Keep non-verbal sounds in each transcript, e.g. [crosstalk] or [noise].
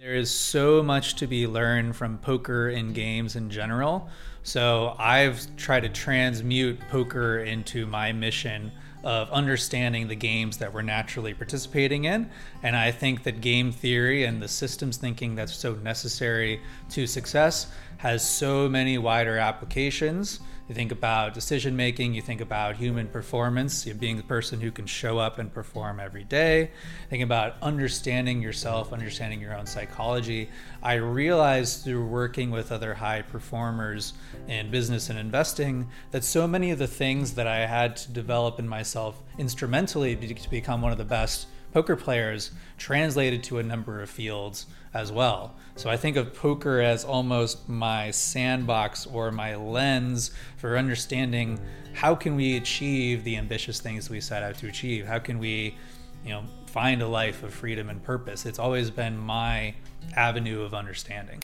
There is so much to be learned from poker and games in general. So I've tried to transmute poker into my mission of understanding the games that we're naturally participating in. And I think that game theory and the systems thinking that's so necessary to success has so many wider applications you think about decision making, you think about human performance, you being the person who can show up and perform every day. Think about understanding yourself, understanding your own psychology. I realized through working with other high performers in business and investing that so many of the things that I had to develop in myself instrumentally to become one of the best poker players translated to a number of fields as well. So I think of poker as almost my sandbox or my lens for understanding how can we achieve the ambitious things we set out to achieve? How can we, you know, find a life of freedom and purpose? It's always been my avenue of understanding.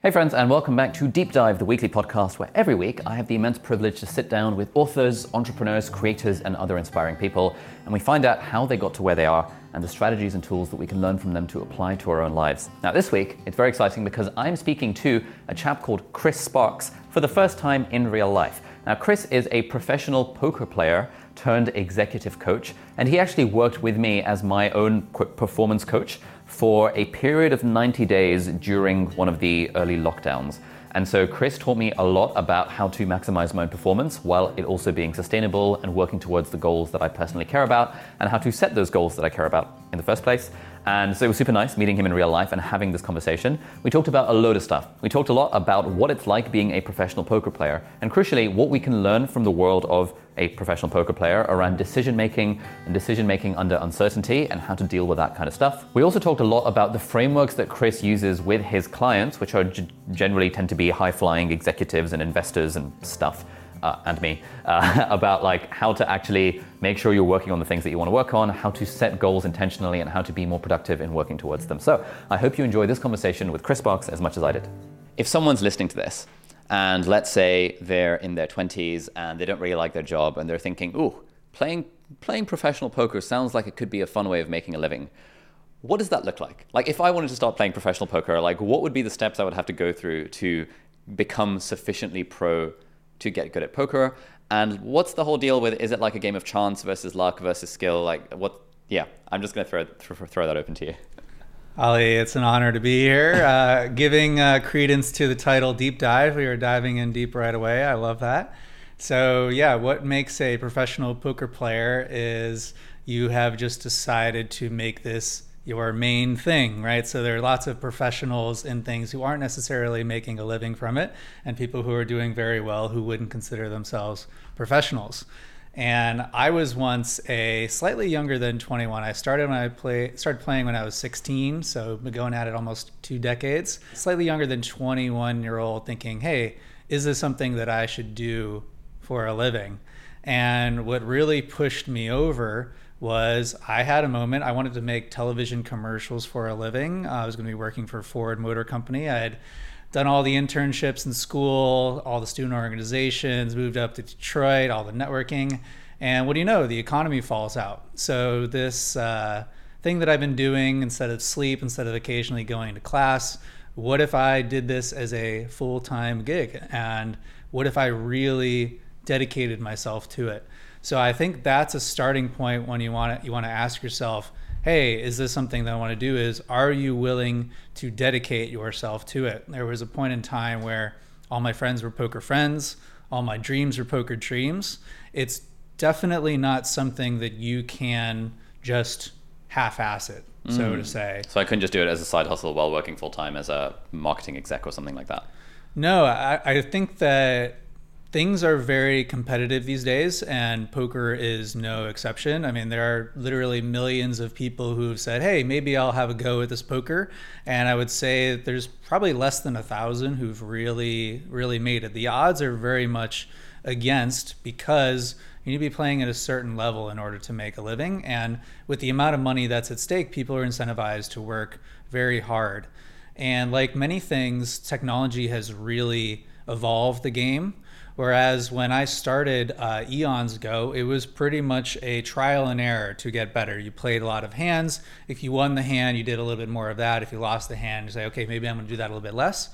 Hey, friends, and welcome back to Deep Dive, the weekly podcast where every week I have the immense privilege to sit down with authors, entrepreneurs, creators, and other inspiring people, and we find out how they got to where they are and the strategies and tools that we can learn from them to apply to our own lives. Now, this week, it's very exciting because I'm speaking to a chap called Chris Sparks for the first time in real life. Now, Chris is a professional poker player turned executive coach, and he actually worked with me as my own performance coach for a period of 90 days during one of the early lockdowns. And so Chris taught me a lot about how to maximize my own performance while it also being sustainable and working towards the goals that I personally care about and how to set those goals that I care about in the first place. And so it was super nice meeting him in real life and having this conversation. We talked about a load of stuff. We talked a lot about what it's like being a professional poker player, and crucially, what we can learn from the world of a professional poker player around decision making and decision making under uncertainty and how to deal with that kind of stuff. We also talked a lot about the frameworks that Chris uses with his clients, which are g- generally tend to be high flying executives and investors and stuff uh, and me uh, [laughs] about like how to actually make sure you're working on the things that you want to work on, how to set goals intentionally, and how to be more productive in working towards them. So I hope you enjoy this conversation with Chris Sparks as much as I did. If someone's listening to this, and let's say they're in their 20s and they don't really like their job and they're thinking, ooh, playing playing professional poker sounds like it could be a fun way of making a living. What does that look like? Like if I wanted to start playing professional poker, like what would be the steps I would have to go through to become sufficiently pro to get good at poker? And what's the whole deal with is it like a game of chance versus luck versus skill? Like what? Yeah, I'm just gonna throw throw, throw that open to you. Ali, it's an honor to be here. [laughs] Uh, giving uh, credence to the title Deep Dive. We are diving in deep right away. I love that. So, yeah, what makes a professional poker player is you have just decided to make this your main thing, right? So there are lots of professionals in things who aren't necessarily making a living from it, and people who are doing very well who wouldn't consider themselves professionals. And I was once a slightly younger than 21. I started when I play started playing when I was 16, so going at it almost two decades. Slightly younger than 21 year old, thinking, "Hey, is this something that I should do for a living?" And what really pushed me over was I had a moment. I wanted to make television commercials for a living. Uh, I was going to be working for Ford Motor Company. I had done all the internships in school, all the student organizations, moved up to Detroit, all the networking. And what do you know? The economy falls out. So, this uh, thing that I've been doing instead of sleep, instead of occasionally going to class, what if I did this as a full time gig? And what if I really dedicated myself to it? So I think that's a starting point when you want to you want to ask yourself, hey, is this something that I want to do? Is are you willing to dedicate yourself to it? There was a point in time where all my friends were poker friends, all my dreams were poker dreams. It's definitely not something that you can just half-ass it, so mm. to say. So I couldn't just do it as a side hustle while working full time as a marketing exec or something like that. No, I, I think that things are very competitive these days, and poker is no exception. I mean, there are literally millions of people who've said, "Hey, maybe I'll have a go at this poker," and I would say there's probably less than a thousand who've really, really made it. The odds are very much against because You need to be playing at a certain level in order to make a living. And with the amount of money that's at stake, people are incentivized to work very hard. And like many things, technology has really evolved the game. Whereas when I started uh, eons ago, it was pretty much a trial and error to get better. You played a lot of hands. If you won the hand, you did a little bit more of that. If you lost the hand, you say, okay, maybe I'm going to do that a little bit less.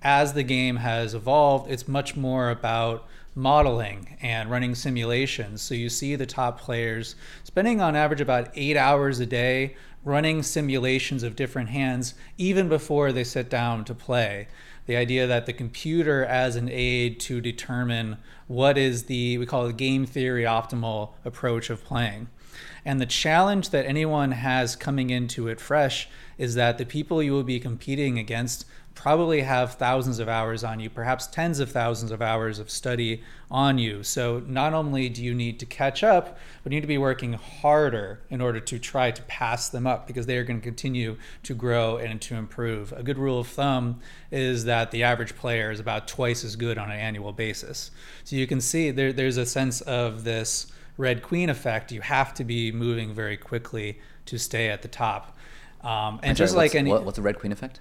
As the game has evolved, it's much more about modeling and running simulations. So you see the top players spending on average about eight hours a day running simulations of different hands even before they sit down to play the idea that the computer as an aid to determine what is the we call it game theory optimal approach of playing. And the challenge that anyone has coming into it fresh is that the people you will be competing against probably have thousands of hours on you, perhaps tens of thousands of hours of study on you. So not only do you need to catch up, but you need to be working harder in order to try to pass them up because they are going to continue to grow and to improve. A good rule of thumb is that the average player is about twice as good on an annual basis. So you can see there, there's a sense of this red queen effect. You have to be moving very quickly to stay at the top. Um, and just like any, what, what's the red queen effect?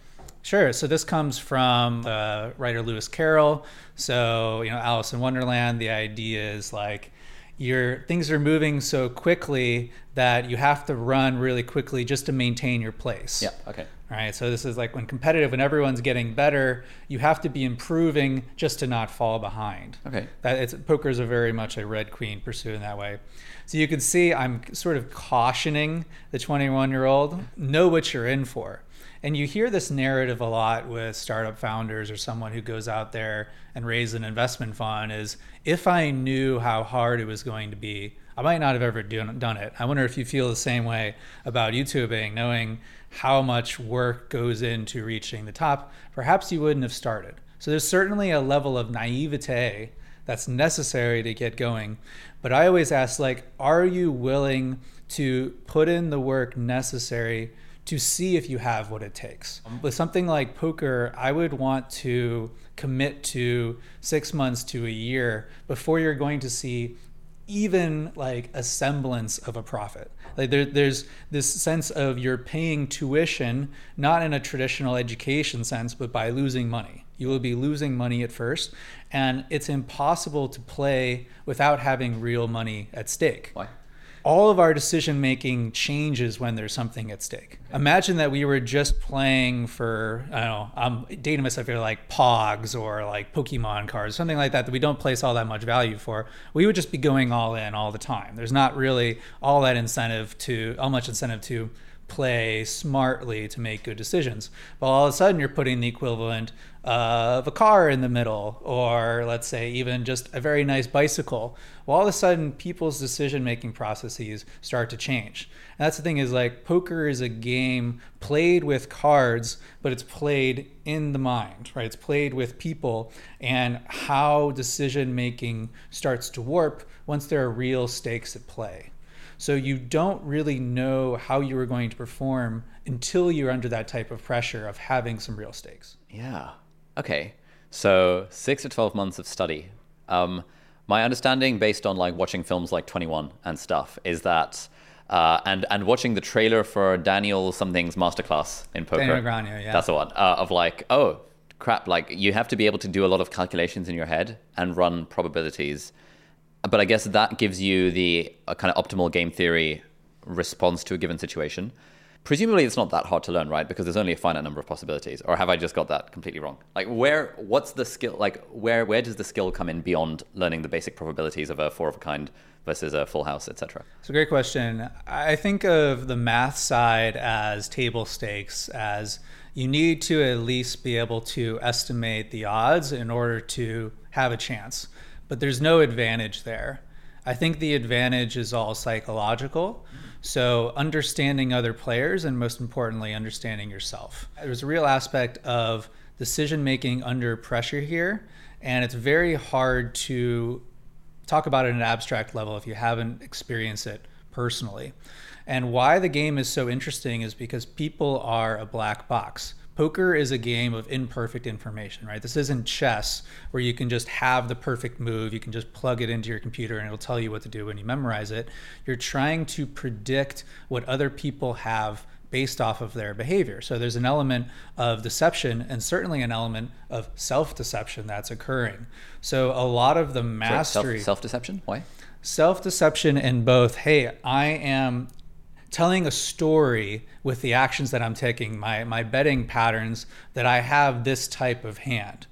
Sure. So this comes from the writer Lewis Carroll. So you know, Alice in Wonderland. The idea is like your things are moving so quickly that you have to run really quickly just to maintain your place. Yeah. Okay. All right. So this is like when competitive, when everyone's getting better, you have to be improving just to not fall behind. Okay. That it's poker's a very much a red queen pursuit in that way. So you can see I'm sort of cautioning the 21 year old know what you're in for and you hear this narrative a lot with startup founders or someone who goes out there and raises an investment fund is if I knew how hard it was going to be, I might not have ever done it. I wonder if you feel the same way about YouTubing, knowing how much work goes into reaching the top. Perhaps you wouldn't have started. So there's certainly a level of naivete that's necessary to get going. But I always ask like are you willing to put in the work necessary to see if you have what it takes. With something like poker, I would want to commit to six months to a year before you're going to see even like a semblance of a profit. Like there, there's this sense of you're paying tuition, not in a traditional education sense, but by losing money. You will be losing money at first, and it's impossible to play without having real money at stake. Why? All of our decision making changes when there's something at stake. Imagine that we were just playing for, I don't know, I'm dating myself here, like Pogs or like Pokemon cards, something like that that we don't place all that much value for. We would just be going all in all the time. There's not really all that incentive to, all much incentive to play smartly to make good decisions. But all of a sudden, you're putting the equivalent of a car in the middle, or let's say even just a very nice bicycle. Well, all of a sudden, people's decision making processes start to change. And that's the thing is like poker is a game played with cards, but it's played in the mind, right? It's played with people, and how decision making starts to warp once there are real stakes at play. So you don't really know how you are going to perform until you're under that type of pressure of having some real stakes. Yeah. Okay. So six to 12 months of study. Um, my understanding, based on like watching films like 21 and stuff, is that. Uh, and and watching the trailer for Daniel something's masterclass in poker. Daniel Negreanu, yeah. That's the one. Uh, of like, oh crap! Like you have to be able to do a lot of calculations in your head and run probabilities but I guess that gives you the uh, kind of optimal game theory response to a given situation. Presumably, it's not that hard to learn, right? Because there's only a finite number of possibilities. Or have I just got that completely wrong? Like, where, what's the skill? Like, where, where does the skill come in beyond learning the basic probabilities of a four of a kind versus a full house, etc.? It's a great question. I think of the math side as table stakes, as you need to at least be able to estimate the odds in order to have a chance but there's no advantage there. I think the advantage is all psychological. So, understanding other players and most importantly, understanding yourself. There's a real aspect of decision making under pressure here, and it's very hard to talk about it at an abstract level if you haven't experienced it personally. And why the game is so interesting is because people are a black box poker is a game of imperfect information, right? This isn't chess where you can just have the perfect move, you can just plug it into your computer and it'll tell you what to do when you memorize it. You're trying to predict what other people have based off of their behavior. So there's an element of deception and certainly an element of self-deception that's occurring. So a lot of the mastery self-deception, why? Self-deception in both, hey, I am telling a story with the actions that I'm taking, my, my betting patterns, that I have this type of hand.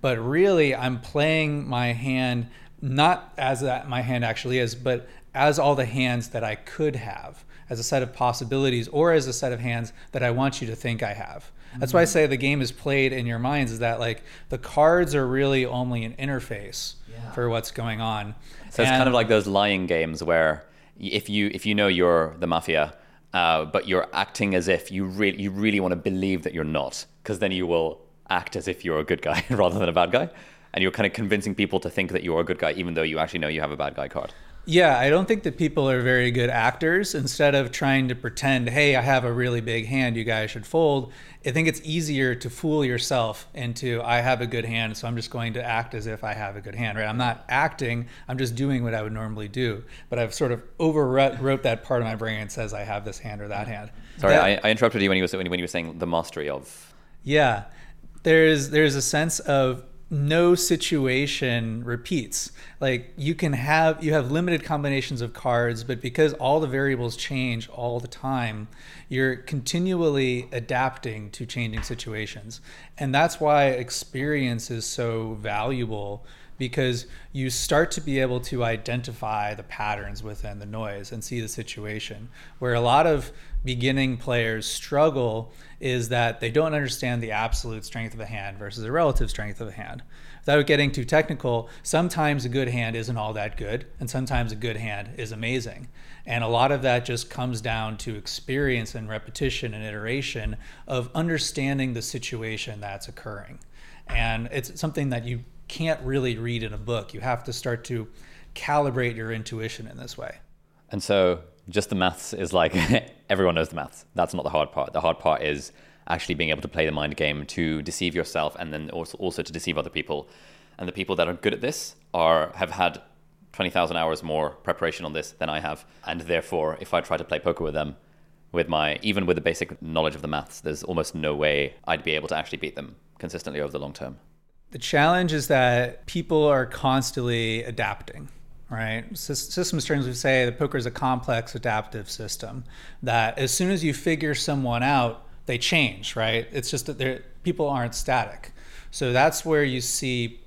But really, I'm playing my hand not as that my hand actually is, but as all the hands that I could have, as a set of possibilities, or as a set of hands that I want you to think I have. That's why I mm-hmm. say the game is played in your minds, is that like the cards are really only an interface yeah. for what's going on. So and, it's kind of like those lying games where if you if you know you're the mafia, uh, but you're acting as if you really you really want to believe that you're not, because then you will act as if you're a good guy [laughs] rather than a bad guy, and you're kind of convincing people to think that you're a good guy, even though you actually know you have a bad guy card. Yeah, I don't think that people are very good actors. Instead of trying to pretend, hey, I have a really big hand, you guys should fold, I think it's easier to fool yourself into, I have a good hand, so I'm just going to act as if I have a good hand, right? I'm not acting, I'm just doing what I would normally do. But I've sort of overwrote that part of my brain and says I have this hand or that hand. Sorry, that, I, I, interrupted you when you, was, when you were saying the mastery of. Yeah, there's, there's a sense of no situation repeats. Like you can have you have limited combinations of cards but because all the variables change all the time you're continually adapting to changing situations. And that's why experience is so valuable because you start to be able to identify the patterns within the noise and see the situation. Where a lot of beginning players struggle is that they don't understand the absolute strength of a hand versus the relative strength of a hand. Without getting too technical, sometimes a good hand isn't all that good, and sometimes a good hand is amazing. And a lot of that just comes down to experience and repetition and iteration of understanding the situation that's occurring. And it's something that you can't really read in a book. You have to start to calibrate your intuition in this way. And so just the maths is like [laughs] everyone knows the maths. That's not the hard part. The hard part is actually being able to play the mind game to deceive yourself and then also also to deceive other people. And the people that are good at this are have had 20,000 hours more preparation on this than I have. And therefore, if I try to play poker with them, with my even with the basic knowledge of the maths, there's almost no way I'd be able to actually beat them consistently over the long term. The challenge is that people are constantly adapting right? Systems terms, we say that poker is a complex adaptive system. That as soon as you figure someone out, they change, right? It's just that people aren't static. So that's where you see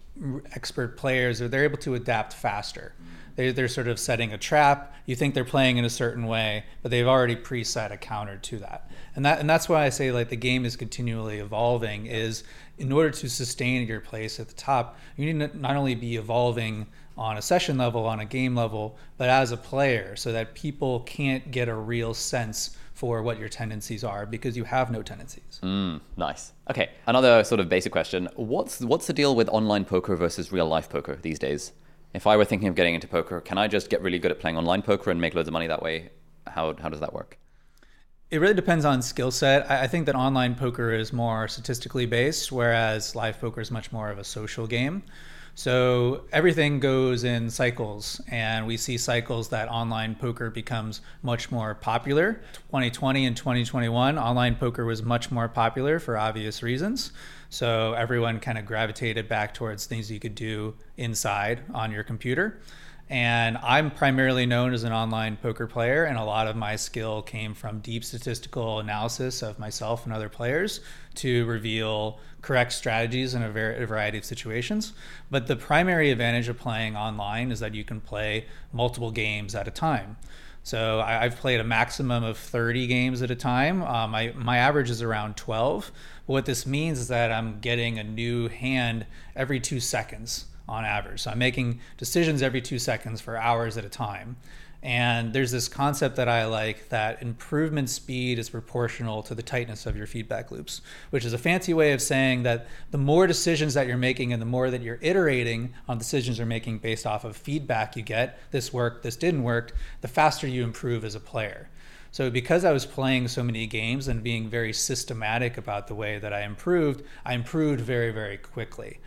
expert players, or they're able to adapt faster. They, they're sort of setting a trap. You think they're playing in a certain way, but they've already preset a counter to that. And that and that's why I say like the game is continually evolving. Is in order to sustain your place at the top, you need to not only be evolving on a session level, on a game level, but as a player, so that people can't get a real sense for what your tendencies are because you have no tendencies. Mm, nice. Okay, another sort of basic question: What's what's the deal with online poker versus real life poker these days? if I were thinking of getting into poker, can I just get really good at playing online poker and make loads of money that way? How, how does that work? It really depends on skill set. I think that online poker is more statistically based, whereas live poker is much more of a social game. So everything goes in cycles, and we see cycles that online poker becomes much more popular. 2020 and 2021, online poker was much more popular for obvious reasons. So everyone kind of gravitated back towards things you could do inside on your computer. And I'm primarily known as an online poker player, and a lot of my skill came from deep statistical analysis of myself and other players to reveal correct strategies in a, variety of situations. But the primary advantage of playing online is that you can play multiple games at a time. So I, have played a maximum of 30 games at a time. Um, my, my average is around 12. But what this means is that I'm getting a new hand every two seconds on average. So I'm making decisions every two seconds for hours at a time. And there's this concept that I like that improvement speed is proportional to the tightness of your feedback loops, which is a fancy way of saying that the more decisions that you're making and the more that you're iterating on decisions you're making based off of feedback you get, this worked, this didn't work, the faster you improve as a player. So because I was playing so many games and being very systematic about the way that I improved, I improved very, very quickly.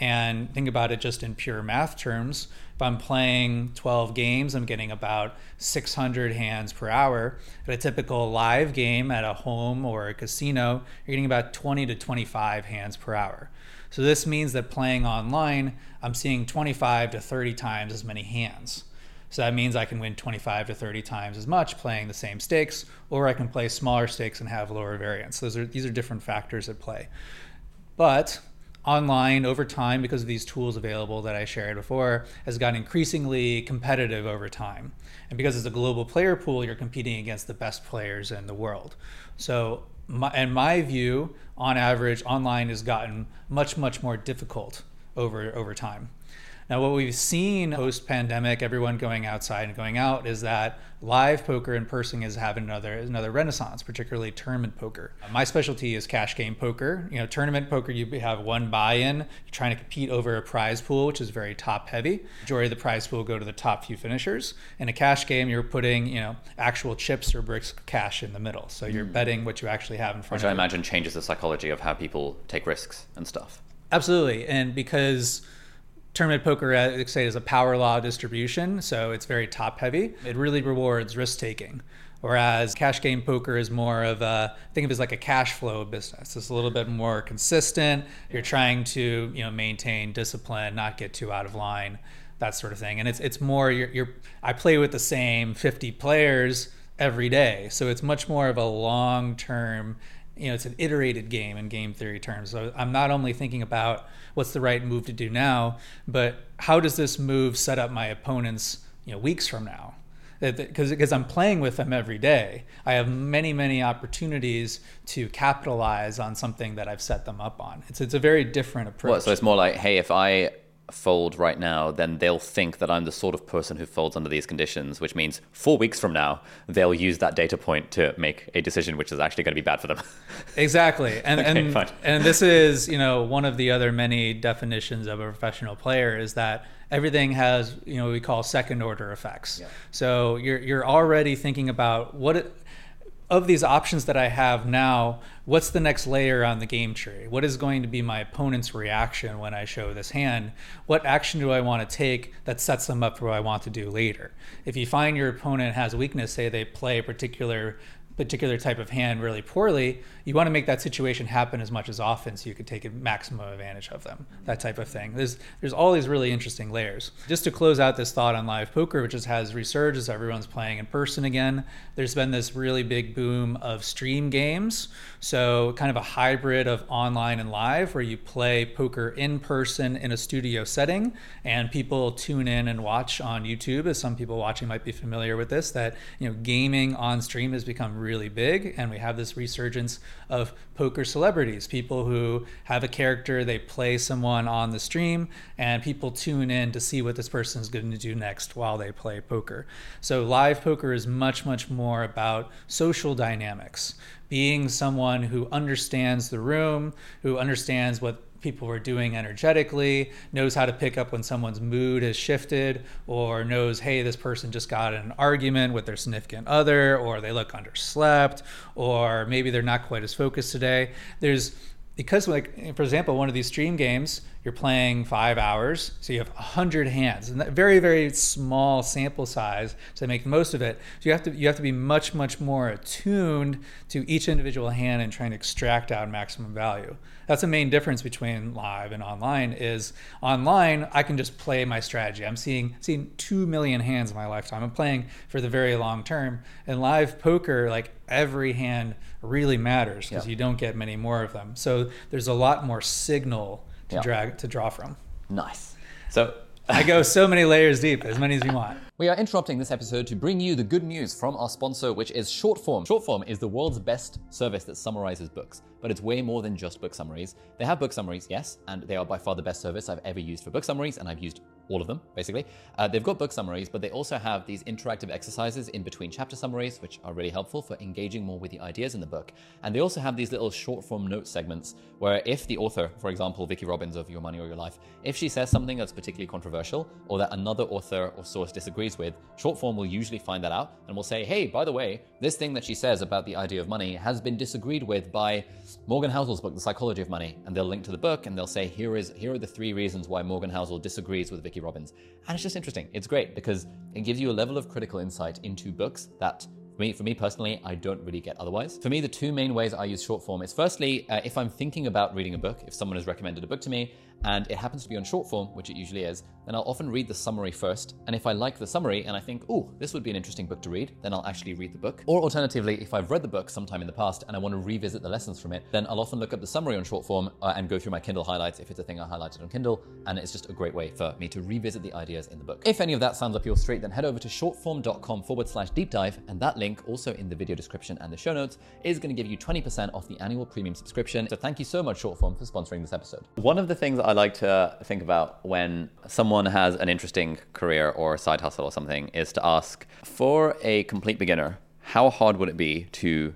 And think about it just in pure math terms. If I'm playing 12 games, I'm getting about 600 hands per hour. At a typical live game at a home or a casino, you're getting about 20 to 25 hands per hour. So this means that playing online, I'm seeing 25 to 30 times as many hands. So that means I can win 25 to 30 times as much playing the same stakes, or I can play smaller stakes and have lower variance. Those are these are different factors at play. But online over time, because of these tools available that I shared before, has gotten increasingly competitive over time. And because it's a global player pool, you're competing against the best players in the world. So, my, in my view, on average, online has gotten much, much more difficult over over time. Now, what we've seen post pandemic, everyone going outside and going out, is that live poker in person is having another another renaissance, particularly tournament poker. My specialty is cash game poker. You know, tournament poker, you have one buy-in. You're trying to compete over a prize pool, which is very top heavy. Majority of the prize pool go to the top few finishers. In a cash game, you're putting you know actual chips or bricks of cash in the middle, so you're mm. betting what you actually have in front which of you. Which I imagine changes the psychology of how people take risks and stuff. Absolutely, and because tournament poker, uh, say, is a power law distribution, so it's very top heavy. It really rewards risk taking. Whereas cash game poker is more of a think of it as like a cash flow business. It's a little bit more consistent. You're trying to you know maintain discipline, not get too out of line, that sort of thing. And it's it's more you're, you're I play with the same 50 players every day, so it's much more of a long term you know it's an iterated game in game theory terms so i'm not only thinking about what's the right move to do now but how does this move set up my opponents you know weeks from now because because I'm playing with them every day, I have many many opportunities to capitalize on something that I've set them up on. It's it's a very different approach. Well, so it's more like, hey, if I fold right now, then they'll think that I'm the sort of person who folds under these conditions, which means four weeks from now, they'll use that data point to make a decision which is actually going to be bad for them. [laughs] exactly. And okay, and, fine. and this is, you know, one of the other many definitions of a professional player is that everything has, you know, we call second order effects. Yeah. So you're you're already thinking about what it, of these options that I have now, what's the next layer on the game tree? What is going to be my opponent's reaction when I show this hand? What action do I want to take that sets them up for what I want to do later? If you find your opponent has weakness, say they play a particular particular type of hand really poorly, you want to make that situation happen as much as often so you can take maximum advantage of them. That type of thing. There's there's all these really interesting layers. Just to close out this thought on live poker, which just has resurged as everyone's playing in person again. There's been this really big boom of stream games. So kind of a hybrid of online and live where you play poker in person in a studio setting and people tune in and watch on YouTube as some people watching might be familiar with this that you know gaming on stream has become really big, and we have this resurgence of poker celebrities, people who have a character, they play someone on the stream, and people tune in to see what this person is going to do next while they play poker. So live poker is much, much more about social dynamics, being someone who understands the room, who understands what people are doing energetically, knows how to pick up when someone's mood has shifted, or knows, hey, this person just got in an argument with their significant other, or they look underslept, or maybe they're not quite as focused today. There's because like for example one of these stream games you're playing five hours so you have 100 hands and that very very small sample size to make the most of it. So you have to you have to be much much more attuned to each individual hand and trying to extract out maximum value. That's the main difference between live and online is online i can just play my strategy. I'm seeing seeing 2 million hands in my lifetime. I'm playing for the very long term. And live poker like every hand really matters because you don't get many more of them. So there's a lot more signal to drag to draw from nice so [laughs] I go so many layers deep, as many as you want. We are interrupting this episode to bring you the good news from our sponsor, which is Shortform. Shortform is the world's best service that summarizes books, but it's way more than just book summaries. They have book summaries, yes, and they are by far the best service I've ever used for book summaries, and I've used all of them, basically. Uh, they've got book summaries, but they also have these interactive exercises in between chapter summaries, which are really helpful for engaging more with the ideas in the book. And they also have these little short form note segments where if the author, for example, Vicki Robbins of Your Money or Your Life, if she says something that's particularly controversial or that another author or source disagrees with, short form will usually find that out and will say, hey, by the way, this thing that she says about the idea of money has been disagreed with by Morgan Housel's book, The Psychology of Money. And they'll link to the book and they'll say, here is here are the three reasons why Morgan Housel disagrees with Vicki Robbins. And it's just interesting. It's great because it gives you a level of critical insight into books that for me, for me personally, I don't really get otherwise. For me, the two main ways I use short form is firstly, uh, if I'm thinking about reading a book, if someone has recommended a book to me and it happens to be on short form, which it usually is, then I'll often read the summary first. And if I like the summary and I think, oh, this would be an interesting book to read, then I'll actually read the book. Or alternatively, if I've read the book sometime in the past and I want to revisit the lessons from it, then I'll often look up the summary on short form uh, and go through my Kindle highlights if it's a thing I highlighted on Kindle. And it's just a great way for me to revisit the ideas in the book. If any of that sounds up your street, then head over to shortform.com forward slash deep dive. And that link, also in the video description and the show notes, is going to give you 20% off the annual premium subscription. So thank you so much, Shortform, for sponsoring this episode. One of the things I like to think about when someone has an interesting career or side hustle or something is to ask for a complete beginner, how hard would it be to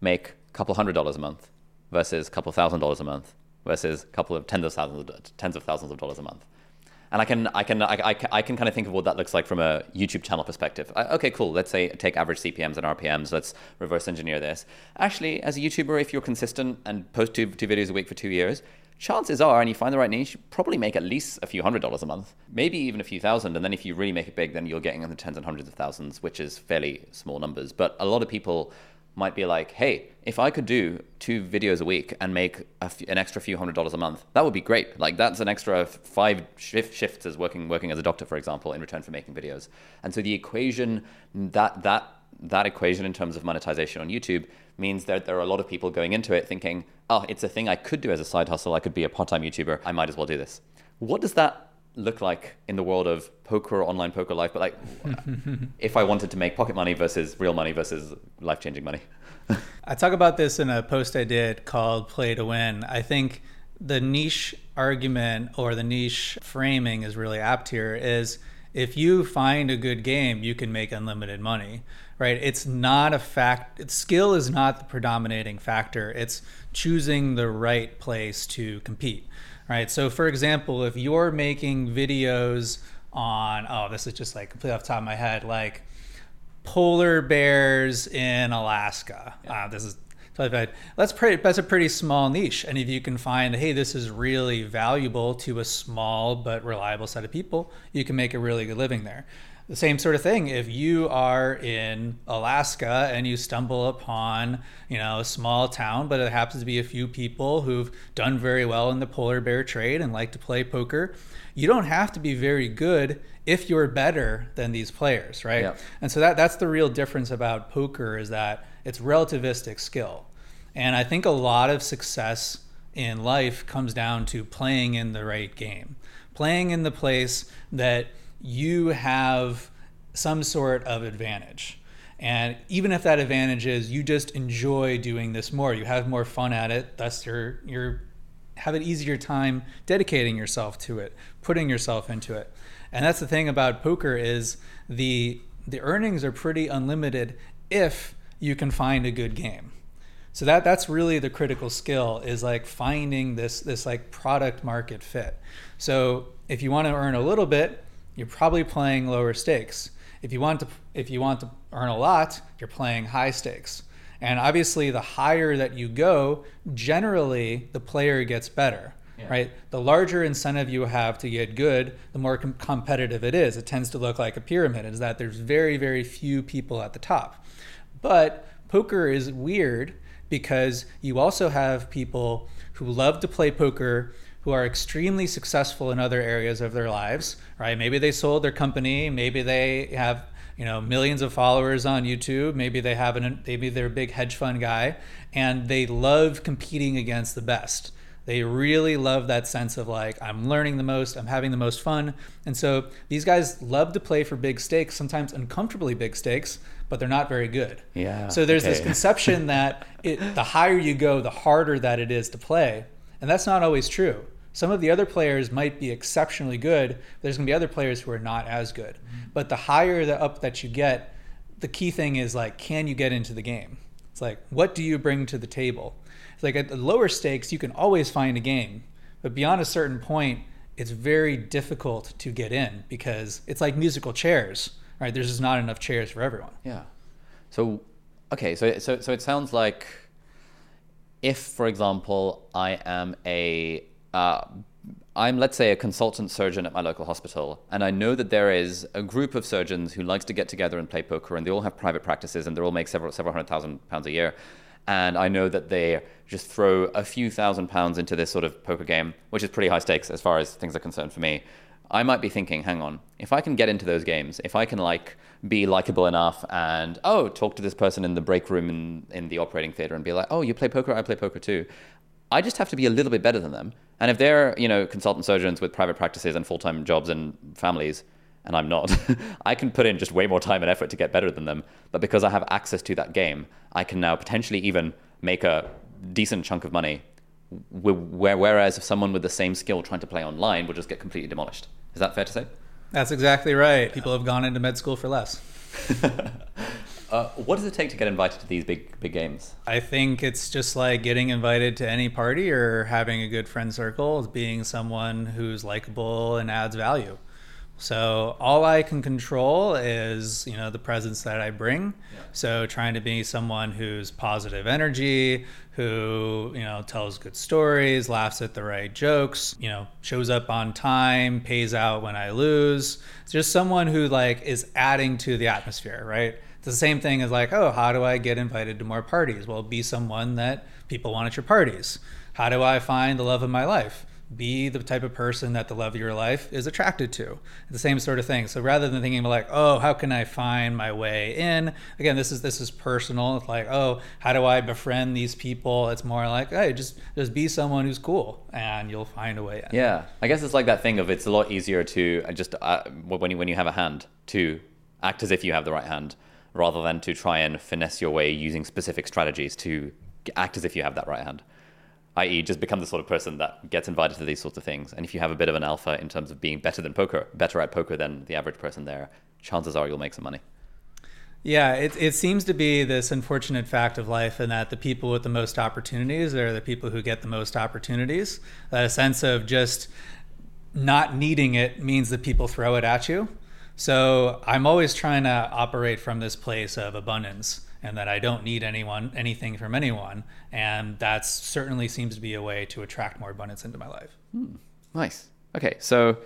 make a couple hundred dollars a month versus a couple thousand dollars a month versus a couple of tens of thousands of, tens of thousands of dollars a month? And I can, I can, I, I, I can kind of think of what that looks like from a YouTube channel perspective. I, okay, cool. Let's say take average CPMS and RPMs. Let's reverse engineer this. Actually, as a YouTuber, if you're consistent and post two, two videos a week for two years, chances are, and you find the right niche, you probably make at least a few hundred dollars a month, maybe even a few thousand. And then if you really make it big, then you're getting in the tens and hundreds of thousands, which is fairly small numbers. But a lot of people might be like, hey, if I could do two videos a week and make an extra few hundred dollars a month, that would be great. Like that's an extra five shift shifts as working working as a doctor, for example, in return for making videos. And so the equation that that that equation in terms of monetization on YouTube means that there are a lot of people going into it thinking, oh, it's a thing I could do as a side hustle. I could be a part-time YouTuber. I might as well do this. What does that look like in the world of poker or online poker life? But like, [laughs] if I wanted to make pocket money versus real money versus life-changing money. [laughs] I talk about this in a post I did called Play to Win. I think the niche argument or the niche framing is really apt here is if you find a good game, you can make unlimited money, right? It's not a fact, skill is not the predominating factor. It's choosing the right place to compete, right? So, for example, if you're making videos on, oh, this is just like completely off the top of my head, like polar bears in Alaska. Yeah. Uh, this is that's pretty. That's a pretty small niche, and if you can find, hey, this is really valuable to a small but reliable set of people, you can make a really good living there. The same sort of thing. If you are in Alaska and you stumble upon, you know, a small town, but it happens to be a few people who've done very well in the polar bear trade and like to play poker, you don't have to be very good if you're better than these players, right? Yeah. And so that that's the real difference about poker is that it's relativistic skill. And I think a lot of success in life comes down to playing in the right game, playing in the place that you have some sort of advantage. And even if that advantage is you just enjoy doing this more, you have more fun at it, thus you're you're have an easier time dedicating yourself to it, putting yourself into it. And that's the thing about poker is the the earnings are pretty unlimited if you can find a good game. So that that's really the critical skill is like finding this this like product market fit. So if you want to earn a little bit, you're probably playing lower stakes. If you want to if you want to earn a lot, you're playing high stakes. And obviously the higher that you go, generally the player gets better. Yeah. Right? The larger incentive you have to get good, the more com- competitive it is. It tends to look like a pyramid is that there's very very few people at the top. But poker is weird because you also have people who love to play poker who are extremely successful in other areas of their lives, right? Maybe they sold their company, maybe they have you know millions of followers on YouTube, maybe they have an maybe they're a big hedge fund guy, and they love competing against the best. They really love that sense of like, I'm learning the most, I'm having the most fun. And so these guys love to play for big stakes, sometimes uncomfortably big stakes, but they're not very good. Yeah. So there's okay. this [laughs] conception that it, the higher you go, the harder that it is to play. And that's not always true. Some of the other players might be exceptionally good. There's going to be other players who are not as good. Mm-hmm. But the higher the up that you get, the key thing is like, can you get into the game? It's like, what do you bring to the table? It's like at the lower stakes, you can always find a game, but beyond a certain point, it's very difficult to get in because it's like musical chairs, right? There's just not enough chairs for everyone. Yeah. So, okay, so so so it sounds like if, for example, I am a uh, I'm, let's say, a consultant surgeon at my local hospital, and I know that there is a group of surgeons who likes to get together and play poker, and they all have private practices, and they all make several several hundred thousand pounds a year. And I know that they just throw a few thousand pounds into this sort of poker game, which is pretty high stakes as far as things are concerned for me. I might be thinking, hang on, if I can get into those games, if I can like be likable enough and oh, talk to this person in the break room in, in the operating theater and be like, oh, you play poker, I play poker too. I just have to be a little bit better than them. And if they're, you know, consultant surgeons with private practices and full-time jobs and families, and I'm not, [laughs] I can put in just way more time and effort to get better than them. But because I have access to that game, I can now potentially even make a decent chunk of money. Whereas if someone with the same skill trying to play online would just get completely demolished. Is that fair to say? That's exactly right. People have gone into med school for less. [laughs] uh, what does it take to get invited to these big big games? I think it's just like getting invited to any party or having a good friend circle, being someone who's likable and adds value. So all I can control is, you know, the presence that I bring. Yeah. So trying to be someone who's positive energy, who, you know, tells good stories, laughs at the right jokes, you know, shows up on time, pays out when I lose. It's just someone who like is adding to the atmosphere, right? It's the same thing as like, oh, how do I get invited to more parties? Well, be someone that people want at your parties. How do I find the love of my life? be the type of person that the love of your life is attracted to. The same sort of thing. So rather than thinking like, oh, how can I find my way in? Again, this is this is personal. It's like, oh, how do I befriend these people? It's more like, hey, just just be someone who's cool, and you'll find a way in. Yeah, I guess it's like that thing of it's a lot easier to uh, just uh, when you when you have a hand to act as if you have the right hand, rather than to try and finesse your way using specific strategies to act as if you have that right hand i.e., just become the sort of person that gets invited to these sorts of things. And if you have a bit of an alpha in terms of being better than poker, better at poker than the average person there, chances are you'll make some money. Yeah, it, it seems to be this unfortunate fact of life, in that the people with the most opportunities are the people who get the most opportunities. That a sense of just not needing it means that people throw it at you. So I'm always trying to operate from this place of abundance and that I don't need anyone anything from anyone, and that certainly seems to be a way to attract more abundance into my life. Hmm. Nice. Okay, so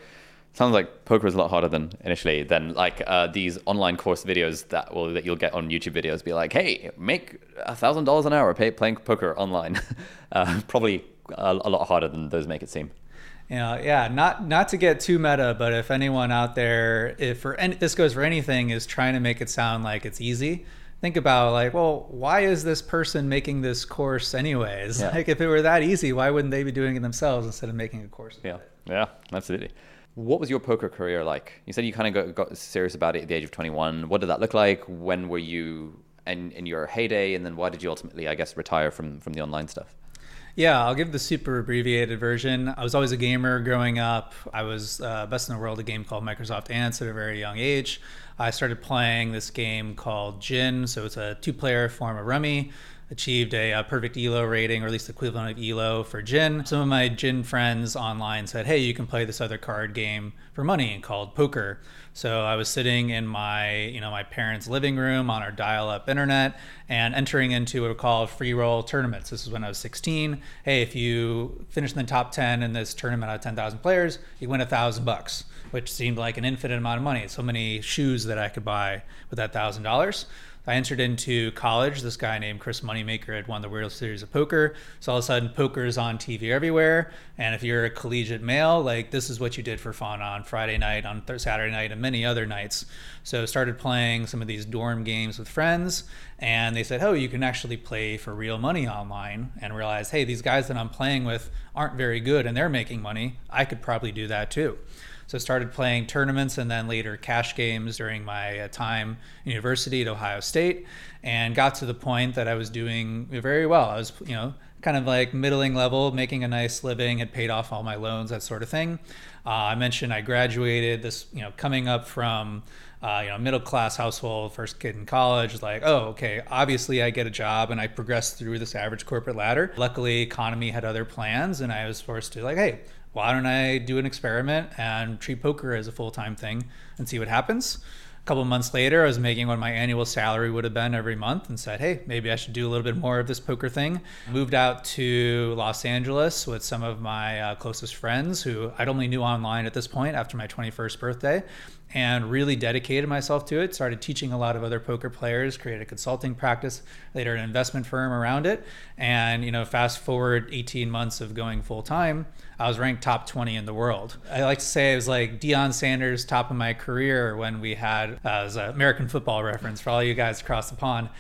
sounds like poker is a lot harder than initially than like uh, these online course videos that will that you'll get on YouTube videos. Be like, hey, make a thousand dollars an hour pay, playing poker online. [laughs] uh, probably a, a lot harder than those make it seem you know, yeah, not not to get too meta, but if anyone out there, if for any, this goes for anything, is trying to make it sound like it's easy, think about like, well, why is this person making this course anyways? Yeah. Like, if it were that easy, why wouldn't they be doing it themselves instead of making a course? Yeah, yeah, absolutely. What was your poker career like? You said you kind of got, got serious about it at the age of 21. What did that look like? When were you in, in your heyday? And then why did you ultimately, I guess, retire from, from the online stuff? Yeah, I'll give the super abbreviated version. I was always a gamer growing up. I was uh, best in the world at a game called Microsoft Ants at a very young age. I started playing this game called Gin. So it's a two player form of Rummy achieved a, a, perfect ELO rating, or at least equivalent of ELO for Gin. Some of my Gin friends online said, hey, you can play this other card game for money and called poker. So I was sitting in my, you know, my parents' living room on our dial-up internet and entering into what are called free roll tournaments. This is when I was 16. Hey, if you finish in the top 10 in this tournament out of 10,000 players, you win a thousand bucks, which seemed like an infinite amount of money. So many shoes that I could buy with that thousand dollars. I entered into college. This guy named Chris Moneymaker had won the World Series of Poker. So all of a sudden, poker is on TV everywhere. And if you're a collegiate male, like this is what you did for fun on Friday night, on th- Saturday night, and many other nights. So started playing some of these dorm games with friends, and they said, "Oh, you can actually play for real money online." And realized, hey, these guys that I'm playing with aren't very good, and they're making money. I could probably do that too. So I started playing tournaments and then later cash games during my uh, time university at Ohio State, and got to the point that I was doing very well. I was you know kind of like middling level, making a nice living, had paid off all my loans, that sort of thing. Uh, I mentioned I graduated this, you know, coming up from uh, you know, middle class household, first kid in college, like, oh, okay, obviously I get a job and I progressed through this average corporate ladder. Luckily, economy had other plans, and I was forced to like, hey, why don't I do an experiment and treat poker as a full time thing and see what happens? A couple months later, I was making what my annual salary would have been every month and said, hey, maybe I should do a little bit more of this poker thing. Moved out to Los Angeles with some of my uh, closest friends who I'd only knew online at this point after my 21st birthday and really dedicated myself to it. Started teaching a lot of other poker players, created a consulting practice, later an investment firm around it. And, you know, fast forward 18 months of going full time, I was ranked top 20 in the world. I like to say it was like Deion Sanders, top of my career when we had, uh, as an American football reference for all you guys across the pond.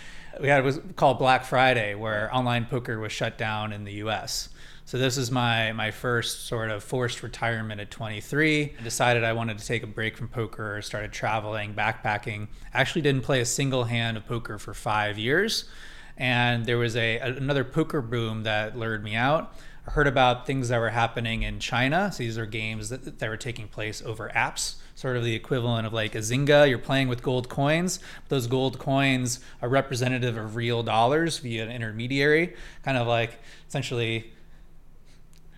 We had it was called Black Friday, where online poker was shut down in the US. So this is my my first sort of forced retirement at 23. I decided I wanted to take a break from poker, started traveling, backpacking. Actually didn't play a single hand of poker for 5 years. And there was a another poker boom that lured me out. Heard about things that were happening in China. So these are games that, that were taking place over apps, sort of the equivalent of like a Zynga. You're playing with gold coins. Those gold coins are representative of real dollars via an intermediary, kind of like essentially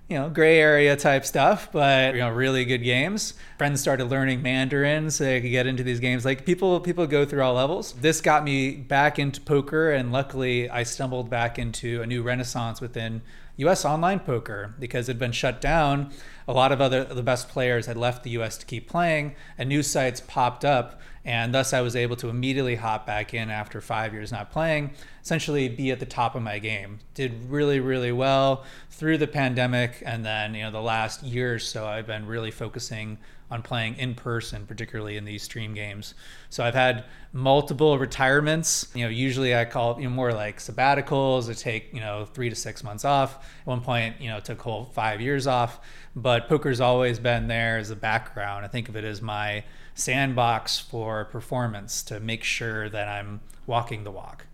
you know, gray area type stuff, but you know, really good games. Friends started learning Mandarin so they could get into these games. Like people, people go through all levels. This got me back into poker, and luckily, I stumbled back into a new renaissance within U.S. online poker because it had been shut down. A lot of other the best players had left the U.S. to keep playing, and new sites popped up and thus I was able to immediately hop back in after five years not playing, essentially be at the top of my game. Did really, really well through the pandemic, and then you know the last year or so I've been really focusing on playing in person, particularly in these stream games. So I've had multiple retirements. You know, usually I call it you know, more like sabbaticals. I take you know three to six months off. At one point, you know, took whole five years off. But poker's always been there as a background. I think of it as my sandbox for performance to make sure that I'm walking the walk.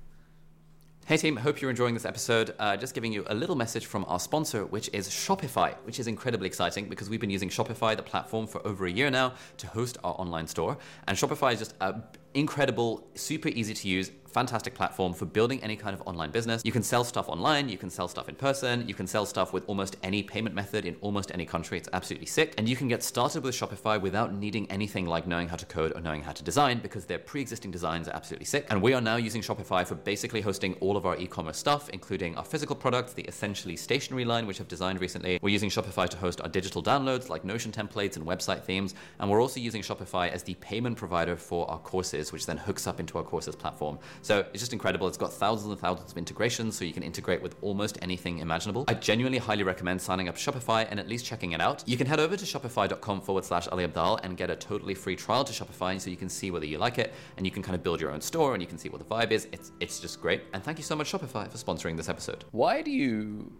Hey team, hope you're enjoying this episode. Uh, just giving you a little message from our sponsor, which is Shopify, which is incredibly exciting because we've been using Shopify, the platform, for over a year now to host our online store. And Shopify is just an incredible, super easy to use, fantastic platform for building any kind of online business. You can sell stuff online, you can sell stuff in person, you can sell stuff with almost any payment method in almost any country. It's absolutely sick. And you can get started with Shopify without needing anything like knowing how to code or knowing how to design because their pre existing designs are absolutely sick. And we are now using Shopify for basically hosting all of our e commerce stuff, including our physical products, the essentially stationary line, which I've designed recently. We're using Shopify to host our digital downloads like Notion templates and website themes. And we're also using Shopify as the payment provider for our courses, which then hooks up into our courses platform. So it's just incredible it's got thousands and thousands of integrations, so you can integrate with almost anything imaginable. I genuinely highly recommend signing up Shopify and at least checking it out. You can head over to shopify.com forward slash Ali Abdaal and get a totally free trial to Shopify so you can see whether you like it and you can kind of build your own store and you can see what the vibe is. It's, it's just great. And thank you so much, Shopify, for sponsoring this episode. Why do you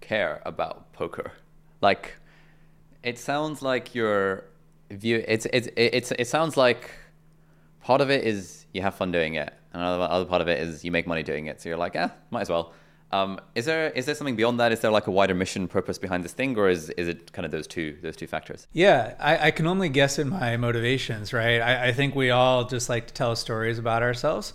care about poker? Like, it sounds like your view, it's, it's, it's, it sounds like part of it is you have fun doing it and another other part of it is you make money doing it. So you're like, ah, might as well. Um, is there is there something beyond that? Is there like a wider mission purpose behind this thing, or is is it kind of those two those two factors? Yeah, I, I can only guess at my motivations, right? I, I think we all just like to tell stories about ourselves.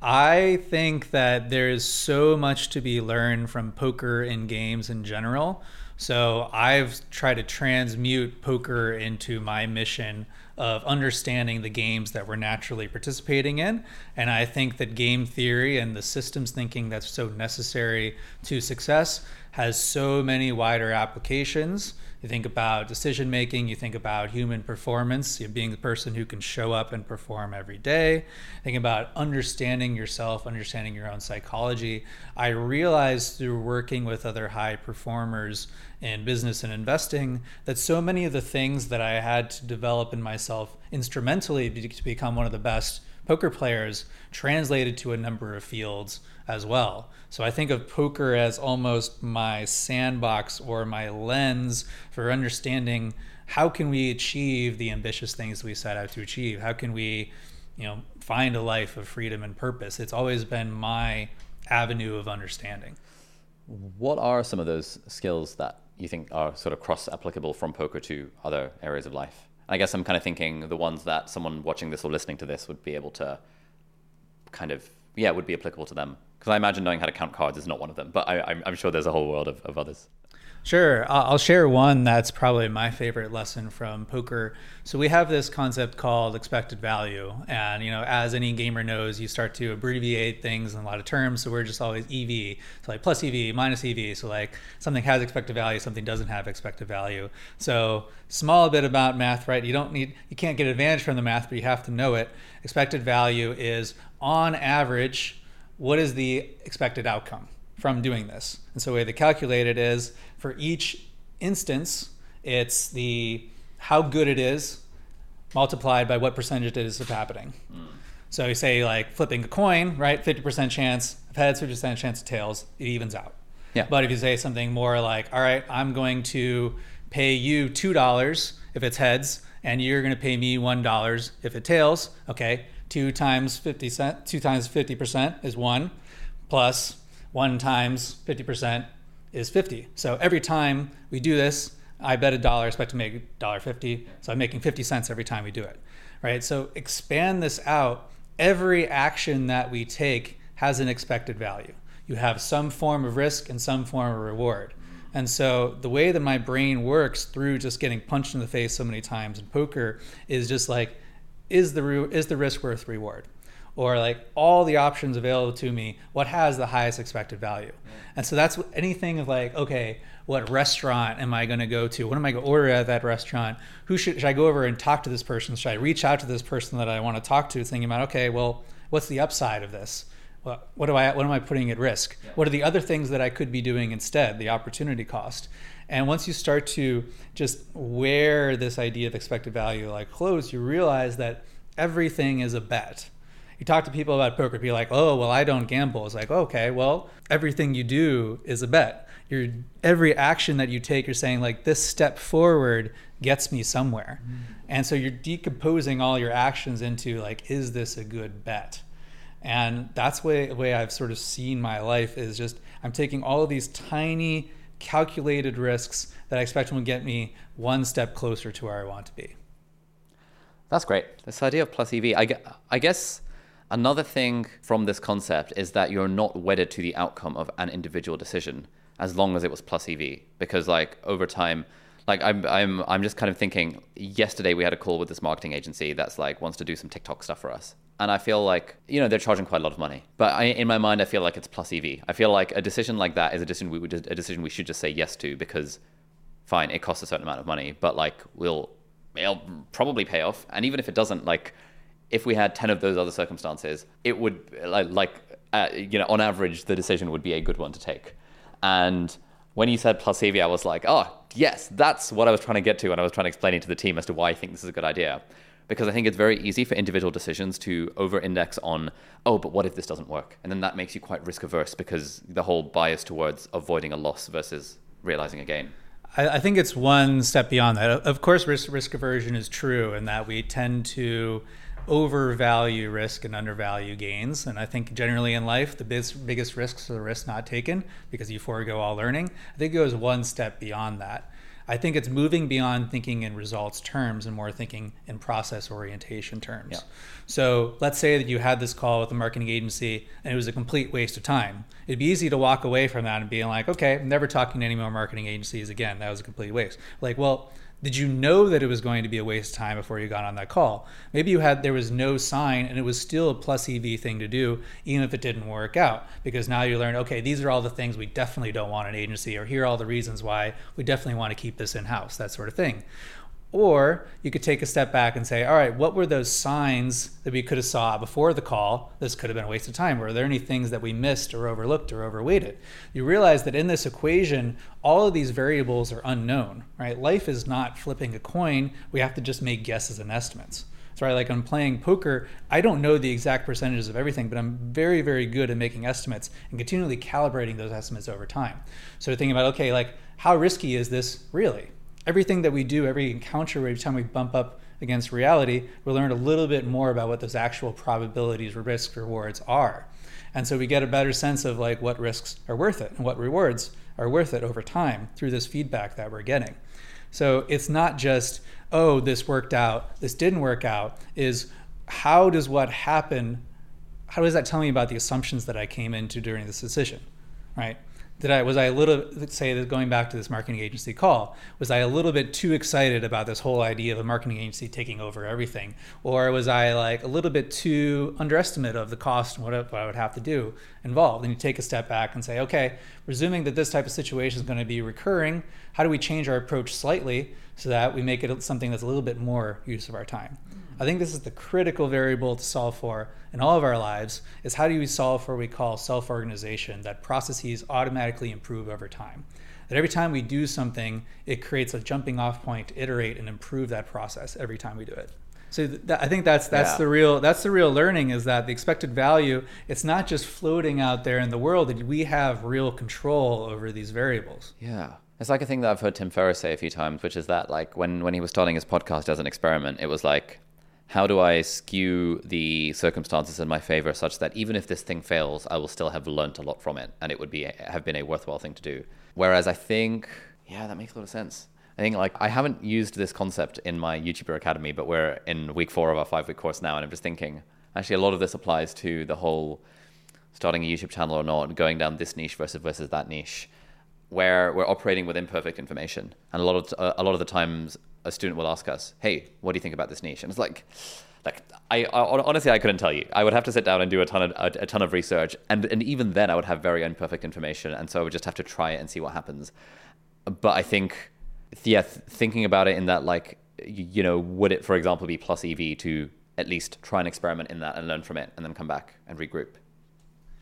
I think that there is so much to be learned from poker and games in general. So I've tried to transmute poker into my mission of understanding the games that we're naturally participating in. And I think that game theory and the systems thinking that's so necessary to success has so many wider applications. You think about decision making, you think about human performance, you being the person who can show up and perform every day. Think about understanding yourself, understanding your own psychology. I realized through working with other high performers in business and investing that so many of the things that I had to develop in myself instrumentally to become one of the best poker players translated to a number of fields as well. So I think of poker as almost my sandbox or my lens for understanding how can we achieve the ambitious things we set out to achieve? How can we, you know, find a life of freedom and purpose? It's always been my avenue of understanding. What are some of those skills that you think are sort of cross applicable from poker to other areas of life? I guess I'm kind of thinking the ones that someone watching this or listening to this would be able to kind of, yeah, would be applicable to them. Because I imagine knowing how to count cards is not one of them, but I, am sure there's a whole world of, of others. Sure. I'll share one that's probably my favorite lesson from poker. So we have this concept called expected value. And, you know, as any gamer knows, you start to abbreviate things in a lot of terms. So we're just always EV. So like plus EV, minus EV. So like something has expected value, something doesn't have expected value. So small bit about math, right? You don't need, you can't get advantage from the math, but you have to know it. Expected value is on average, what is the expected outcome? from doing this. And so the way they calculate it is for each instance, it's the how good it is multiplied by what percentage it is of happening. Mm. So you say like flipping a coin, right? 50% chance of heads, 50% chance of tails, it evens out. Yeah. But if you say something more like, all right, I'm going to pay you $2 if it's heads, and you're going to pay me $1 if it tails, okay, two times 50 cent, two times 50% is one, plus 1 times 50% is 50. So every time we do this, I bet a dollar, expect to make $1.50. So I'm making 50 cents every time we do it, right? So expand this out. Every action that we take has an expected value. You have some form of risk and some form of reward. And so the way that my brain works through just getting punched in the face so many times in poker is just like, is the, re- is the risk worth reward? Or like all the options available to me, what has the highest expected value? And so that's anything of like, okay, what restaurant am I going to go to? What am I going to order at that restaurant? Who should, should I go over and talk to this person? Should I reach out to this person that I want to talk to? Thinking about, okay, well, what's the upside of this? What, what do I, what am I putting at risk? Yeah. What are the other things that I could be doing instead? The opportunity cost. And once you start to just wear this idea of expected value like clothes, you realize that everything is a bet you talk to people about poker, be like, oh, well, I don't gamble. It's like, okay, well, everything you do is a bet. Your every action that you take, you're saying like this step forward gets me somewhere, mm-hmm. and so you're decomposing all your actions into like, is this a good bet? And that's the way, way I've sort of seen my life is just I'm taking all of these tiny calculated risks that I expect will get me one step closer to where I want to be. That's great. This idea of plus EV, I, I guess Another thing from this concept is that you're not wedded to the outcome of an individual decision as long as it was plus EV. Because like over time, like I'm I'm I'm just kind of thinking. Yesterday we had a call with this marketing agency that's like wants to do some TikTok stuff for us, and I feel like you know they're charging quite a lot of money. But I, in my mind, I feel like it's plus EV. I feel like a decision like that is a decision we would a decision we should just say yes to because fine, it costs a certain amount of money, but like we'll it'll probably pay off. And even if it doesn't, like if we had 10 of those other circumstances, it would, like, uh, you know, on average, the decision would be a good one to take. And when you said plus EV, I was like, oh, yes, that's what I was trying to get to. And I was trying to explain it to the team as to why I think this is a good idea. Because I think it's very easy for individual decisions to over index on, oh, but what if this doesn't work? And then that makes you quite risk averse because the whole bias towards avoiding a loss versus realizing a gain. I, think it's one step beyond that. Of course, risk, risk aversion is true in that we tend to overvalue risk and undervalue gains. And I think generally in life, the biggest, biggest risks are the risks not taken because you forego all learning. I think it goes one step beyond that. I think it's moving beyond thinking in results terms and more thinking in process orientation terms. Yeah. So let's say that you had this call with a marketing agency and it was a complete waste of time. It'd be easy to walk away from that and being like, okay, I'm never talking to any more marketing agencies again. That was a complete waste. Like, well, did you know that it was going to be a waste of time before you got on that call? Maybe you had there was no sign and it was still a plus EV thing to do, even if it didn't work out. Because now you learn, okay, these are all the things we definitely don't want an agency, or here are all the reasons why we definitely want to keep this in house, that sort of thing. Or you could take a step back and say, all right, what were those signs that we could have saw before the call? This could have been a waste of time. Were there any things that we missed or overlooked or overweighted? You realize that in this equation, all of these variables are unknown, right? Life is not flipping a coin. We have to just make guesses and estimates. So right, like I'm playing poker, I don't know the exact percentages of everything, but I'm very, very good at making estimates and continually calibrating those estimates over time. So thinking about, okay, like how risky is this really? Everything that we do, every encounter, every time we bump up against reality, we learn a little bit more about what those actual probabilities, risks, rewards are. And so we get a better sense of like what risks are worth it and what rewards are worth it over time through this feedback that we're getting. So it's not just, oh, this worked out, this didn't work out, is how does what happen, how does that tell me about the assumptions that I came into during this decision, right? Did I was I a little say that going back to this marketing agency call was I a little bit too excited about this whole idea of a marketing agency taking over everything? Or was I like a little bit too underestimate of the cost and what, what I would have to do involved? And you take a step back and say okay presuming that this type of situation is going to be recurring how do we change our approach slightly so that we make it something that's a little bit more use of our time I think this is the critical variable to solve for in all of our lives is how do we solve for what we call self-organization, that processes automatically improve over time. That every time we do something, it creates a jumping off point to iterate and improve that process every time we do it. So th- I think that's that's yeah. the real that's the real learning is that the expected value it's not just floating out there in the world that we have real control over these variables. Yeah. It's like a thing that I've heard Tim Ferriss say a few times, which is that like when when he was starting his podcast as an experiment, it was like how do I skew the circumstances in my favor such that even if this thing fails, I will still have learned a lot from it and it would be have been a worthwhile thing to do. Whereas I think, yeah, that makes a lot of sense. I think like I haven't used this concept in my YouTuber Academy, but we're in week four of our five week course now, and I'm just thinking actually a lot of this applies to the whole starting a YouTube channel or not, going down this niche versus versus that niche, where we're operating with imperfect information, and a lot of uh, a lot of the times a student will ask us, "Hey, what do you think about this niche?" And it's like, like I, I honestly I couldn't tell you. I would have to sit down and do a ton of a, a, ton of research, and and even then I would have very imperfect information, and so I would just have to try it and see what happens. But I think, yeah, thinking about it in that like, you know, would it for example be plus EV to at least try and experiment in that and learn from it, and then come back and regroup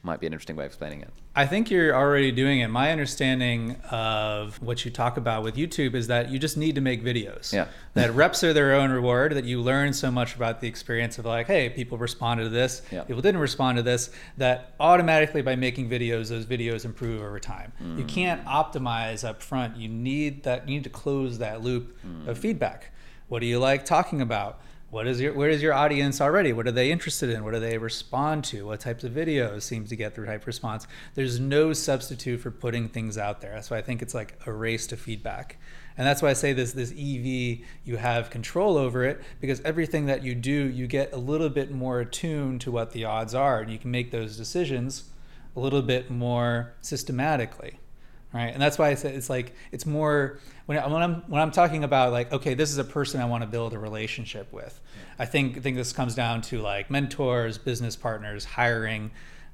might be an interesting way of explaining it. I think you're already doing it. My understanding of what you talk about with YouTube is that you just need to make videos. Yeah. [laughs] that reps are their own reward, that you learn so much about the experience of like, hey, people responded to this, yeah. people didn't respond to this, that automatically by making videos, those videos improve over time. Mm. You can't optimize up front. You need that you need to close that loop mm. of feedback. What do you like talking about? What is your where is your audience already? What are they interested in? What do they respond to? What types of videos seem to get the type response? There's no substitute for putting things out there. That's why i think it's like a race to feedback. And that's why i say this this ev you have control over it because everything that you do you get a little bit more attuned to what the odds are and you can make those decisions a little bit more systematically right? And that's why i said it's like it's more when, I, when i'm when i'm talking about like okay this is a person i want to build a relationship with. I think i think this comes down to like mentors business partners hiring.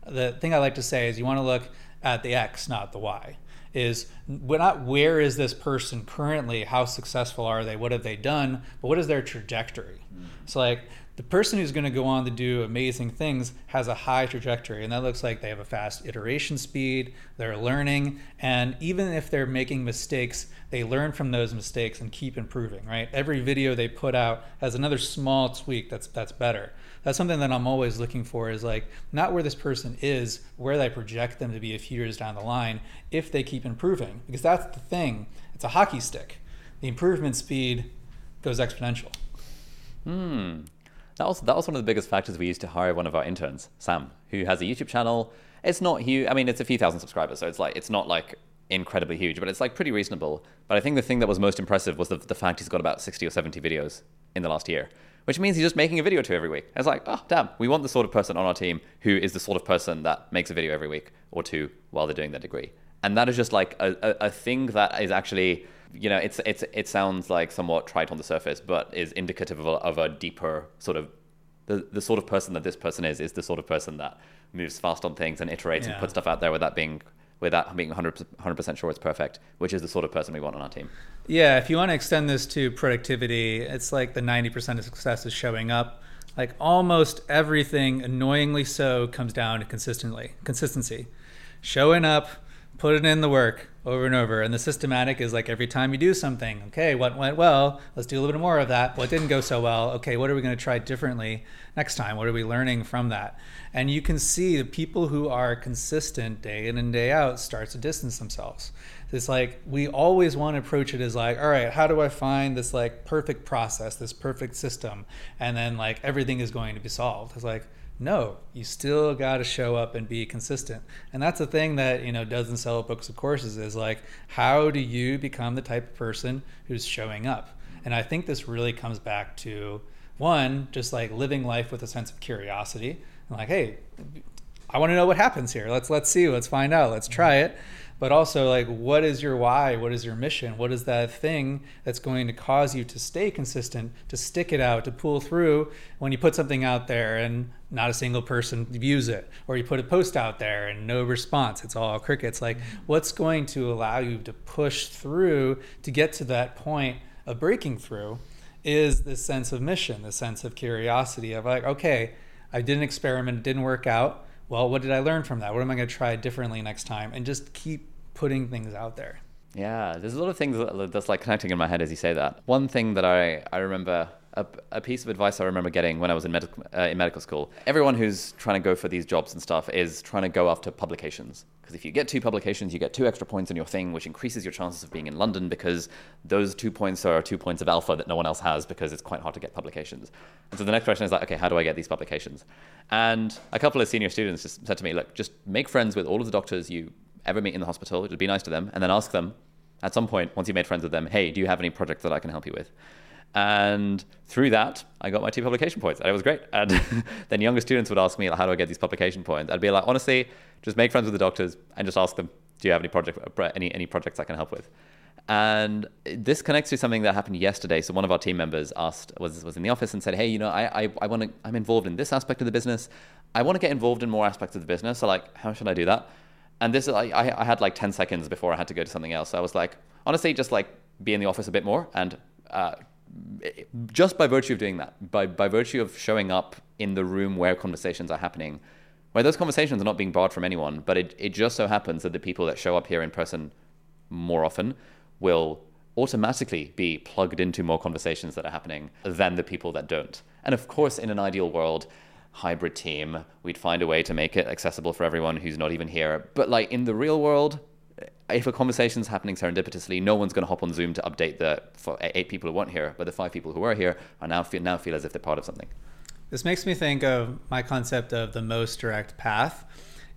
The thing i like to say is you want to look at the x not the y. Is we're not where is this person currently? How successful are they? What have they done? But what is their trajectory? Mm. so like the person who's going to go on to do amazing things has a high trajectory and that looks like they have a fast iteration speed they're learning and even if they're making mistakes they learn from those mistakes and keep improving right? Every video they put out has another small tweak that's that's better. That's something that i'm always looking for is like not where this person is where they project them to be a few years down the line if they keep improving because that's the thing. It's a hockey stick. The improvement speed goes exponential. Hmm that was that was one of the biggest factors we used to hire one of our interns, Sam, who has a YouTube channel. It's not huge. I mean, it's a few thousand subscribers, so it's like it's not like incredibly huge, but it's like pretty reasonable. But I think the thing that was most impressive was the, the fact he's got about 60 or 70 videos in the last year, which means he's just making a video or two every week. it's like, oh, damn, we want the sort of person on our team who is the sort of person that makes a video every week or two while they're doing their degree. And that is just like a, a, a thing that is actually you know, it's it's it sounds like somewhat trite on the surface, but is indicative of a, of a deeper sort of the the sort of person that this person is is the sort of person that moves fast on things and iterates yeah. and puts stuff out there without being without being 100 percent sure it's perfect, which is the sort of person we want on our team. Yeah, if you want to extend this to productivity, it's like the 90 percent of success is showing up. Like almost everything, annoyingly so, comes down to consistently consistency, showing up put it in the work over and over. And the systematic is like every time you do something, okay, what went well? Let's do a little bit more of that. What didn't go so well? Okay, what are we going to try differently next time? What are we learning from that? And you can see the people who are consistent day in and day out start to distance themselves. It's like we always want to approach it as like, all right, how do I find this like perfect process, this perfect system, and then like everything is going to be solved? It's like no, you still got to show up and be consistent. And that's the thing that, you know, doesn't sell books of courses is like, how do you become the type of person who's showing up? And I think this really comes back to one, just like living life with a sense of curiosity. And like, hey, I want to know what happens here. Let's let's see, let's find out, let's try it but also like what is your why? What is your mission? What is that thing that's going to cause you to stay consistent to stick it out to pull through when you put something out there and not a single person views it? Or you put a post out there and no response. It's all crickets. Like what's going to allow you to push through to get to that point of breaking through is this sense of mission this sense of curiosity of like okay i did an experiment. It didn't work out well, what did I learn from that? What am I going to try differently next time? And just keep putting things out there. Yeah, there's a lot of things that's like connecting in my head as you say that. One thing that I, I remember, a, a piece of advice I remember getting when I was in, medical uh, in medical school, everyone who's trying to go for these jobs and stuff is trying to go after publications. Because if you get two publications, you get two extra points in your thing, which increases your chances of being in London because those two points are two points of alpha that no one else has because it's quite hard to get publications. And so the next question is like, okay, how do I get these publications? And a couple of senior students just said to me, look, just make friends with all of the doctors you ever meet in the hospital, just be nice to them, and then ask them at some point, once you've made friends with them, hey, do you have any projects that I can help you with? And through that, I got my two publication points. And it was great. And [laughs] then younger students would ask me, like, how do I get these publication points? I'd be like, honestly, just make friends with the doctors and just ask them, do you have any project, any, any projects I can help with? And this connects to something that happened yesterday. So one of our team members asked, was, was in the office and said, hey, you know, I, I, I want to, I'm involved in this aspect of the business. I want to get involved in more aspects of the business. So like, how should I do that? and this I, I had like 10 seconds before I had to go to something else. So I was like, honestly, just like be in the office a bit more. And uh, just by virtue of doing that, by, by virtue of showing up in the room where conversations are happening, where those conversations are not being barred from anyone, but it, it just so happens that the people that show up here in person more often will automatically be plugged into more conversations that are happening than the people that don't. And of course, in an ideal world, hybrid team. We'd find a way to make it accessible for everyone who's not even here. But like in the real world, if a conversation's happening serendipitously, no one's going to hop on Zoom to update the eight people who weren't here, but the five people who were here are now feel now feel as if they're part of something. This makes me think of my concept of the most direct path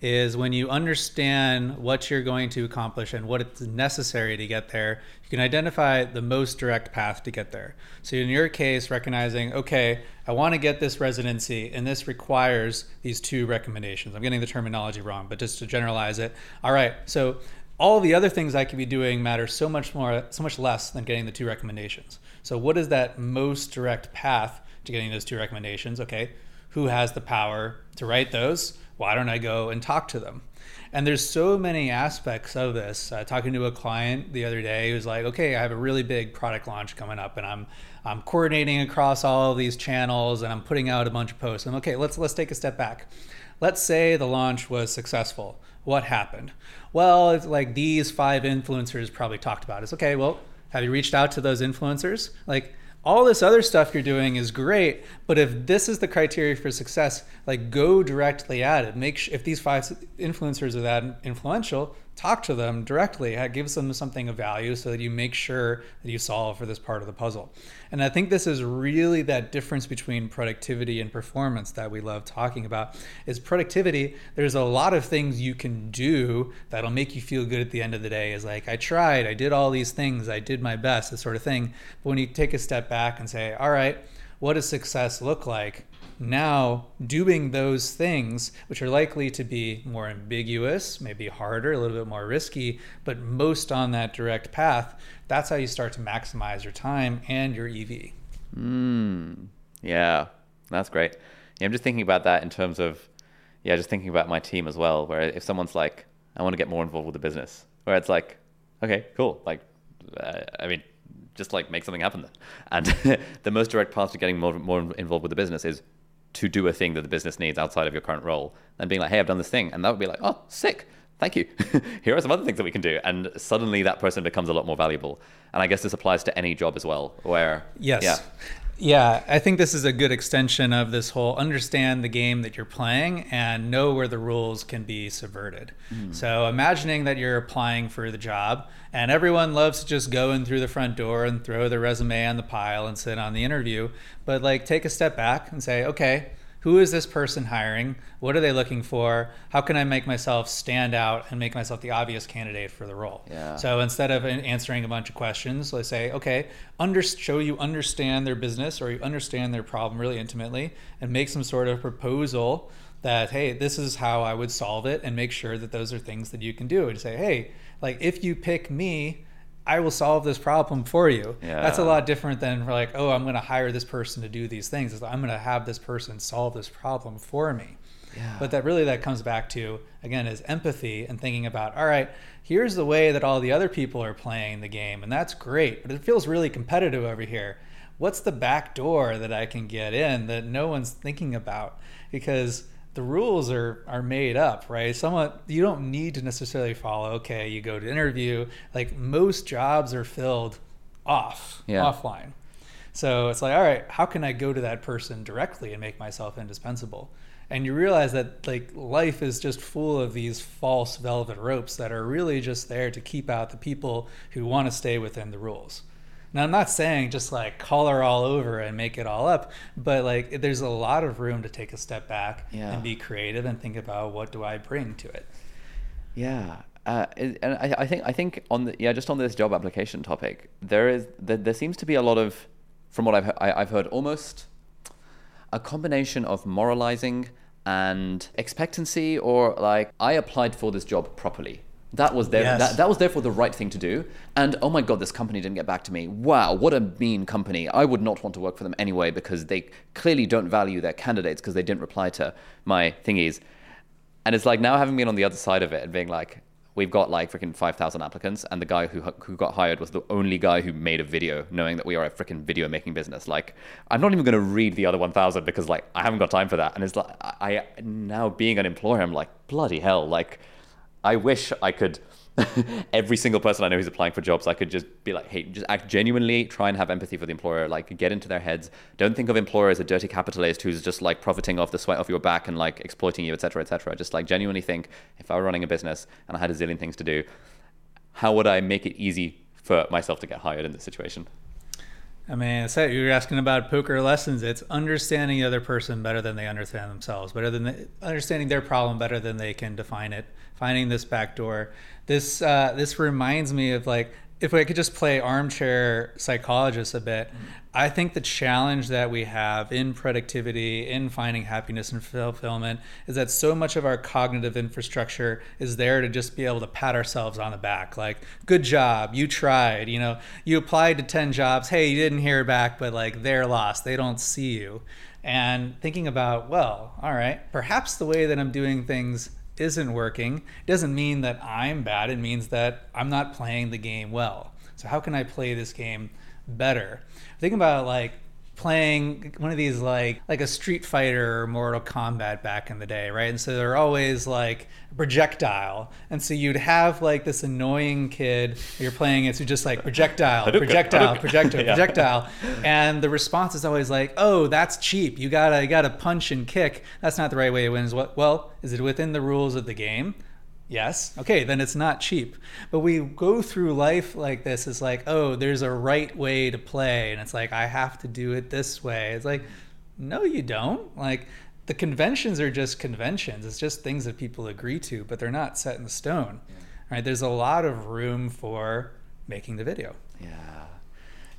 is when you understand what you're going to accomplish and what it's necessary to get there, you can identify the most direct path to get there. So, in your case, recognizing, okay, I want to get this residency, and this requires these two recommendations. I'm getting the terminology wrong, but just to generalize it. All right, so all the other things I could be doing matter so much more, so much less than getting the two recommendations. So, what is that most direct path to getting those two recommendations? Okay, who has the power to write those? why don't I go and talk to them? And there's so many aspects of this. Uh, talking to a client the other day who was like, "Okay, I have a really big product launch coming up, and I'm I'm coordinating across all of these channels, and I'm putting out a bunch of posts." Okay, let's let's take a step back. Let's say the launch was successful. What happened? Well, it's like these five influencers probably talked about. It's okay. Well, have you reached out to those influencers? Like all this other stuff you're doing is great but if this is the criteria for success like go directly at it make sh- if these five influencers are that influential talk to them directly. It gives them something of value so that you make sure that you solve for this part of the puzzle. And i think this is really that difference between productivity and performance that we love talking about. Is productivity there's a lot of things you can do that'll make you feel good at the end of the day. Is like i tried i did all these things i did my best this sort of thing. But when you take a step back and say all right what does success look like now doing those things, which are likely to be more ambiguous, maybe harder, a little bit more risky, but most on that direct path, that's how you start to maximize your time and your EV. Mm, yeah, that's great. Yeah, I'm just thinking about that in terms of, yeah, just thinking about my team as well, where if someone's like, I want to get more involved with the business, where it's like, okay, cool. Like, uh, I mean, just like make something happen then. And [laughs] the most direct path to getting more, more involved with the business is to do a thing that the business needs outside of your current role and being like, hey, I've done this thing. And that would be like, oh, sick. thank you. [laughs] Here are some other things that we can do. And suddenly that person becomes a lot more valuable. And I guess this applies to any job as well, where. Yes. Yeah. Yeah, I think this is a good extension of this whole understand the game that you're playing and know where the rules can be subverted. Mm. So, imagining that you're applying for the job and everyone loves to just go in through the front door and throw their resume on the pile and sit on the interview, but like take a step back and say, okay, who is this person hiring? What are they looking for? How can I make myself stand out and make myself the obvious candidate for the role? Yeah. So instead of answering a bunch of questions, let's say, okay, under, show you understand their business or you understand their problem really intimately and make some sort of proposal that, hey, this is how I would solve it and make sure that those are things that you can do. And say, hey, like if you pick me, I will solve this problem for you. Yeah. That's a lot different than like, oh, I'm going to hire this person to do these things. I'm going to have this person solve this problem for me. Yeah. But that really that comes back to again is empathy and thinking about all right, here's the way that all the other people are playing the game, and that's great, but it feels really competitive over here. What's the back door that I can get in that no one's thinking about? Because the rules are are made up, right? Someone you don't need to necessarily follow. Okay, you go to interview. Like most jobs are filled off, yeah. offline. So it's like, all right, how can I go to that person directly and make myself indispensable? And you realize that like life is just full of these false velvet ropes that are really just there to keep out the people who want to stay within the rules. Now, I'm not saying just like color all over and make it all up, but like there's a lot of room to take a step back yeah. and be creative and think about what do I bring to it. Yeah. Uh, and I, I, think I think on the yeah just on this job application topic there is there, there seems to be a lot of from what I've have i have heard almost a combination of moralizing and expectancy or like I applied for this job properly that was there. Yes. That, that was therefore the right thing to do. And oh my god, this company didn't get back to me. Wow, what a mean company. I would not want to work for them anyway because they clearly don't value their candidates because they didn't reply to my thingies. And it's like now having been on the other side of it and being like, we've got like freaking 5,000 applicants, and the guy who, who got hired was the only guy who made a video, knowing that we are a freaking video making business. Like, I'm not even going to read the other 1,000 because like I haven't got time for that. And it's like, I now being an employer, I'm like, bloody hell, like I wish I could. [laughs] every single person I know who's applying for jobs, I could just be like, hey, just act genuinely, try and have empathy for the employer, like get into their heads. Don't think of employer as a dirty capitalist who's just like profiting off the sweat off your back and like exploiting you, etc., etc. Just like genuinely think, if I were running a business and I had a zillion things to do, how would I make it easy for myself to get hired in this situation? I mean, it's that you're asking about poker lessons. It's understanding the other person better than they understand themselves, better than the, understanding their problem better than they can define it. Finding this back door. This uh, this reminds me of like if I could just play armchair psychologist a bit, I think the challenge that we have in productivity, in finding happiness and fulfillment, is that so much of our cognitive infrastructure is there to just be able to pat ourselves on the back. Like, good job, you tried, you know, you applied to 10 jobs, hey, you didn't hear back, but like they're lost, they don't see you. And thinking about, well, all right, perhaps the way that I'm doing things isn't working doesn't mean that I'm bad. It means that I'm not playing the game well. So how can I play this game better? Think about like playing one of these like like a Street Fighter or Mortal Kombat back in the day, right? And so they're always like projectile, and so you'd have like this annoying kid you're playing it, so just like projectile, projectile, projectile, [laughs] projectile, and the response is always like, "Oh, that's cheap. You gotta you gotta punch and kick. That's not the right way to win." Is What? Well, is it within the rules of the game? Yes. Okay, then it's not cheap. But we go through life like this. It's like, oh, there's a right way to play. And it's like, I have to do it this way. It's like, no, you don't. Like, the conventions are just conventions. It's just things that people agree to, but they're not set in stone. Yeah. Right? There's a lot of room for making the video. Yeah.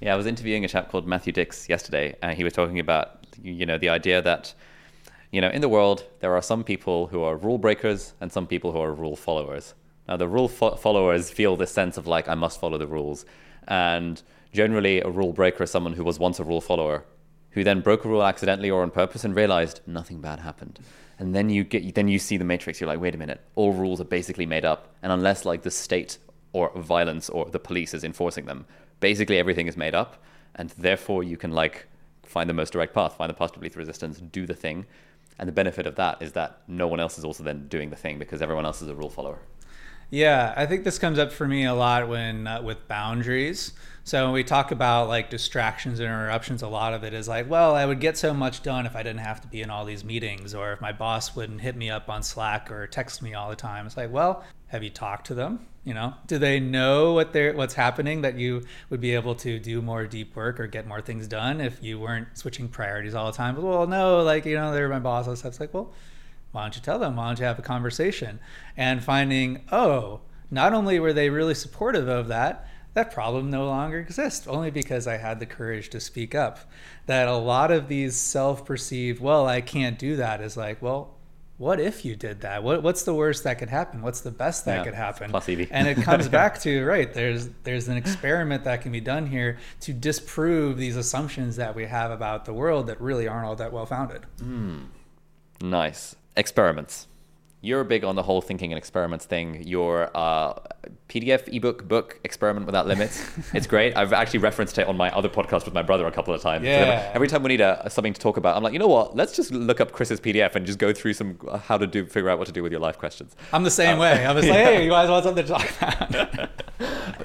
Yeah, I was interviewing a chap called Matthew Dicks yesterday, and he was talking about, you know, the idea that you know, in the world, there are some people who are rule breakers and some people who are rule followers. Now, the rule fo- followers feel this sense of like, I must follow the rules. And generally, a rule breaker is someone who was once a rule follower, who then broke a rule accidentally or on purpose and realized nothing bad happened. And then you get, then you see the matrix. You're like, wait a minute, all rules are basically made up, and unless like the state or violence or the police is enforcing them, basically everything is made up, and therefore you can like find the most direct path, find the path to least resistance, do the thing, and the benefit of that is that no one else is also then doing the thing because everyone else is a rule follower. Yeah, I think this comes up for me a lot when uh, with boundaries. So when we talk about like distractions and interruptions, a lot of it is like, well, I would get so much done if I didn't have to be in all these meetings, or if my boss wouldn't hit me up on Slack or text me all the time. It's like, well, have you talked to them? You know, do they know what they're what's happening that you would be able to do more deep work or get more things done if you weren't switching priorities all the time? But, well, no, like you know, they're my boss. And stuff. It's like, well, why don't you tell them? Why don't you have a conversation? And finding, oh, not only were they really supportive of that, that problem no longer exists only because I had the courage to speak up. That a lot of these self perceived, well, I can't do that is like, well, what if you did that? What, what's the worst that could happen? What's the best that Yeah, could happen? plus EV. and it comes [laughs] back to right there's there's an experiment that can be done here to disprove these assumptions that we have about the world that really aren't all that well founded. Mm. Nice. Experiments. You're big on the whole thinking and experiments thing. Your uh, PDF, ebook, book, Experiment Without Limits. [laughs] it's great. I've actually referenced it on my other podcast with my brother a couple of times. Yeah. Every time we need a, something to talk about, I'm like, you know what? Let's just look up Chris's PDF and just go through some uh, how to do, figure out what to do with your life questions. I'm the same way. I was like, [laughs] hey, you guys want something to talk about? [laughs]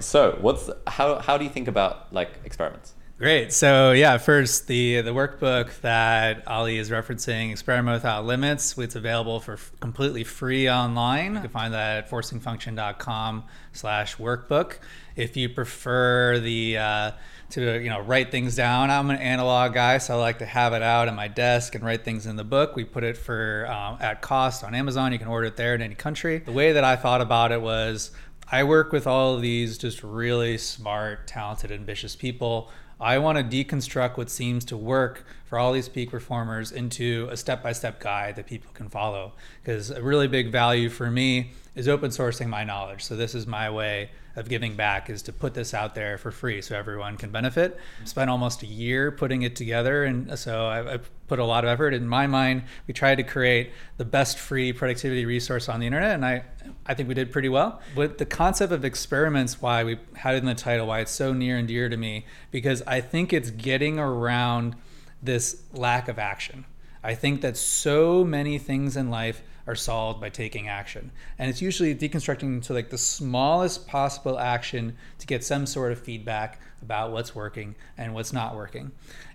So, what's how how do you think about like experiments? Great. So yeah, first the the workbook that Ali is referencing, Experiment Without Limits, it's available for f- completely free online. You can find that at forcingfunction.com slash workbook. If you prefer the uh, to you know write things down, I'm an analog guy, so I like to have it out on my desk and write things in the book. We put it for um, at cost on Amazon. You can order it there in any country. The way that I thought about it was I work with all of these just really smart, talented, ambitious people. I want to deconstruct what seems to work for all these peak performers into a step by step guide that people can follow. Because a really big value for me is open sourcing my knowledge. So, this is my way of giving back is to put this out there for free so everyone can benefit. Spent almost a year putting it together, and so I, I put a lot of effort. In my mind, we tried to create the best free productivity resource on the internet, and I, I think we did pretty well. With the concept of experiments, why we had it in the title, why it's so near and dear to me, because I think it's getting around this lack of action. I think that so many things in life are solved by taking action. And it's usually deconstructing to like the smallest possible action to get some sort of feedback about what's working and what's not working.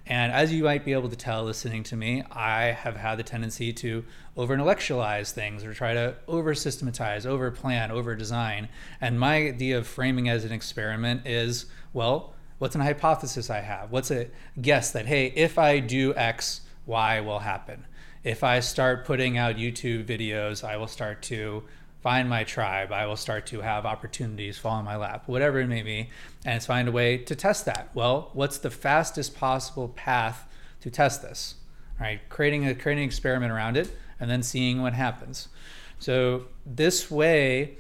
And as you might be able to tell listening to me, I have had the tendency to over intellectualize things or try to over systematize, over plan, over design. And my idea of framing as an experiment is well, what's an hypothesis I have? What's a guess that, hey, if I do X, Y will happen? If I start putting out YouTube videos, I will start to find my tribe. I will start to have opportunities fall in my lap, whatever it may be, and it's find a way to test that. Well, what's the fastest possible path to test this? All right, creating a creating an experiment around it and then seeing what happens. So this way,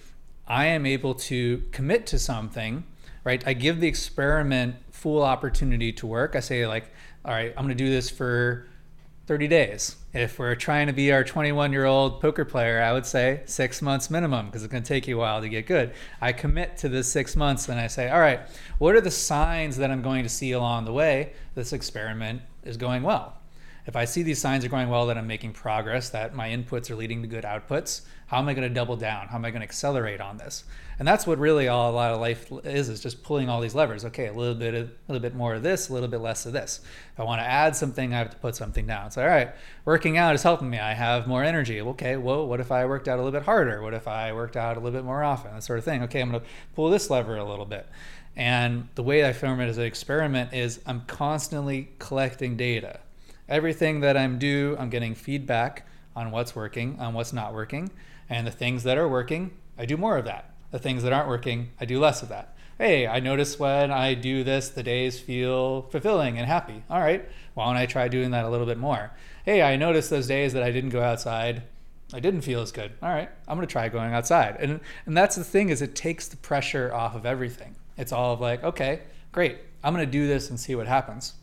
I am able to commit to something, right? I give the experiment full opportunity to work. I say like, all right, I'm going to do this for 30 days. If we're trying to be our 21 year old poker player, I would say six months minimum because it's going to take you a while to get good. I commit to this six months and I say, all right, what are the signs that I'm going to see along the way this experiment is going well? If I see these signs are going well, that I'm making progress, that my inputs are leading to good outputs, how am I going to double down? How am I going to accelerate on this? And that's what really all a lot of life is, is just pulling all these levers. Okay, a little bit, of, a little bit more of this, a little bit less of this. If I want to add something, I have to put something down. So, all right, working out is helping me. I have more energy. Okay, well, what if I worked out a little bit harder? What if I worked out a little bit more often? That sort of thing. Okay, I'm going to pull this lever a little bit. And the way I form it as an experiment is I'm constantly collecting data everything that I'm do, I'm getting feedback on what's working, on what's not working, and the things that are working, I do more of that. The things that aren't working, I do less of that. Hey, I notice when I do this, the days feel fulfilling and happy. All right, why don't I try doing that a little bit more? Hey, I noticed those days that I didn't go outside, I didn't feel as good. All right, I'm gonna try going outside. And and that's the thing is it takes the pressure off of everything. It's all of like, okay, great, I'm gonna do this and see what happens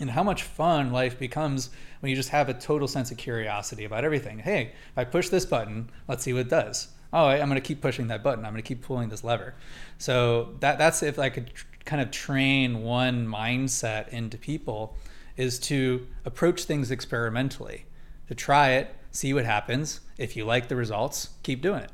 and how much fun life becomes when you just have a total sense of curiosity about everything. Hey, if I push this button, let's see what it does. Oh, I'm going to keep pushing that button. I'm going to keep pulling this lever. So that that's if I could tr- kind of train one mindset into people is to approach things experimentally, to try it, see what happens. If you like the results, keep doing it.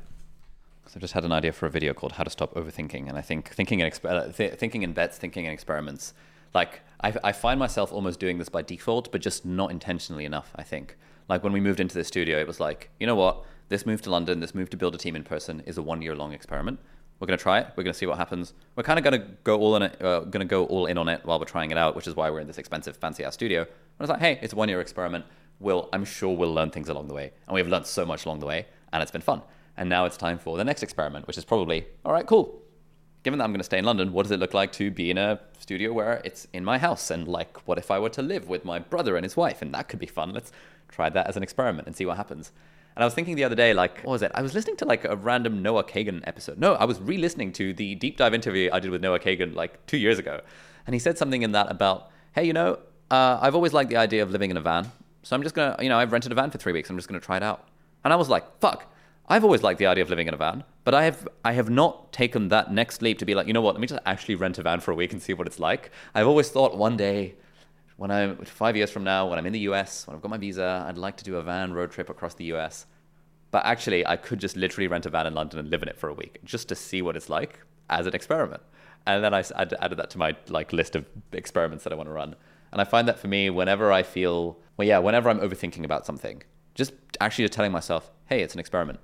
So I just had an idea for a video called "How to Stop Overthinking," and I think thinking in uh, th- thinking in bets, thinking in experiments. Like I, I find myself almost doing this by default, but just not intentionally enough. I think. Like when we moved into the studio, it was like, you know what? This move to London, this move to build a team in person, is a one-year-long experiment. We're going to try it. We're going to see what happens. We're kind of going to go all in it. Uh, to go all in on it while we're trying it out, which is why we're in this expensive, fancy ass studio. And I was like, hey, it's a one-year experiment. We'll, I'm sure we'll learn things along the way, and we've learned so much along the way, and it's been fun. And now it's time for the next experiment, which is probably, all right, cool. Given that I'm going to stay in London, what does it look like to be in a studio where it's in my house? And like, what if I were to live with my brother and his wife? And that could be fun. Let's try that as an experiment and see what happens. And I was thinking the other day, like, what was it? I was listening to like a random Noah Kagan episode. No, I was re listening to the deep dive interview I did with Noah Kagan like two years ago. And he said something in that about, hey, you know, uh, I've always liked the idea of living in a van. So I'm just going to, you know, I've rented a van for three weeks. I'm just going to try it out. And I was like, fuck, I've always liked the idea of living in a van, but I have I have not taken that next leap to be like, you know what, let me just actually rent a van for a week and see what it's like. I've always thought one day, when I'm five years from now, when I'm in the US, when I've got my visa, I'd like to do a van road trip across the US. But actually, I could just literally rent a van in London and live in it for a week just to see what it's like as an experiment. And then I added that to my like list of experiments that I want to run. And I find that for me, whenever I feel, well, yeah, whenever I'm overthinking about something, just actually just telling myself, hey, it's an experiment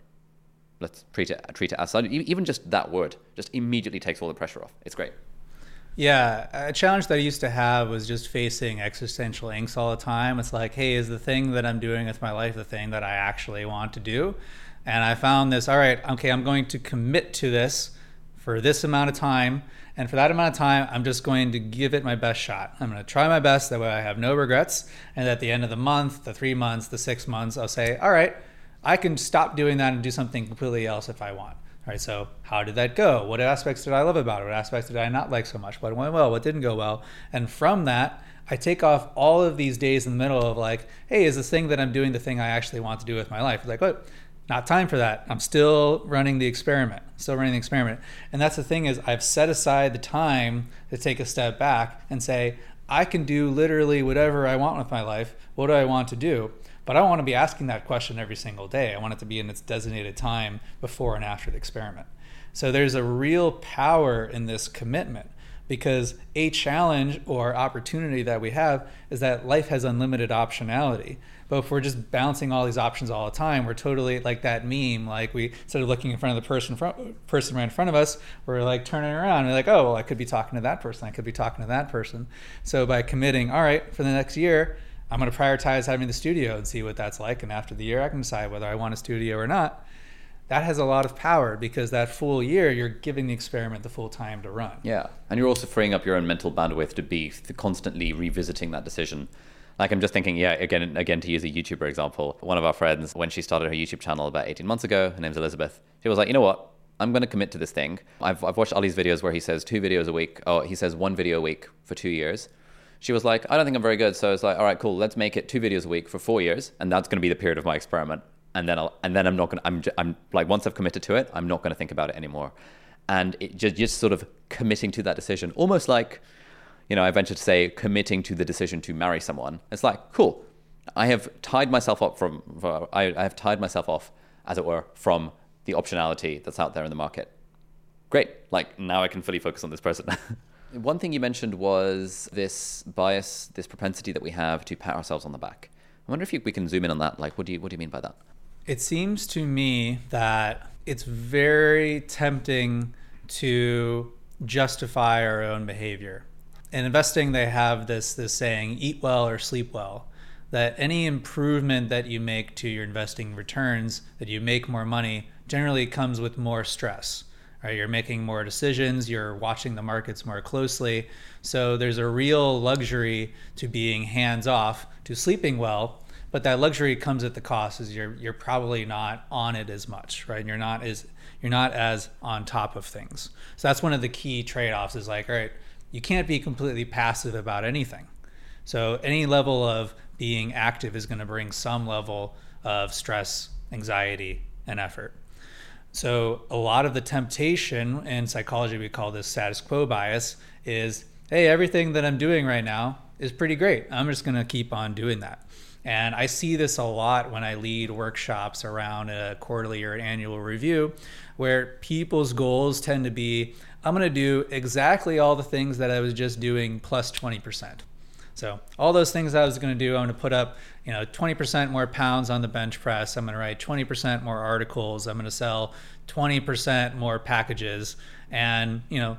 let's treat it treat it as such. Even just that word just immediately takes all the pressure off. It's great. Yeah, a challenge that I used to have was just facing existential angst all the time. It's like, hey, is the thing that I'm doing with my life the thing that I actually want to do? And I found this, all right, okay, I'm going to commit to this for this amount of time. And for that amount of time, I'm just going to give it my best shot. I'm going to try my best. That way I have no regrets. And at the end of the month, the three months, the six months, I'll say, all right, I can stop doing that and do something completely else if I want. All right, so how did that go? What aspects did I love about it? What aspects did I not like so much? What went well? What didn't go well? And from that, I take off all of these days in the middle of like, hey, is this thing that I'm doing the thing I actually want to do with my life? Like, oh, not time for that. I'm still running the experiment, still running the experiment. And that's the thing is I've set aside the time to take a step back and say, I can do literally whatever I want with my life. What do I want to do? But I don't want to be asking that question every single day. I want it to be in its designated time before and after the experiment. So there's a real power in this commitment because a challenge or opportunity that we have is that life has unlimited optionality. But if we're just bouncing all these options all the time, we're totally like that meme. Like we instead of looking in front of the person front, person right in front of us, we're like turning around. We're like, oh, well, I could be talking to that person. I could be talking to that person. So by committing, all right, for the next year, I'm going to prioritize having the studio and see what that's like. And after the year, I can decide whether I want a studio or not. That has a lot of power because that full year, you're giving the experiment the full time to run. Yeah. And you're also freeing up your own mental bandwidth to be constantly revisiting that decision. Like I'm just thinking, yeah, again, again to use a YouTuber example, one of our friends, when she started her YouTube channel about 18 months ago, her name's Elizabeth, she was like, you know what? I'm going to commit to this thing. I've, I've watched Ali's videos where he says two videos a week. Oh, he says one video a week for two years she was like, I don't think I'm very good. So it's like, all right, cool. Let's make it two videos a week for four years, and that's going to be the period of my experiment. And then I'll, and then I'm not going. to I'm, I'm like, once I've committed to it, I'm not going to think about it anymore. And it just, just sort of committing to that decision, almost like, you know, I venture to say, committing to the decision to marry someone. It's like, cool. I have tied myself up from. I, I have tied myself off, as it were, from the optionality that's out there in the market. Great. Like now I can fully focus on this person. [laughs] One thing you mentioned was this bias, this propensity that we have to pat ourselves on the back. I wonder if you, we can zoom in on that. Like, what do you what do you mean by that? It seems to me that it's very tempting to justify our own behavior. In investing, they have this this saying: "Eat well or sleep well." That any improvement that you make to your investing returns, that you make more money, generally comes with more stress right? You're making more decisions, you're watching the markets more closely. So there's a real luxury to being hands off, to sleeping well, but that luxury comes at the cost is you're you're probably not on it as much, right? You're not as you're not as on top of things. So that's one of the key trade-offs is like, all right, you can't be completely passive about anything. So any level of being active is going to bring some level of stress, anxiety, and effort. So a lot of the temptation in psychology, we call this status quo bias, is hey, everything that I'm doing right now is pretty great. I'm just going to keep on doing that. And I see this a lot when I lead workshops around a quarterly or an annual review, where people's goals tend to be I'm going to do exactly all the things that I was just doing plus 20%. So all those things I was going to do, I'm going to put up, you know, 20% more pounds on the bench press. I'm going to write 20% more articles. I'm going to sell 20% more packages. And, you know,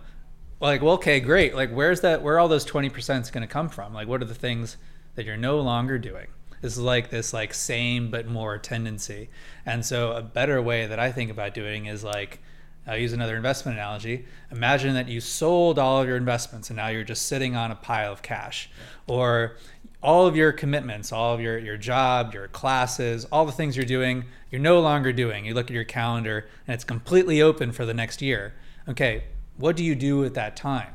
like, well, okay, great. Like, where's that, where all those 20% is going to come from? Like, what are the things that you're no longer doing? This is like this like same but more tendency. And so a better way that I think about doing is like, I'll use another investment analogy. Imagine that you sold all of your investments and now you're just sitting on a pile of cash. Or all of your commitments, all of your, your job, your classes, all the things you're doing, you're no longer doing. You look at your calendar and it's completely open for the next year. Okay, what do you do at that time?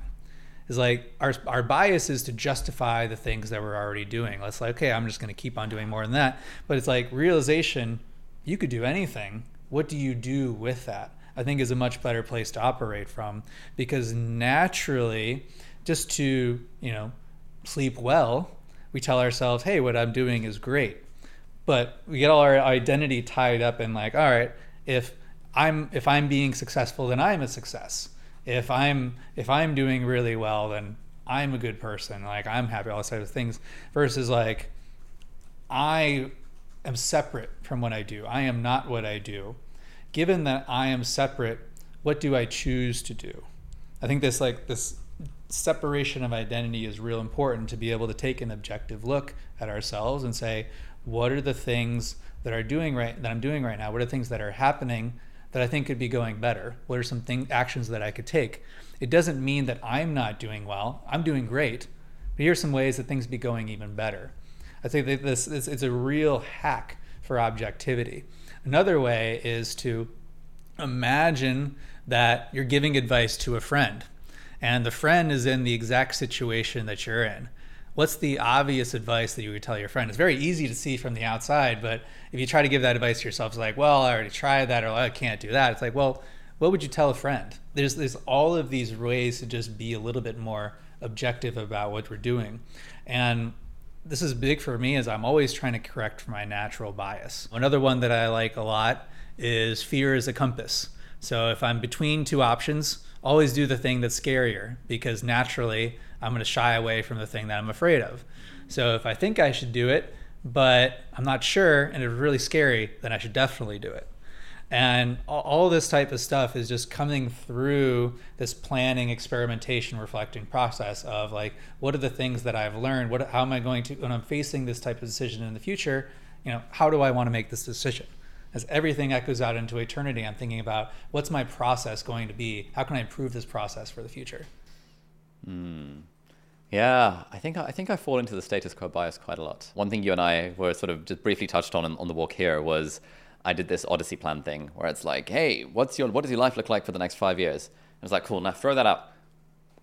Is like our, our bias is to justify the things that we're already doing. Let's like, okay, I'm just going to keep on doing more than that. But it's like realization, you could do anything. What do you do with that? I think is a much better place to operate from because naturally, just to, you know, sleep well, we tell ourselves, hey, what I'm doing is great. But we get all our identity tied up in like, all right, if I'm if I'm being successful, then I'm a success. If I'm if I'm doing really well, then I'm a good person. Like I'm happy, all those types of things. Versus like I am separate from what I do. I am not what I do given that I am separate, what do I choose to do? I think this like this separation of identity is real important to be able to take an objective look at ourselves and say, what are the things that are doing right that I'm doing right now? What are things that are happening that I think could be going better? What are some thing, actions that I could take? It doesn't mean that I'm not doing well. I'm doing great. But here's some ways that things be going even better. I think that this, this it's a real hack for objectivity. Another way is to imagine that you're giving advice to a friend and the friend is in the exact situation that you're in. What's the obvious advice that you would tell your friend? It's very easy to see from the outside, but if you try to give that advice to yourself, it's like, well, I already tried that, or I can't do that. It's like, well, what would you tell a friend? There's there's all of these ways to just be a little bit more objective about what we're doing, and this is big for me as I'm always trying to correct my natural bias. Another one that I like a lot is fear is a compass. So if I'm between two options, always do the thing that's scarier because naturally I'm going to shy away from the thing that I'm afraid of. So if I think I should do it, but I'm not sure and it's really scary, then I should definitely do it. And all, this type of stuff is just coming through this planning, experimentation, reflecting process of like, what are the things that I've learned? What, how am I going to, when I'm facing this type of decision in the future, you know, how do I want to make this decision? As everything echoes out into eternity, I'm thinking about what's my process going to be? How can I improve this process for the future? Hmm. Yeah, I think I think I fall into the status quo bias quite a lot. One thing you and I were sort of just briefly touched on on the walk here was I did this Odyssey plan thing where it's like, hey, what's your what does your life look like for the next five years? And it's like, cool. Now throw that out.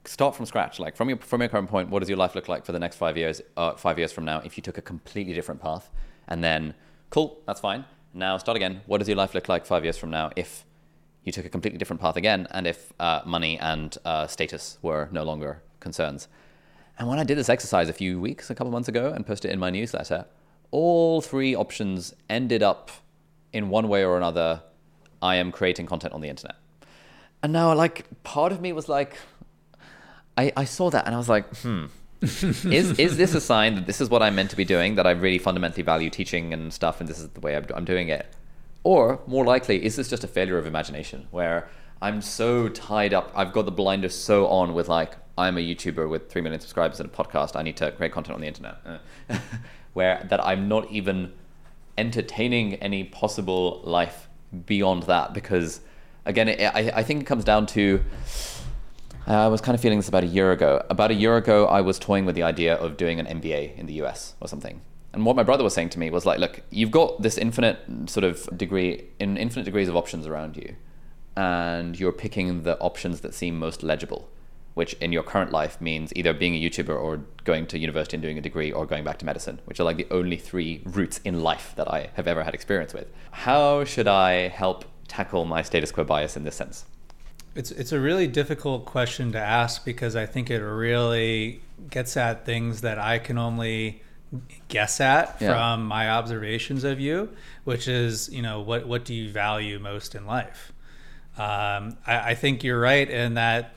Start from scratch. Like from your from your current point, what does your life look like for the next five years? Uh, five years from now, if you took a completely different path, and then, cool, that's fine. Now start again. What does your life look like five years from now if you took a completely different path again, and if uh, money and uh, status were no longer concerns? And when I did this exercise a few weeks, a couple months ago, and posted it in my newsletter, all three options ended up in one way or another, I am creating content on the internet. And now, like, part of me was like, I, I saw that and I was like, hmm, [laughs] is is this a sign that this is what I'm meant to be doing? That I really fundamentally value teaching and stuff, and this is the way I'm, I'm doing it? Or more likely, is this just a failure of imagination where I'm so tied up, I've got the blinders so on with like I'm a YouTuber with three million subscribers and a podcast. I need to create content on the internet, [laughs] where that I'm not even entertaining any possible life beyond that because again it, I, I think it comes down to uh, I was kind of feeling this about a year ago. About a year ago, I was toying with the idea of doing an MBA in the US or something. And what my brother was saying to me was like, look, you've got this infinite sort of degree, in infinite degrees of options around you, and you're picking the options that seem most legible which in your current life means either being a YouTuber or going to university and doing a degree or going back to medicine, which are like the only three routes in life that I have ever had experience with. How should I help tackle my status quo bias in this sense? It's it's a really difficult question to ask because I think it really gets at things that I can only guess at Yeah. from my observations of you, which is, you know, what what do you value most in life? Um, I, I think you're right in that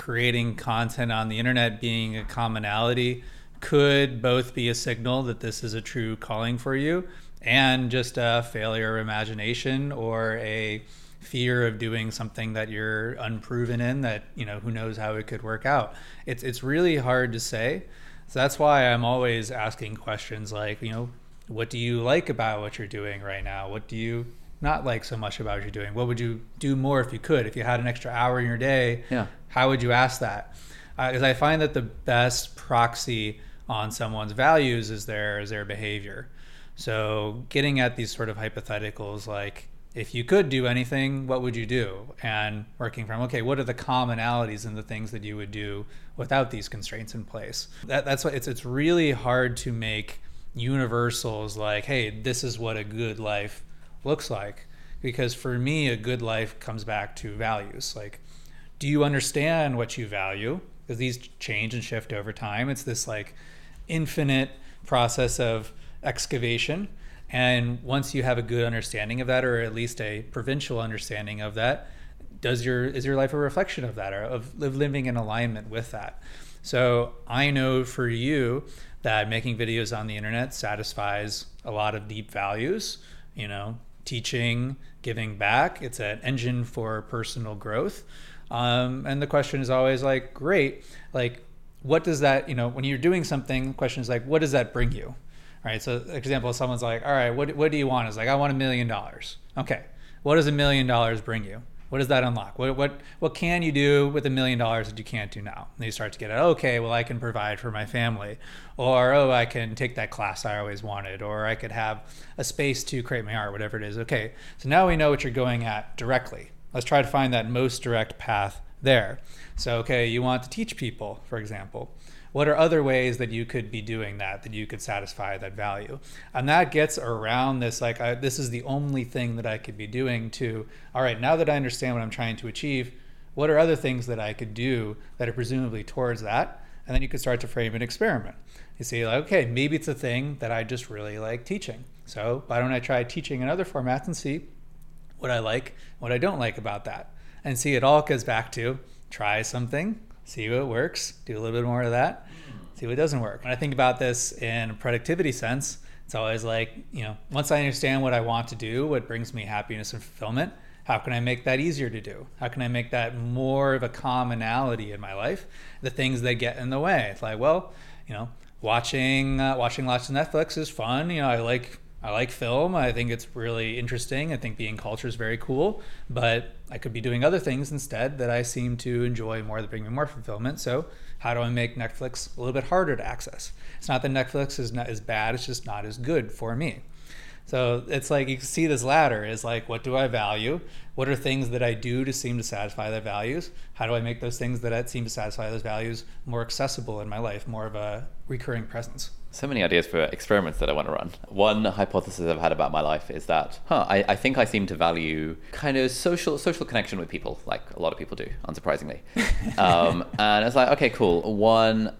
creating content on the internet being a commonality could both be a signal that this is a true calling for you and just a failure of imagination or a fear of doing something that you're unproven in that you know who knows how it could work out. It's it's really hard to say. So that's why i'm always asking questions like you know what do you like about what you're doing right now? What do you not like so much about what you're doing what would you do more if you could if you had an extra hour in your day Yeah. how would you ask that? Uh, because I find that the best proxy on someone's values is their is their behavior. So getting at these sort of hypotheticals like if you could do anything, what would you do? And working from okay, what are the commonalities in the things that you would do without these constraints in place? That, that's why it's it's really hard to make universals like, hey, this is what a good life looks like. Because for me, a good life comes back to values. Like, do you understand what you value? Because these change and shift over time. It's this like infinite process of excavation. And once you have a good understanding of that, or at least a provincial understanding of that, does your is your life a reflection of that, or of living in alignment with that? So I know for you that making videos on the internet satisfies a lot of deep values. You know, teaching, giving back. It's an engine for personal growth. Um, and the question is always like, great, like, what does that, you know, when you're doing something, the question is like, what does that bring you? Right. So, example, someone's like, all right, what, what do you want? It's like, I want a million dollars. Okay. What does a million dollars bring you? What does that unlock? What, what, what can you do with a million dollars that you can't do now? And you start to get it. okay, well, I can provide for my family. Or, oh, I can take that class I always wanted. Or I could have a space to create my art, whatever it is. Okay. So now we know what you're going at directly. Let's try to find that most direct path there. So, okay, you want to teach people, for example. What are other ways that you could be doing that, that you could satisfy that value? And that gets around this like, I, this is the only thing that I could be doing to, all right, now that I understand what I'm trying to achieve, what are other things that I could do that are presumably towards that? And then you could start to frame an experiment. You see, like, okay, maybe it's a thing that I just really like teaching. So why don't I try teaching in other formats and see what I like, what I don't like about that. And see, it all goes back to try something, see what works, do a little bit more of that, see what doesn't work. When I think about this in a productivity sense, it's always like, you know, once I understand what I want to do, what brings me happiness and fulfillment, how can I make that easier to do? How can I make that more of a commonality in my life? The things that get in the way. It's like, well, you know, watching uh, watching lots of Netflix is fun. You know, I like I like film. I think it's really interesting. I think being culture is very cool, but I could be doing other things instead that I seem to enjoy more that bring me more fulfillment. So, how do I make Netflix a little bit harder to access? It's not that Netflix is not as bad, it's just not as good for me. So it's like you can see this ladder is like, what do I value? What are things that I do to seem to satisfy their values? How do I make those things that seem to satisfy those values more accessible in my life, more of a recurring presence? So many ideas for experiments that I want to run. One hypothesis I've had about my life is that, huh, I, I think I seem to value kind of social social connection with people, like a lot of people do, unsurprisingly. [laughs] um, and it's like, okay, cool. One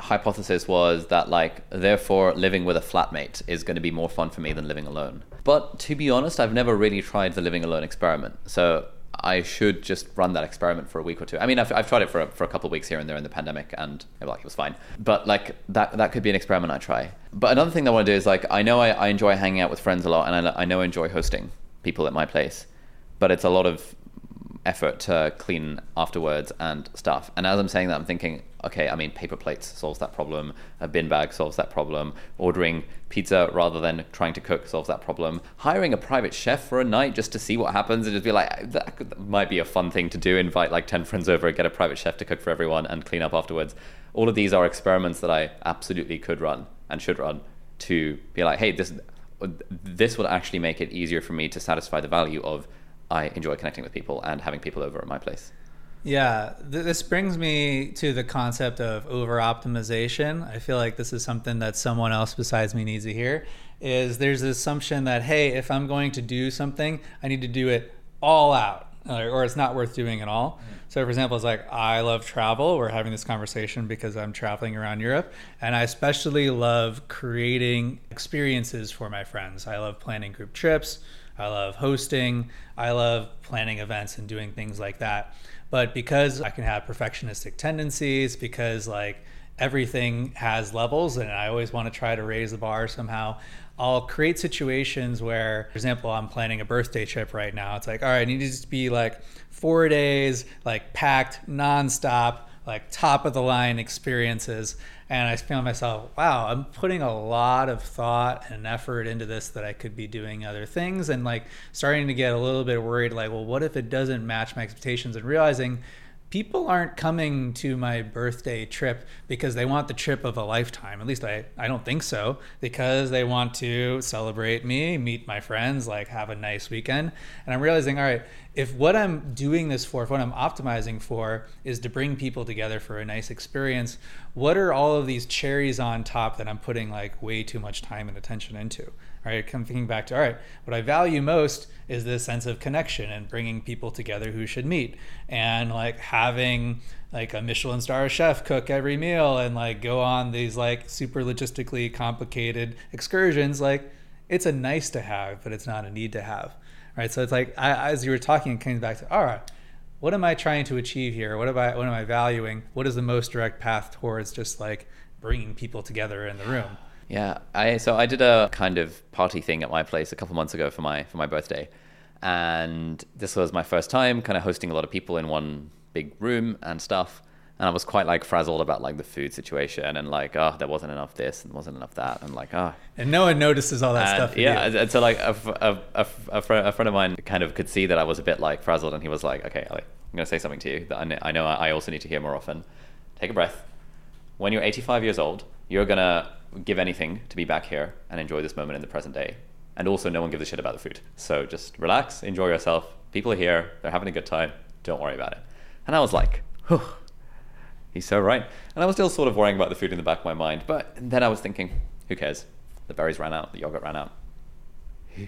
hypothesis was that like therefore living with a flatmate is going to be more fun for me than living alone. But to be honest, I've never really tried the living alone experiment. So I should just run that experiment for a week or two. I mean, I've, I've tried it for a, for a couple of weeks here and there in the pandemic, and like it was fine. But like that that could be an experiment I try. But another thing that I want to do is like I know I, I enjoy hanging out with friends a lot, and I, I know I enjoy hosting people at my place, but it's a lot of effort to clean afterwards and stuff. And as I'm saying that, I'm thinking, okay, I mean, paper plates solves that problem. A bin bag solves that problem. Ordering pizza rather than trying to cook solves that problem. Hiring a private chef for a night just to see what happens and just be like, that, might be a fun thing to do. Invite like 10 friends over, get a private chef to cook for everyone and clean up afterwards. All of these are experiments that I absolutely could run and should run to be like, hey, this, this would actually make it easier for me to satisfy the value of I enjoy connecting with people and having people over at my place. Yeah, th- this brings me to the concept of over optimization. I feel like this is something that someone else besides me needs to hear. Is there's this assumption that hey, if I'm going to do something, I need to do it all out. or it's not worth doing at all. Mm. So, for example, it's like I love travel. We're having this conversation because I'm traveling around Europe, and I especially love creating experiences for my friends. I love planning group trips. I love hosting. I love planning events and doing things like that. But because I can have perfectionistic tendencies, because like everything has levels and I always want to try to raise the bar somehow, I'll create situations where, for example, I'm planning a birthday trip right now. It's like, all right, it needs to be like four days, like packed nonstop, like top of the line experiences. And I feel myself, wow, I'm putting a lot of thought and effort into this that I could be doing other things and like starting to get a little bit worried, like, well, what if it doesn't match my expectations? And realizing people aren't coming to my birthday trip because they want the trip of a lifetime. At least I, I don't think so. Because they want to celebrate me, meet my friends, like have a nice weekend. And I'm realizing, all right, if what I'm doing this for, if what I'm optimizing for is to bring people together for a nice experience, what are all of these cherries on top that I'm putting like way too much time and attention into? Right, come thinking back to all right, what I value most is this sense of connection and bringing people together who should meet, and like having like a Michelin star chef cook every meal and like go on these like super logistically complicated excursions. Like it's a nice to have, but it's not a need to have. Right. So it's like I, as you were talking, it came back to all right, what am I trying to achieve here? What am I what am I valuing? What is the most direct path towards just like bringing people together in the room? Yeah, I so I did a kind of party thing at my place a couple months ago for my for my birthday, and this was my first time kind of hosting a lot of people in one big room and stuff. And I was quite like frazzled about like the food situation and like oh there wasn't enough this and wasn't enough that and like oh and no one notices all that and, stuff. Yeah, and so like a, a, a, a, friend, a friend of mine kind of could see that I was a bit like frazzled and he was like okay I'm gonna say something to you that I know I also need to hear more often. Take a breath. When you're 85 years old, you're gonna give anything to be back here and enjoy this moment in the present day. And also, no one gives a shit about the food. So just relax, enjoy yourself. People are here, they're having a good time. Don't worry about it. And I was like, whew, he's so right. And I was still sort of worrying about the food in the back of my mind. But then I was thinking, who cares? The berries ran out, the yogurt ran out.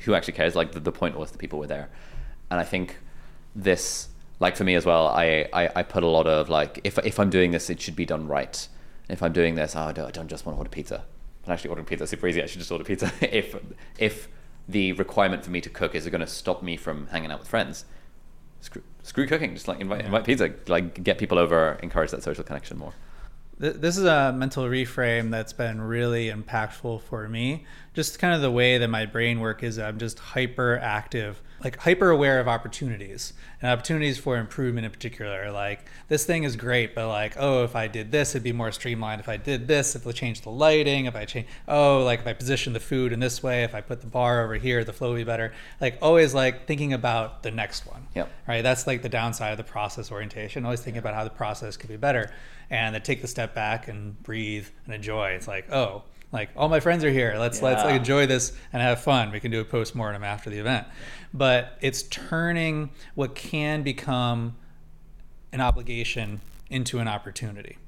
Who actually cares? Like, the, the point was the people were there. And I think this, like for me as well, I, I, I put a lot of like, if, if I'm doing this, it should be done right. If I'm doing this, oh, I don't just want to order pizza. I'm actually ordering pizza super easy. I should just order pizza. [laughs] if if the requirement for me to cook is going to stop me from hanging out with friends, screw, screw cooking. Just like invite, yeah. invite pizza. Like get people over, encourage that social connection more. This is a mental reframe that's been really impactful for me. Just kind of the way that my brain work is I'm just hyper active like hyper aware of opportunities and opportunities for improvement in particular. Like this thing is great, but like, oh, if I did this, it'd be more streamlined. If I did this, if I change the lighting, if I change, oh, like if I position the food in this way, if I put the bar over here, the flow would be better. Like always like thinking about the next one. Yep. Right. That's like the downside of the process orientation. Always thinking about how the process could be better and then take the step back and breathe and enjoy. It's like, oh, like all my friends are here. Let's yeah. let's like enjoy this and have fun. We can do a post mortem after the event. But it's turning what can become an obligation into an opportunity.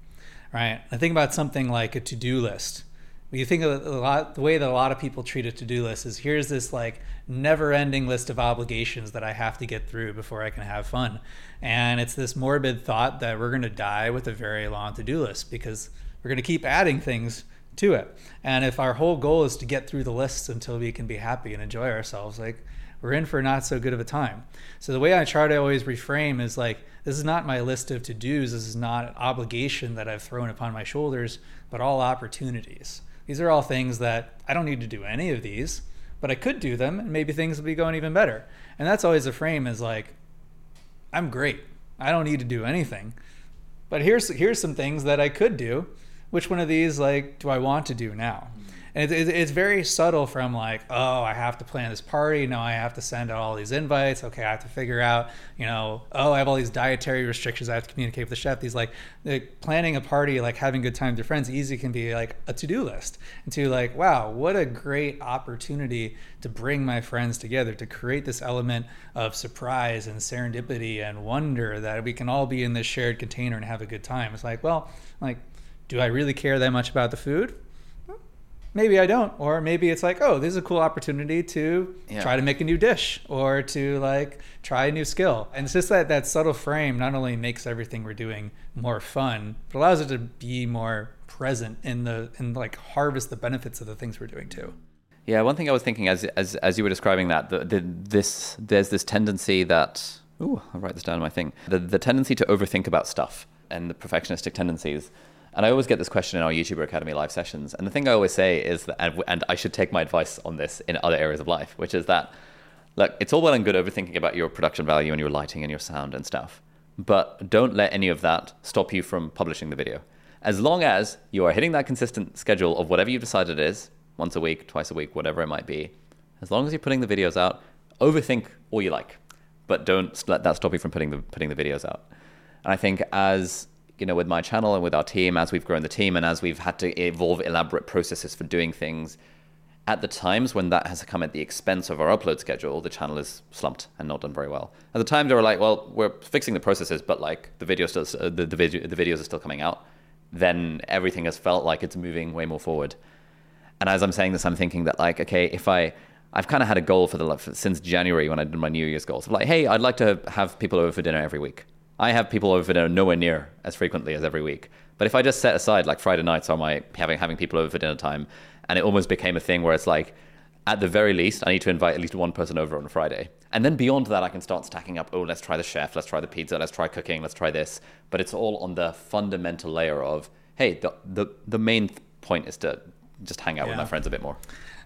Right? I think about something like a to-do list. When you think of a lot, the way that a lot of people treat a to-do list is here's this like never-ending list of obligations that I have to get through before I can have fun, and it's this morbid thought that we're going to die with a very long to-do list because we're going to keep adding things to it. And if our whole goal is to get through the lists until we can be happy and enjoy ourselves, like we're in for not so good of a time. So the way I try to always reframe is like this is not my list of to-dos, this is not an obligation that I've thrown upon my shoulders, but all opportunities. These are all things that I don't need to do any of these, but I could do them and maybe things will be going even better. And that's always the frame is like I'm great. I don't need to do anything. But here's here's some things that I could do which one of these like do I want to do now? And it, it, it's very subtle from like, oh, I have to plan this party. No, I have to send out all these invites. Okay, I have to figure out, you know, oh, I have all these dietary restrictions. I have to communicate with the chef. These like, like planning a party, like having good time with your friends, easy can be like a to do list. And to like, wow, what a great opportunity to bring my friends together, to create this element of surprise and serendipity and wonder that we can all be in this shared container and have a good time. It's like, well, like, do I really care that much about the food? maybe I don't. Or maybe it's like, oh, this is a cool opportunity to Yeah. try to make a new dish or to like try a new skill. And it's just that that subtle frame not only makes everything we're doing more fun, but allows it to be more present in the and like harvest the benefits of the things we're doing too. Yeah, one thing I was thinking as as as you were describing that, the, the, this there's this tendency that ooh, I'll write this down in my thing. The the tendency to overthink about stuff and the perfectionistic tendencies. And I always get this question in our YouTuber Academy live sessions. And the thing I always say is that, and, and I should take my advice on this in other areas of life, which is that, look, it's all well and good overthinking about your production value and your lighting and your sound and stuff. But don't let any of that stop you from publishing the video. As long as you are hitting that consistent schedule of whatever you've decided it is, once a week, twice a week, whatever it might be, as long as you're putting the videos out, overthink all you like, but don't let that stop you from putting the putting the videos out. And I think as you know, with my channel and with our team, as we've grown the team and as we've had to evolve elaborate processes for doing things, at the times when that has come at the expense of our upload schedule, the channel is slumped and not done very well. At the time, they were like, "Well, we're fixing the processes, but like the video still, uh, the the, video, the videos are still coming out." Then everything has felt like it's moving way more forward. And as I'm saying this, I'm thinking that like, okay, if I, I've kind of had a goal for the since January when I did my New Year's goals. Like, hey, I'd like to have people over for dinner every week. I have people over for dinner nowhere near as frequently as every week. But if I just set aside like Friday nights are my having having people over for dinner time, and it almost became a thing where it's like, at the very least, I need to invite at least one person over on a Friday. And then beyond that, I can start stacking up, oh, let's try the chef, let's try the pizza, let's try cooking, let's try this. But it's all on the fundamental layer of, hey, the, the, the main point is to just hang out with my friends a bit more.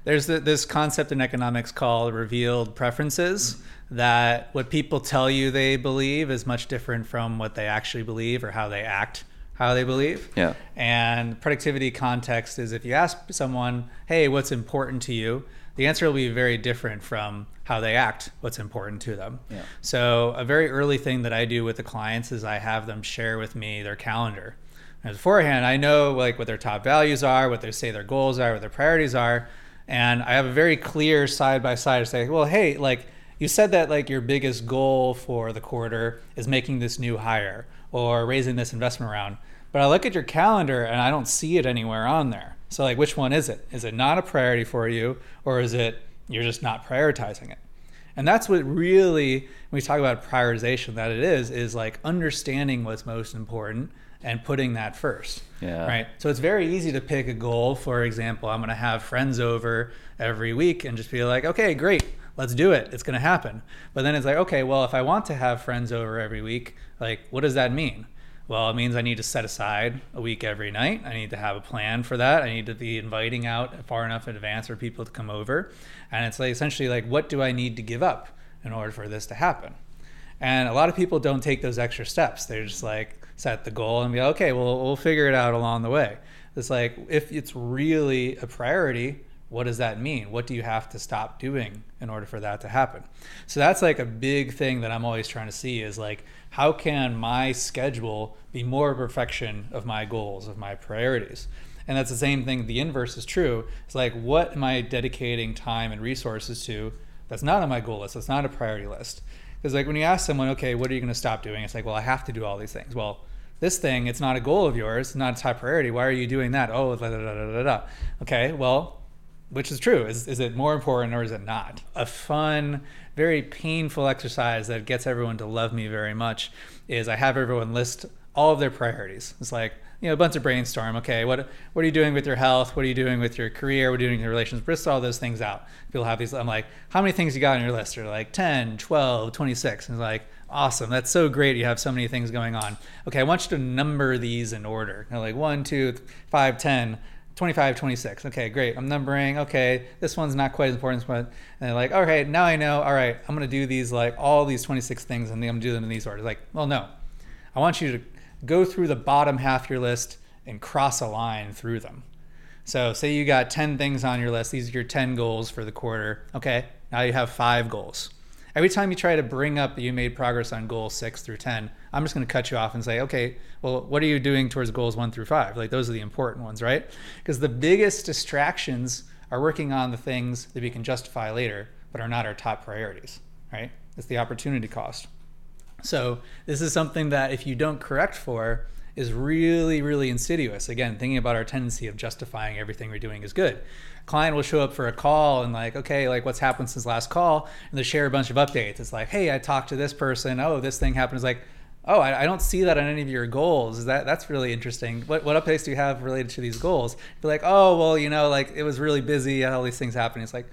There's th this concept in economics called revealed preferences that what people tell you they believe is much different from what they actually believe or how they act how they believe. Yeah. And productivity context is if you ask someone, "Hey, what's important to you?" the answer will be very different from how they act what's important to them. Yeah. So, a very early thing that I do with the clients is I have them share with me their calendar. And beforehand, I know like what their top values are, what they say their goals are, what their priorities are, and I have a very clear side by side to say, well, hey, like you said that like your biggest goal for the quarter is making this new hire or raising this investment round, but I look at your calendar and I don't see it anywhere on there. So like, which one is it? Is it not a priority for you, or is it you're just not prioritizing it? And that's what really, when we talk about prioritization, that it is, is like understanding what's most important and putting that first. Yeah. Right. So it's very easy to pick a goal. For example, I'm going to have friends over every week and just be like, okay, great, let's do it. It's going to happen. But then it's like, okay, well, if I want to have friends over every week, like, what does that mean? Well, it means I need to set aside a week every night. I need to have a plan for that. I need to be inviting out far enough in advance for people to come over. And it's like essentially like, what do I need to give up in order for this to happen? And a lot of people don't take those extra steps. They're just like set the goal and be like, okay, well, we'll figure it out along the way. It's like if it's really a priority, what does that mean? What do you have to stop doing in order for that to happen? So that's like a big thing that I'm always trying to see is like, how can my schedule be more a reflection of my goals, of my priorities? And that's the same thing. The inverse is true. It's like, what am I dedicating time and resources to that's not on my goal list? That's not a priority list. Because like when you ask someone, okay, what are you going to stop doing? It's like, well, I have to do all these things. Well, this thing, it's not a goal of yours. Not a top priority. Why are you doing that? Oh, da, da, da, da, da. Okay, well, which is true. Is, is it more important or is it not? A fun, very painful exercise that gets everyone to love me very much is I have everyone list all of their priorities. It's like, you know, a bunch of brainstorm. Okay, what what are you doing with your health? What are you doing with your career? What are you doing with your relations? List all those things out. People have these. I'm like, how many things you got on your list? They're like 10, 12, 26. And it's like, awesome. That's so great. You have so many things going on. Okay, I want you to number these in order. They're like 1, 2, 5, 10. 25, 26. Okay, great. I'm numbering. Okay, this one's not quite as important as one. And they're like, okay, now I know. All right, I'm going to do these, like all these 26 things, and I'm going to do them in these orders. Like, well, no. I want you to go through the bottom half of your list and cross a line through them. So, say you got 10 things on your list. These are your 10 goals for the quarter. Okay, now you have five goals. Every time you try to bring up that you made progress on goal six through 10, I'm just going to cut you off and say, okay, well, what are you doing towards goals one through five? Like, those are the important ones, right? Because the biggest distractions are working on the things that we can justify later, but are not our top priorities, right? It's the opportunity cost. So this is something that if you don't correct for, is really, really insidious. Again, thinking about our tendency of justifying everything we're doing is good. Client will show up for a call and like, okay, like what's happened since last call, and they share a bunch of updates. It's like, hey, I talked to this person. Oh, this thing happened. It's like, oh, I, I don't see that on any of your goals. Is that that's really interesting? What what updates do you have related to these goals? Be like, oh, well, you know, like it was really busy. All these things happening. It's like,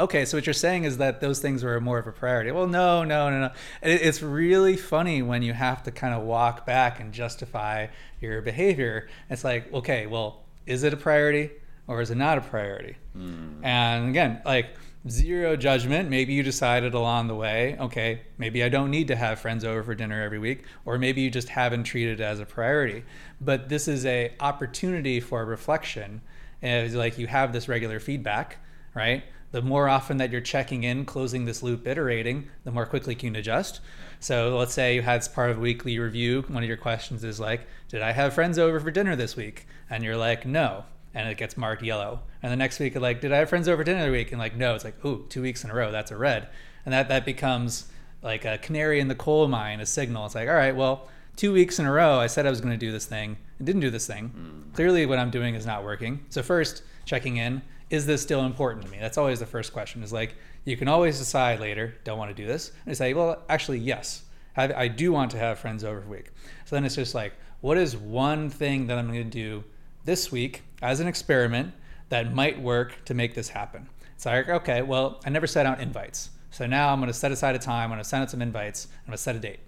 okay, so what you're saying is that those things were more of a priority. Well, no, no, no, no. It's really funny when you have to kind of walk back and justify your behavior. It's like, okay, well, is it a priority or is it not a priority? Mm. And again, like zero judgment. Maybe you decided along the way, okay, maybe I don't need to have friends over for dinner every week, or maybe you just haven't treated it as a priority. But this is a opportunity for reflection. And it's like you have this regular feedback, right? The more often that you're checking in, closing this loop, iterating, the more quickly you can adjust. So let's say you had as part of a weekly review. One of your questions is like, did I have friends over for dinner this week? And you're like, no. And it gets marked yellow. And the next week, like, did I have friends over dinner the week? And like, no. It's like, ooh, two weeks in a row, that's a red. And that, that becomes like a canary in the coal mine, a signal. It's like, all right, well, two weeks in a row, I said I was going to do this thing and didn't do this thing. Mm. Clearly, what I'm doing is not working. So, first, checking in is this still important to me? That's always the first question. Is like you can always decide later, don't want to do this, and say, well, actually, yes, I, I do want to have friends over a week. So then it's just like, what is one thing that I'm going to do this week as an experiment that might work to make this happen? It's like, okay, well, I never set out invites. So now I'm going to set aside a time, I'm going to send out some invites, I'm going to set a date.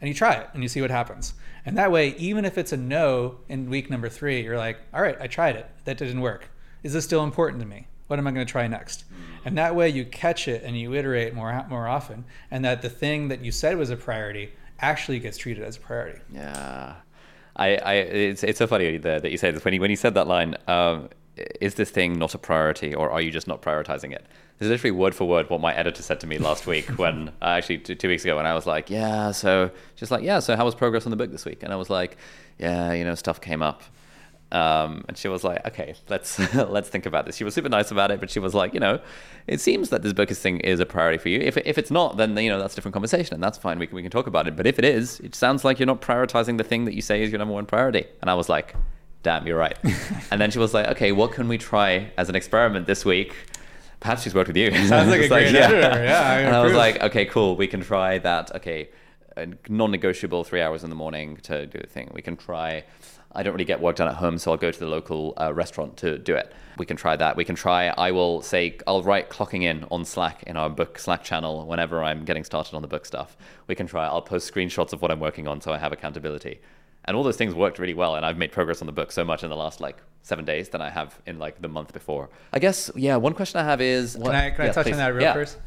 And you try it and you see what happens. And that way, even if it's a no in week number three, you're like, all right, I tried it. That didn't work is this still important to me? What am I going to try next? And that way you catch it and you iterate more more often, and that the thing that you said was a priority actually gets treated as a priority. Yeah, I, I it's it's so funny that, that you say this when you when you said that line. Um, is this thing not a priority, or are you just not prioritizing it? This is literally word for word what my editor said to me last week [laughs] when uh, actually two, two weeks ago when I was like, yeah, so just like, yeah, so how was progress on the book this week? And I was like, yeah, you know, stuff came up. Um, and she was like, "Okay, let's [laughs] let's think about this." She was super nice about it, but she was like, "You know, it seems that this book is thing is a priority for you. If if it's not, then you know that's a different conversation, and that's fine. We can we can talk about it. But if it is, it sounds like you're not prioritizing the thing that you say is your number one priority." And I was like, "Damn, you're right." [laughs] and then she was like, "Okay, what can we try as an experiment this week?" Perhaps she's worked with you. Sounds like [laughs] a great like, editor. Yeah, yeah I and I was like, "Okay, cool. We can try that. Okay." non-negotiable three hours in the morning to do the thing. We can try I don't really get work done at home, so I'll go to the local uh, restaurant to do it. We can try that. We can try, I will say, I'll write clocking in on Slack in our book Slack channel whenever I'm getting started on the book stuff. We can try, I'll post screenshots of what I'm working on so I have accountability. And all those things worked really well, and I've made progress on the book so much in the last like seven days than I have in like the month before. I guess, yeah, one question I have is What, can I, can I touch please. on that real yeah. first?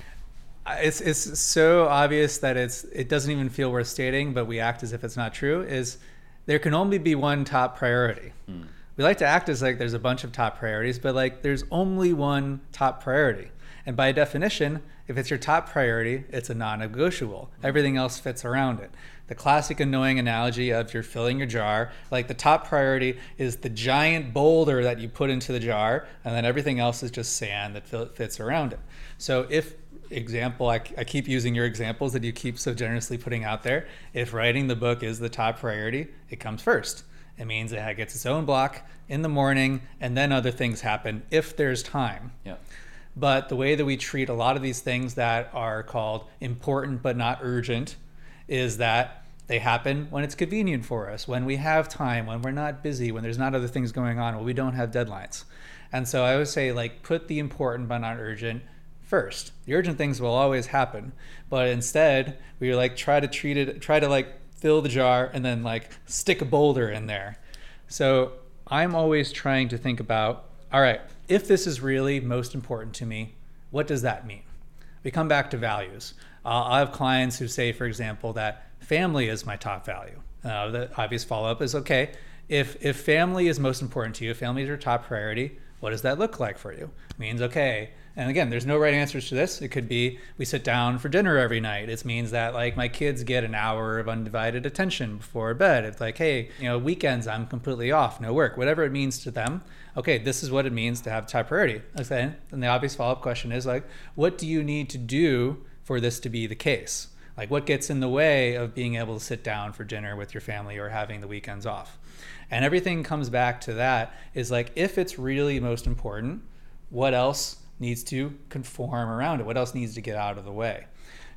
It's, it's so obvious that it's it doesn't even feel worth stating, but we act as if it's not true. Is there can only be one top priority. Mm. We like to act as like there's a bunch of top priorities, but like there's only one top priority. And by definition, if it's your top priority, it's a non negotiable. Mm. Everything else fits around it. The classic annoying analogy of you're filling your jar, like the top priority is the giant boulder that you put into the jar, and then everything else is just sand that fits around it. So if example I, I, keep using your examples that you keep so generously putting out there. If writing the book is the top priority it comes first. It means it gets its own block in the morning and then other things happen if there's time. Yeah. But the way that we treat a lot of these things that are called important but not urgent is that they happen when it's convenient for us when we have time when we're not busy when there's not other things going on when we don't have deadlines. And so i would say like put the important but not urgent first. The urgent things will always happen, but instead we like try to treat it, try to like fill the jar and then like stick a boulder in there. So I'm always trying to think about, all right, if this is really most important to me, what does that mean? We come back to values. Uh, I have clients who say, for example, that family is my top value. Uh, the obvious follow up is okay. If if family is most important to you, family is your top priority. What does that look like for you? It means okay and again, there's no right answers to this. It could be we sit down for dinner every night. It means that like my kids get an hour of undivided attention before bed. It's like, hey, you know, weekends I'm completely off, no work, whatever it means to them. Okay, this is what it means to have top priority. Okay, and the obvious follow up question is like, what do you need to do for this to be the case? Like, what gets in the way of being able to sit down for dinner with your family or having the weekends off? And everything comes back to that is like, if it's really most important, what else needs to conform around it? What else needs to get out of the way?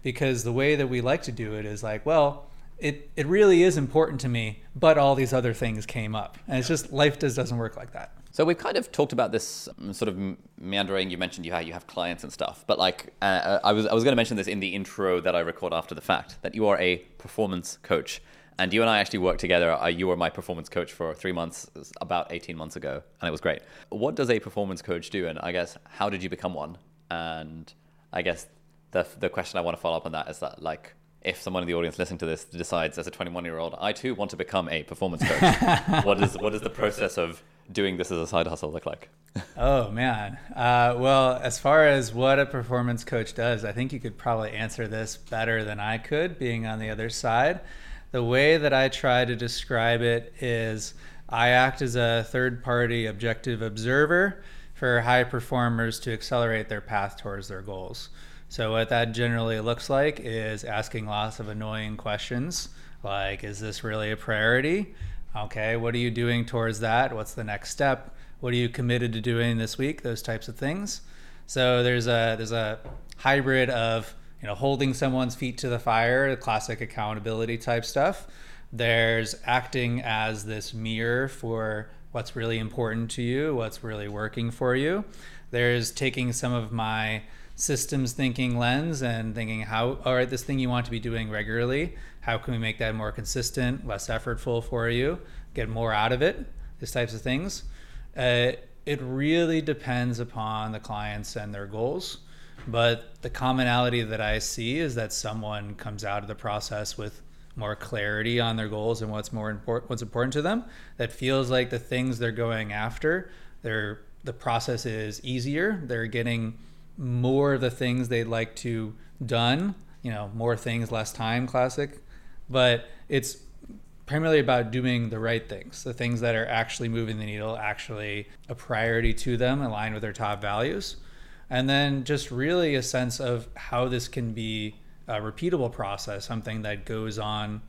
Because the way that we like to do it is like, well, it, it really is important to me, but all these other things came up. And it's just life just doesn't work like that. So we've kind of talked about this um, sort of meandering. You mentioned you have, you have clients and stuff, but like uh, uh I was I was going to mention this in the intro that I record after the fact that you are a performance coach, and you and I actually worked together. You were my performance coach for three months, about eighteen months ago, and it was great. What does a performance coach do? And I guess how did you become one? And I guess the the question I want to follow up on that is that like if someone in the audience listening to this decides as a 21 year old i too want to become a performance coach [laughs] what is what is the process of doing this as a side hustle look like? oh man. Uh, well, as far as what a performance coach does, I think you could probably answer this better than I could, being on the other side. The way that I try to describe it is I act as a third party objective observer for high performers to accelerate their path towards their goals. So, what that generally looks like is asking lots of annoying questions like, is this really a priority? Okay, what are you doing towards that? What's the next step? What are you committed to doing this week? Those types of things. So there's a there's a hybrid of you know holding someone's feet to the fire, classic accountability type stuff. There's acting as this mirror for what's really important to you, what's really working for you. There's taking some of my systems thinking lens and thinking how all right this thing you want to be doing regularly how can we make that more consistent less effortful for you get more out of it these types of things uh, it really depends upon the clients and their goals but the commonality that i see is that someone comes out of the process with more clarity on their goals and what's more important what's important to them that feels like the things they're going after they're the process is easier they're getting more of the things they'd like to done you know more things less time classic. But it's primarily about doing the right things the things that are actually moving the needle actually a priority to them aligned with their top values and then just really a sense of how this can be a repeatable process something that goes on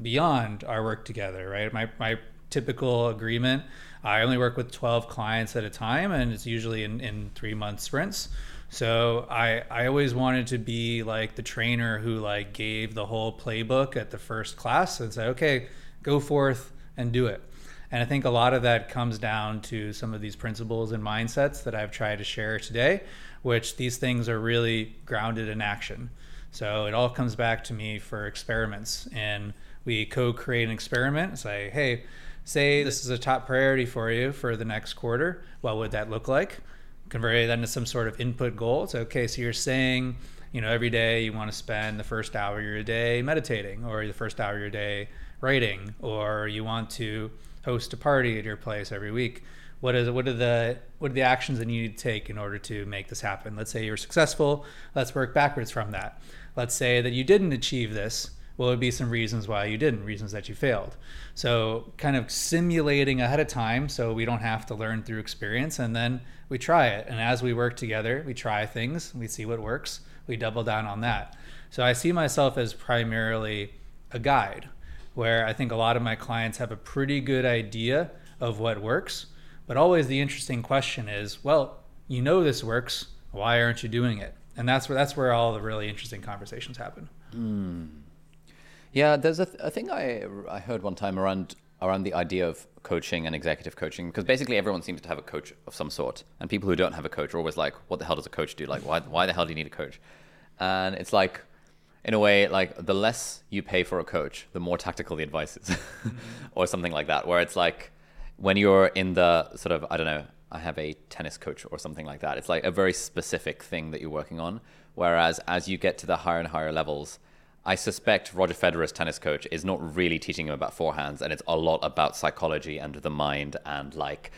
beyond our work together right? My, my typical agreement i only work with 12 clients at a time and it's usually in, in three month sprints. So I I always wanted to be like the trainer who like gave the whole playbook at the first class and say, okay, go forth and do it. And I think a lot of that comes down to some of these principles and mindsets that I've tried to share today, which these things are really grounded in action. So it all comes back to me for experiments. And we co create an experiment, say, hey, say this is a top priority for you for the next quarter. What would that look like? convert that into some sort of input goal. It's okay, so you're saying, you know, every day you want to spend the first hour of your day meditating, or the first hour of your day writing, or you want to host a party at your place every week. What is what are the what are the actions that you need to take in order to make this happen? Let's say you're successful. Let's work backwards from that. Let's say that you didn't achieve this what would be some reasons why you didn't, reasons that you failed. So, kind of simulating ahead of time so we don't have to learn through experience. And then we try it. And as we work together, we try things, we see what works, we double down on that. So, I see myself as primarily a guide where I think a lot of my clients have a pretty good idea of what works. But always the interesting question is well, you know this works, why aren't you doing it? And that's where, that's where all the really interesting conversations happen. Mm. Yeah, there's a, th- a thing I, I heard one time around around the idea of coaching and executive coaching because basically everyone seems to have a coach of some sort and people who don't have a coach are always like what the hell does a coach do like why, why the hell do you need a coach and it's like in a way like the less you pay for a coach the more tactical the advice is mm-hmm. [laughs] or something like that where it's like when you're in the sort of i don't know i have a tennis coach or something like that it's like a very specific thing that you're working on whereas as you get to the higher and higher levels I suspect Roger Federer's tennis coach is not really teaching him about forehands, and it's a lot about psychology and the mind and like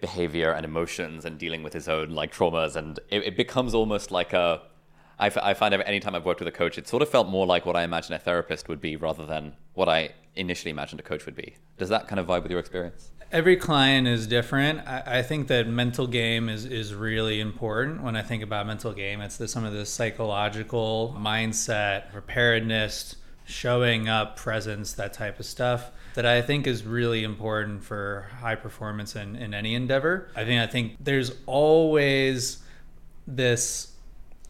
behavior and emotions and dealing with his own like traumas. And it, it becomes almost like a. I, f- I find every time I've worked with a coach, it sort of felt more like what I imagine a therapist would be rather than what I initially imagined a coach would be. Does that kind of vibe with your experience? Every client is different. I, I, think that mental game is, is really important. When I think about mental game, it's the, some of the psychological mindset, preparedness, showing up, presence, that type of stuff that I think is really important for high performance in, in any endeavor. I think I think there's always this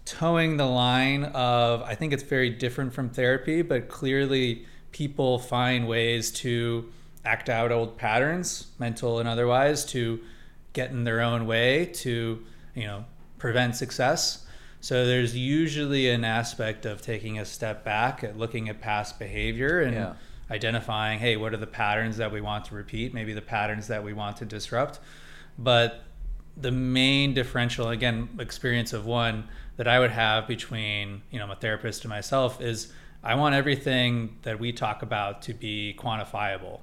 toeing the line of I think it's very different from therapy, but clearly people find ways to act out old patterns, mental and otherwise, to get in their own way to, you know, prevent success. So there's usually an aspect of taking a step back at looking at past behavior and yeah. identifying, hey, what are the patterns that we want to repeat, maybe the patterns that we want to disrupt. But the main differential, again, experience of one that I would have between, you know, a therapist and myself is I want everything that we talk about to be quantifiable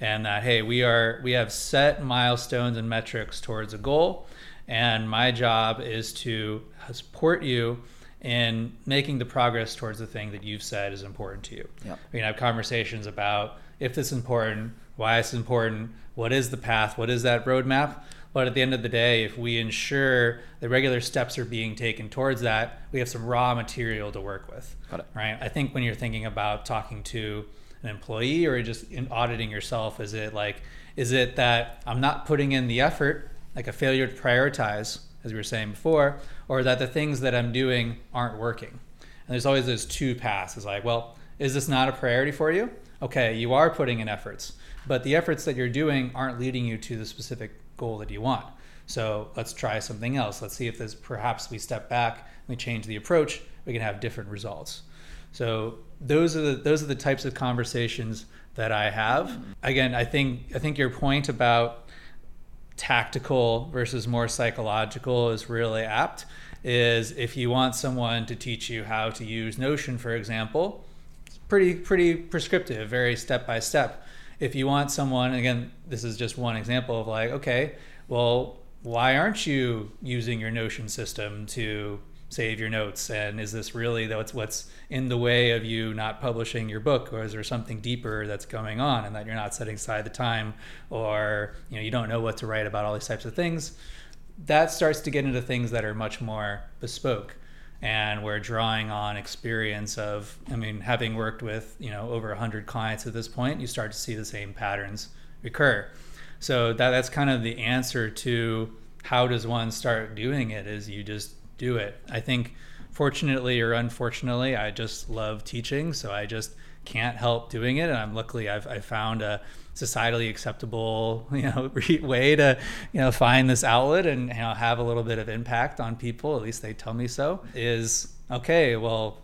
and that hey we are we have set milestones and metrics towards a goal. And my job is to support you in making the progress towards the thing that you've said is important to you. Yep. we can have conversations about if this is important why it's important what is the path what is that roadmap? But at the end of the day if we ensure the regular steps are being taken towards that we have some raw material to work with. Got it. right? I think when you're thinking about talking to an employee or just in auditing yourself? Is it like, is it that I'm not putting in the effort, like a failure to prioritize, as we were saying before, or that the things that I'm doing aren't working? And there's always those two paths. It's like, well, is this not a priority for you? Okay, you are putting in efforts, but the efforts that you're doing aren't leading you to the specific goal that you want. So let's try something else. Let's see if there's perhaps we step back, we change the approach, we can have different results. So those are the those are the types of conversations that I have. Again, I think I think your point about tactical versus more psychological is really apt. Is if you want someone to teach you how to use Notion, for example, it's pretty pretty prescriptive, very step by step. If you want someone, again, this is just one example of like, okay, well, why aren't you using your Notion system to save your notes? And is this really what's what's in the way of you not publishing your book? Or is there something deeper that's going on and that you're not setting aside the time? Or you know you don't know what to write about all these types of things. That starts to get into things that are much more bespoke. And we're drawing on experience of i mean having worked with you know over 100 clients at this point you start to see the same patterns recur. So that that's kind of the answer to how does one start doing it is you just do it. I think, fortunately or unfortunately, I just love teaching, so I just can't help doing it. And I'm luckily I've I found a societally acceptable [laughs] you know way to you know find this outlet and you know have a little bit of impact on people. At least they tell me so. Is okay. Well,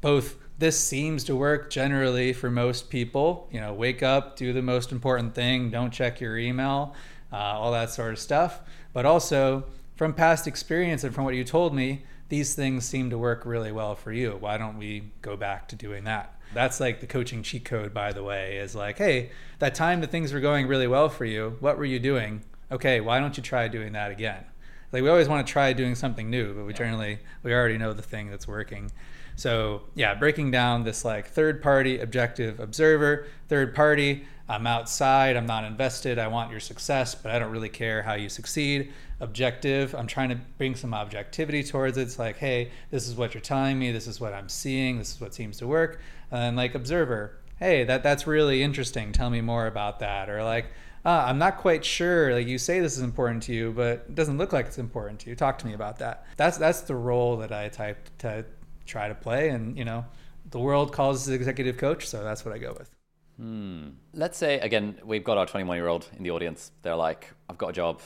both this seems to work generally for most people. You know, wake up, do the most important thing, don't check your email, uh, all that sort of stuff. But also, from past experience and from what you told me, these things seem to work really well for you. Why don't we go back to doing that? That's like the coaching cheat code, by the way, is like, hey, that time that things were going really well for you, what were you doing? Okay, why don't you try doing that again? Like we always want to try doing something new, but we generally we already know the thing that's working. So yeah, breaking down this like third party objective observer, third party, I'm outside, I'm not invested, I want your success, but I don't really care how you succeed. Objective, I'm trying to bring some objectivity towards it. It's like, hey, this is what you're telling me, this is what I'm seeing, this is what seems to work. And like observer, hey, that that's really interesting. Tell me more about that. Or like, uh, I'm not quite sure. Like you say this is important to you, but it doesn't look like it's important to you. Talk to me about that. That's that's the role that I type to try to play, and you know, the world calls us executive coach, so that's what I go with. Hmm. Let's say again, we've got our 21 year old in the audience. They're like, I've got a job.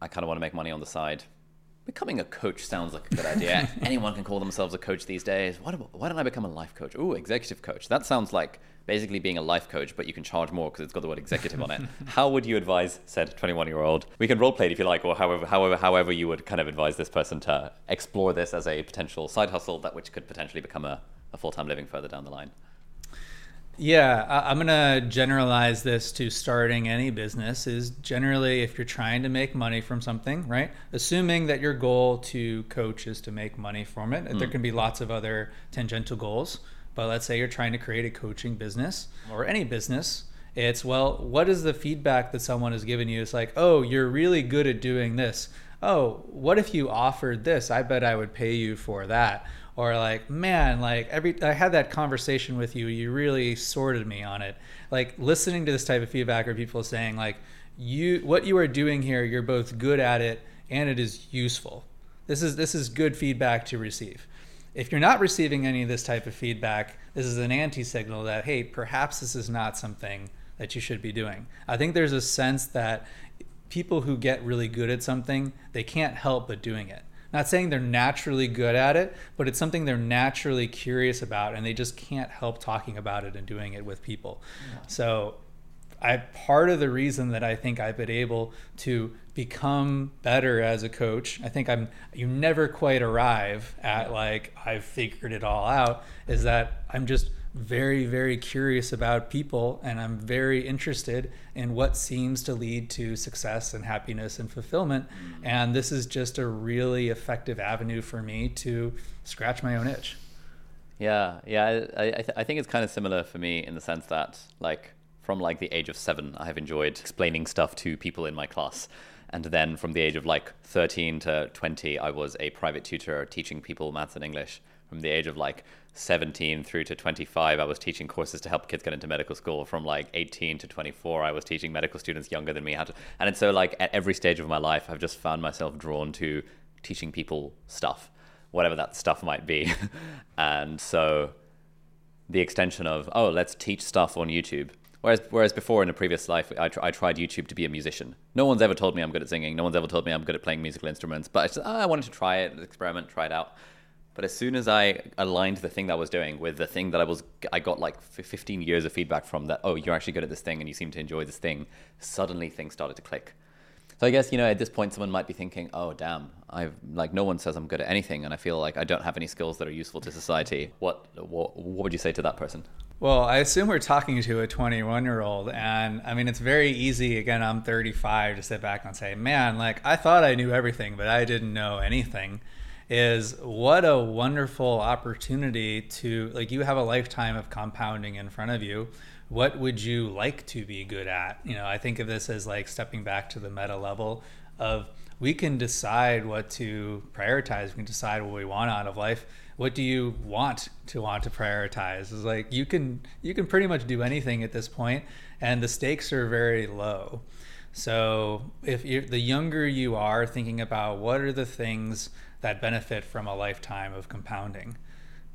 I kind of want to make money on the side. Becoming a coach sounds like a good idea. [laughs] Anyone can call themselves a coach these days. Why, do, why don't I become a life coach? Oh, executive coach. That sounds like basically being a life coach, but you can charge more because it's got the word executive on it. [laughs] How would you advise said 21 year old? We can role play it if you like, or however, however, however you would kind of advise this person to explore this as a potential side hustle that which could potentially become a, a full time living further down the line. Yeah, I'm going to generalize this to starting any business is generally if you're trying to make money from something, right? Assuming that your goal to coach is to make money from it. Mm. There can be lots of other tangential goals, but let's say you're trying to create a coaching business or any business It's, well, what is the feedback that someone has given you? It's like, oh, you're really good at doing this. Oh, what if you offered this? I bet I would pay you for that. Or like, man, like every I had that conversation with you, you really sorted me on it. Like listening to this type of feedback or people saying like, you what you are doing here, you're both good at it and it is useful. This is this is good feedback to receive. If you're not receiving any of this type of feedback, this is an anti-signal that hey, perhaps this is not something that you should be doing. I think there's a sense that people who get really good at something, they can't help but doing it. Not saying they're naturally good at it, but it's something they're naturally curious about and they just can't help talking about it and doing it with people. Yeah. So I part of the reason that I think I've been able to become better as a coach. I think I'm you never quite arrive at like I've figured it all out is that I'm just very very curious about people and I'm very interested in what seems to lead to success and happiness and fulfillment mm-hmm. and this is just a really effective avenue for me to scratch my own itch. Yeah, yeah, I I, th- I think it's kind of similar for me in the sense that like from like the age of seven, I have enjoyed explaining stuff to people in my class. And then from the age of like 13 to 20, I was a private tutor teaching people maths and English. From the age of like 17 through to 25, I was teaching courses to help kids get into medical school. From like 18 to 24, I was teaching medical students younger than me how to. And so, like, at every stage of my life, I've just found myself drawn to teaching people stuff, whatever that stuff might be. [laughs] and so, the extension of, oh, let's teach stuff on YouTube Whereas, whereas before in a previous life, I, tr- I tried YouTube to be a musician. No one's ever told me I'm good at singing. No one's ever told me I'm good at playing musical instruments. But I, just, oh, I wanted to try it, experiment, try it out. But as soon as I aligned the thing that I was doing with the thing that I was, I got like 15 years of feedback from that, oh, you're actually good at this thing and you seem to enjoy this thing, suddenly things started to click. So I guess, you know, at this point, someone might be thinking, oh, damn, I've, like, no one says I'm good at anything and I feel like I don't have any skills that are useful to society. What, what, what would you say to that person? Well, I assume we're talking to a 21 year old. And I mean, it's very easy, again, I'm 35, to sit back and say, man, like, I thought I knew everything, but I didn't know anything. Is what a wonderful opportunity to, like, you have a lifetime of compounding in front of you. What would you like to be good at? You know, I think of this as like stepping back to the meta level of we can decide what to prioritize, we can decide what we want out of life what do you want to want to prioritize is like you can you can pretty much do anything at this point and the stakes are very low so if you're the younger you are thinking about what are the things that benefit from a lifetime of compounding.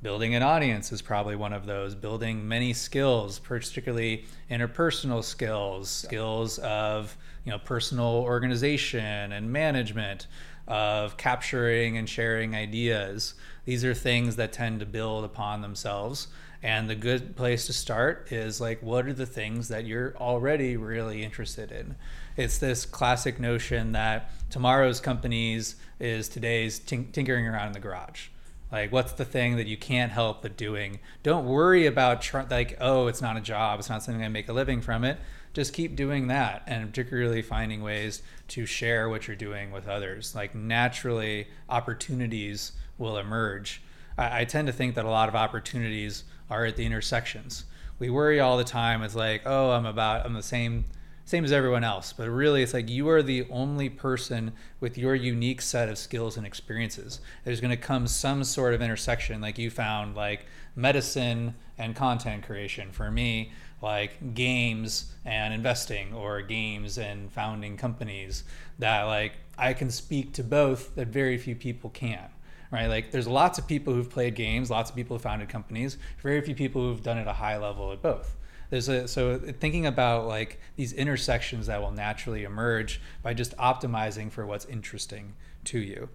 Building an audience is probably one of those. Building many skills particularly interpersonal skills skills of you know personal organization and management of capturing and sharing ideas. These are things that tend to build upon themselves. And the good place to start is like, what are the things that you're already really interested in? It's this classic notion that tomorrow's companies is today's tink- tinkering around in the garage. Like, what's the thing that you can't help but doing? Don't worry about, tr- like, oh, it's not a job. It's not something I make a living from it. Just keep doing that and particularly finding ways to share what you're doing with others. Like, naturally, opportunities will emerge. I, I tend to think that a lot of opportunities are at the intersections. We worry all the time. It's like, oh, I'm about, I'm the same same as everyone else. But really, it's like you are the only person with your unique set of skills and experiences. There's going to come some sort of intersection, like you found, like medicine and content creation. For me, like games and investing, or games and founding companies. That like I can speak to both that very few people can right? Like there's lots of people who've played games, lots of people who founded companies, very few people who've done it at a high level at both. There's a, so thinking about like these intersections that will naturally emerge by just optimizing for what's interesting to you.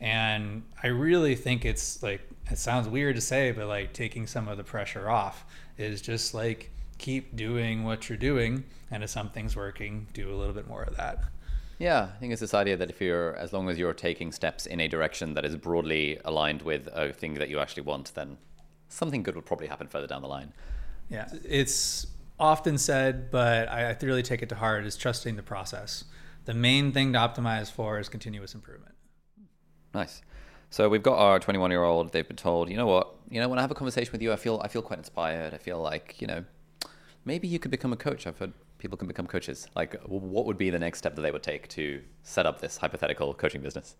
And I really think it's like it sounds weird to say, but like taking some of the pressure off is just like keep doing what you're doing and if something's working, do a little bit more of that. Yeah, I think it's this idea that if you're, as long as you're taking steps in a direction that is broadly aligned with a thing that you actually want, then something good will probably happen further down the line. Yeah, it's often said, but I, I really take it to heart is trusting the process. The main thing to optimize for is continuous improvement. Nice. So we've got our 21 year old. They've been told, you know what, you know, when I have a conversation with you, I feel I feel quite inspired. I feel like you know maybe you could become a coach. I've heard people can become coaches. Like, what would be the next step that they would take to set up this hypothetical coaching business?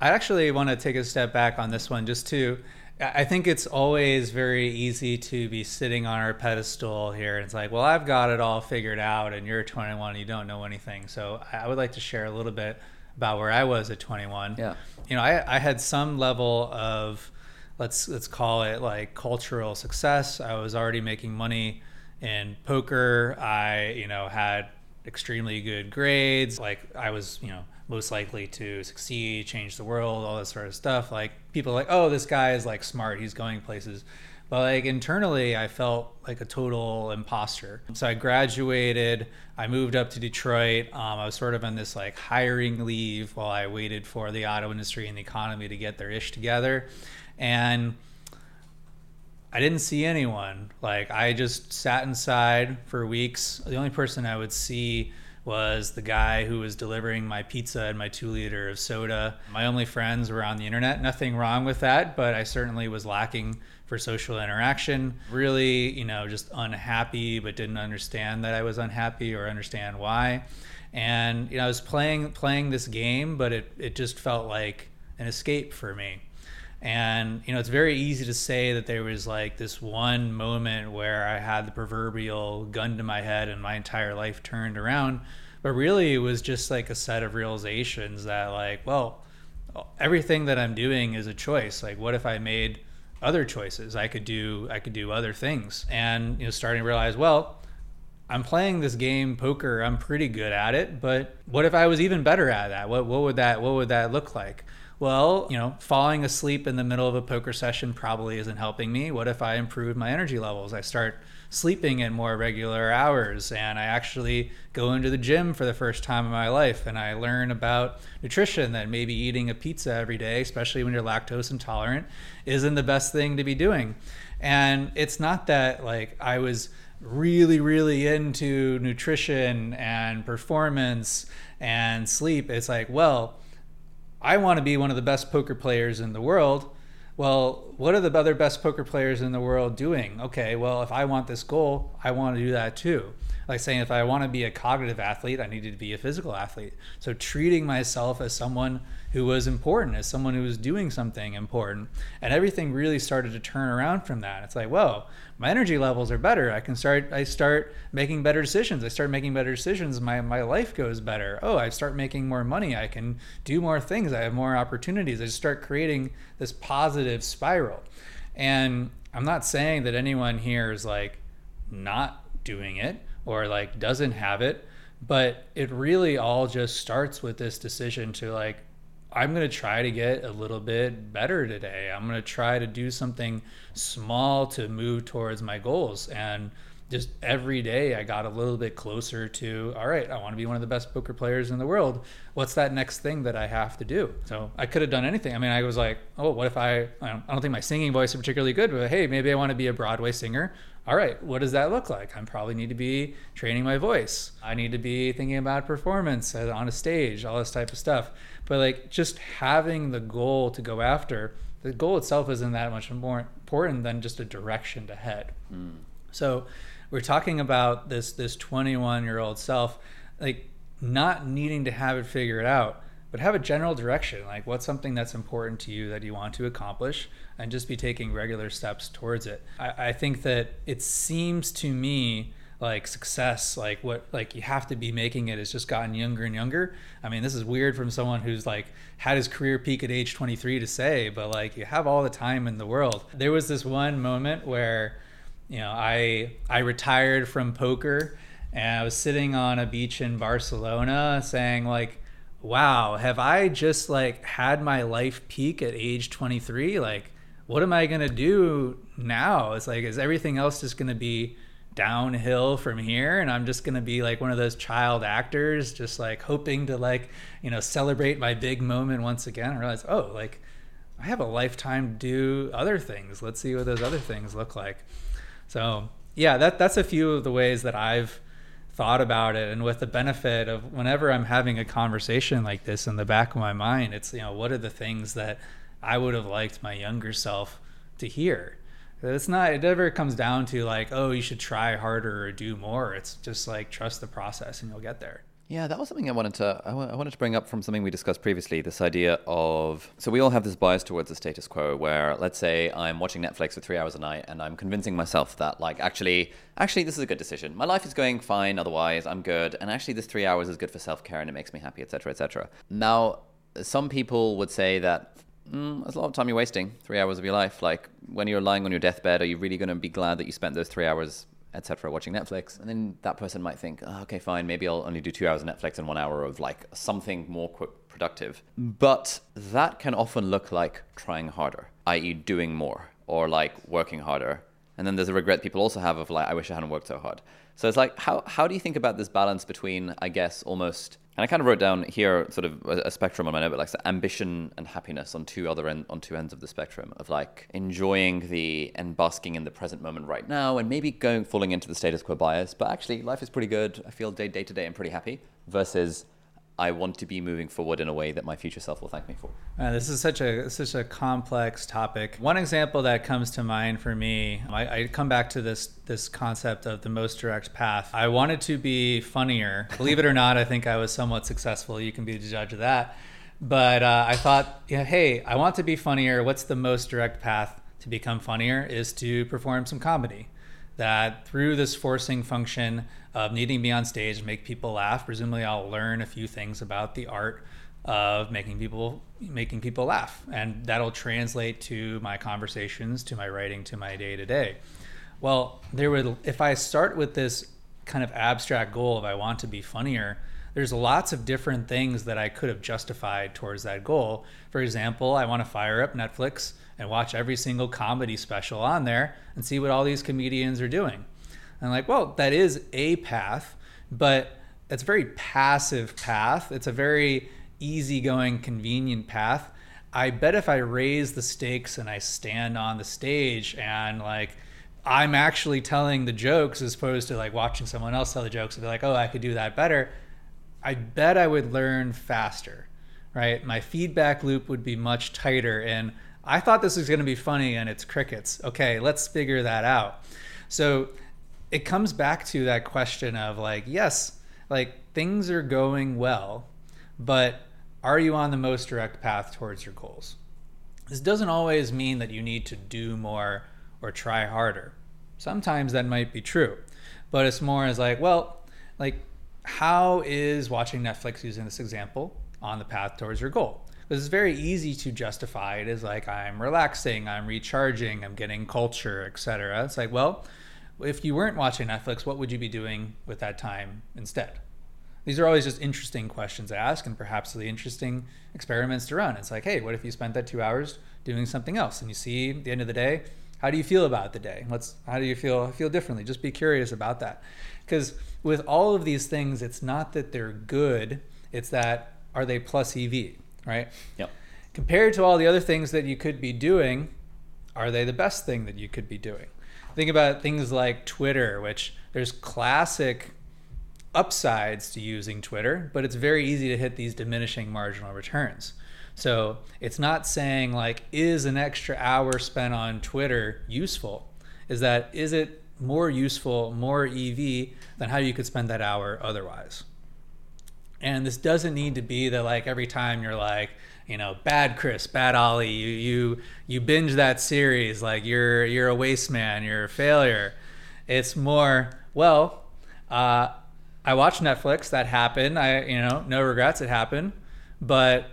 I actually want to take a step back on this one just to I think it's always very easy to be sitting on our pedestal here. And it's like, well, I've got it all figured out, and you're 21, and you don't know anything. So I would like to share a little bit about where I was at 21. Yeah. You know, I, I had some level of, let's let's call it like cultural success. I was already making money in poker. I, you know, had extremely good grades. Like I was, you know, most likely to succeed, change the world, all that sort of stuff. Like people like, oh, this guy is like smart, he's going places. But like internally, I felt like a total imposter. So I graduated. I moved up to Detroit. Um, I was sort of on this like hiring leave while I waited for the auto industry and the economy to get their ish together. And I didn't see anyone. Like I just sat inside for weeks. The only person I would see was the guy who was delivering my pizza and my two liter of soda. My only friends were on the internet. Nothing wrong with that, but I certainly was lacking for social interaction. Really, you know, just unhappy, but didn't understand that I was unhappy or understand why. And you know, I was playing playing this game, but it it just felt like an escape for me. And you know, it's very easy to say that there was like this one moment where I had the proverbial gun to my head and my entire life turned around. But really, it was just like a set of realizations that, like, well, everything that I'm doing is a choice. Like, what if I made other choices? I could do, I could do other things. And you know, starting to realize, well, I'm playing this game poker. I'm pretty good at it, but what if I was even better at that? What what would that what would that look like? Well, you know, falling asleep in the middle of a poker session probably isn't helping me. What if I improve my energy levels? I start sleeping at more regular hours and I actually go into the gym for the first time in my life and I learn about nutrition that maybe eating a pizza every day, especially when you're lactose intolerant, isn't the best thing to be doing. And it's not that like I was really, really into nutrition and performance and sleep. It's like, well, I want to be one of the best poker players in the world. Well, what are the other best poker players in the world doing? Okay, well, if I want this goal, I want to do that too like saying if I want to be a cognitive athlete, I needed to be a physical athlete. So treating myself as someone who was important, as someone who was doing something important. And everything really started to turn around from that. It's like, whoa, my energy levels are better. I can start I start making better decisions. I start making better decisions. My my life goes better. Oh, I start making more money. I can do more things. I have more opportunities. I just start creating this positive spiral. And I'm not saying that anyone here is like not doing it or like doesn't have it but it really all just starts with this decision to like i'm going to try to get a little bit better today i'm going to try to do something small to move towards my goals and just every day I got a little bit closer to, all right, I want to be one of the best poker players in the world. What's that next thing that I have to do? So I could have done anything. I mean, I was like, oh, what if I, I don't, I don't think my singing voice is particularly good, but hey, maybe I want to be a Broadway singer. All right, what does that look like? I probably need to be training my voice. I need to be thinking about performance uh, on a stage, all this type of stuff. But like just having the goal to go after, the goal itself isn't that much more important than just a direction to head. Mm. So we're talking about this this 21 year old self, like not needing to have it figured out, but have a general direction. Like what's something that's important to you that you want to accomplish, and just be taking regular steps towards it. I, I think that it seems to me like success like what like you have to be making it has just gotten younger and younger i mean this is weird from someone who's like had his career peak at age 23 to say but like you have all the time in the world there was this one moment where you know, I I retired from poker and I was sitting on a beach in Barcelona saying like, wow, have I just like had my life peak at age 23? Like, what am I going to do now? It's like is everything else just going to be downhill from here and I'm just going to be like one of those child actors just like hoping to like, you know, celebrate my big moment once again. I realize, oh, like I have a lifetime to do other things. Let's see what those other things look like. So yeah, that that's a few of the ways that I've thought about it and with the benefit of whenever I'm having a conversation like this in the back of my mind, it's you know, what are the things that I would have liked my younger self to hear? It's not. It never comes down to like, oh, you should try harder or do more. It's just like trust the process and you'll get there. Yeah, that was something I wanted to I wanted to bring up from something we discussed previously. This idea of so we all have this bias towards the status quo, where let's say I'm watching Netflix for three hours a night, and I'm convincing myself that like actually actually this is a good decision. My life is going fine otherwise. I'm good, and actually this three hours is good for self care and it makes me happy, etc., etc. Now, some people would say that mm, that's a lot of time you're wasting. Three hours of your life. Like when you're lying on your deathbed, are you really going to be glad that you spent those three hours etc., watching Netflix. And then that person might think, oh, okay, fine, maybe I'll only do two hours of Netflix and one hour of like something more productive. But that can often look like trying harder, i.e., doing more or like working harder. And then there's a regret people also have of like, I wish I hadn't worked so hard. So it's like, how, how do you think about this balance between, I guess, almost and I kind of wrote down here sort of a, spectrum on my note, but like so ambition and happiness on two other end, on two ends of the spectrum of like enjoying the and basking in the present moment right now, and maybe going falling into the status quo bias. But actually, life is pretty good. I feel day day to day I'm pretty happy. Versus I want to be moving forward in a way that my future self will thank me for. Uh, this is such a such a complex topic. One example that comes to mind for me, I, I, come back to this this concept of the most direct path. I wanted to be funnier. Believe it or not, I think I was somewhat successful. You can be the judge of that. But uh, I thought, yeah, hey, I want to be funnier. What's the most direct path to become funnier? Is to perform some comedy that through this forcing function of needing to be on stage and make people laugh, presumably I'll learn a few things about the art of making people making people laugh, and that'll translate to my conversations, to my writing, to my day to day. Well, there would if I start with this kind of abstract goal of I want to be funnier, there's lots of different things that I could have justified towards that goal. For example, I want to fire up Netflix and watch every single comedy special on there and see what all these comedians are doing. And like, well, that is a path, but it's a very passive path. It's a very easygoing, convenient path. I bet if I raise the stakes and I stand on the stage and like I'm actually telling the jokes as opposed to like watching someone else tell the jokes and be like, oh, I could do that better. I bet I would learn faster, right? My feedback loop would be much tighter and I thought this was going to be funny and it's crickets. Okay, let's figure that out. So it comes back to that question of like, yes, like things are going well, but are you on the most direct path towards your goals? This doesn't always mean that you need to do more or try harder. Sometimes that might be true, but it's more as like, well, like, how is watching Netflix using this example on the path towards your goal? Because it's very easy to justify it as like I'm relaxing, I'm recharging, I'm getting culture, etc. It's like, well, if you weren't watching Netflix, what would you be doing with that time instead? These are always just interesting questions to ask and perhaps the interesting experiments to run. It's like, hey, what if you spent that two hours doing something else? And you see at the end of the day, how do you feel about the day? Let's how do you feel feel differently? Just be curious about that. Because with all of these things, it's not that they're good, it's that are they plus EV? right? Yep. Compared to all the other things that you could be doing, are they the best thing that you could be doing? Think about things like Twitter, which there's classic upsides to using Twitter, but it's very easy to hit these diminishing marginal returns. So it's not saying like, is an extra hour spent on Twitter useful? Is that, is it more useful, more EV than how you could spend that hour otherwise? And this doesn't need to be that like every time you're like, you know, bad Chris, bad Ali, you you you binge that series, like you're you're a waste man, you're a failure. It's more, well, uh, I watched Netflix, that happened. I you know, no regrets, it happened. But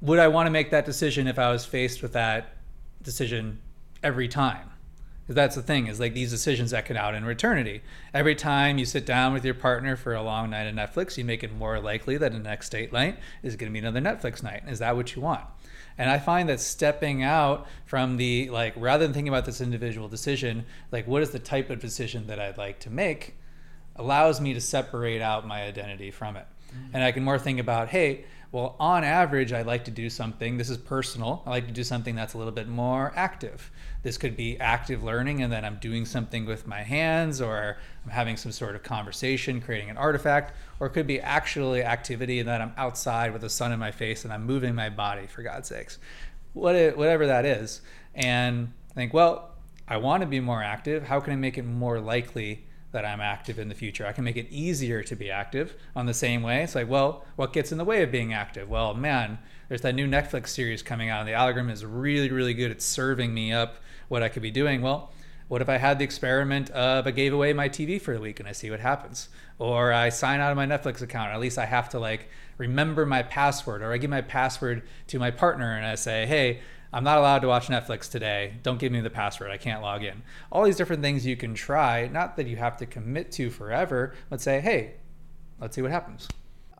would I want to make that decision if I was faced with that decision every time? That's the thing is like these decisions echo out in eternity. Every time you sit down with your partner for a long night of Netflix, you make it more likely that the next date night is going to be another Netflix night. Is that what you want? And I find that stepping out from the like rather than thinking about this individual decision, like what is the type of decision that I'd like to make, allows me to separate out my identity from it. Mm-hmm. And I can more think about, hey, well, on average, I like to do something. This is personal. I like to do something that's a little bit more active. This could be active learning, and then I'm doing something with my hands, or I'm having some sort of conversation, creating an artifact, or it could be actually activity, and then I'm outside with the sun in my face and I'm moving my body, for God's sakes. What it, whatever that is. And think, well, I want to be more active. How can I make it more likely that I'm active in the future? I can make it easier to be active on the same way. It's like, well, what gets in the way of being active? Well, man, there's that new Netflix series coming out, and the algorithm is really, really good at serving me up what I could be doing. Well, what if I had the experiment of I gave away my TV for a week and I see what happens? Or I sign out of my Netflix account. At least I have to like remember my password. Or I give my password to my partner and I say, hey, I'm not allowed to watch Netflix today. Don't give me the password. I can't log in. All these different things you can try, not that you have to commit to forever, but say, hey, let's see what happens.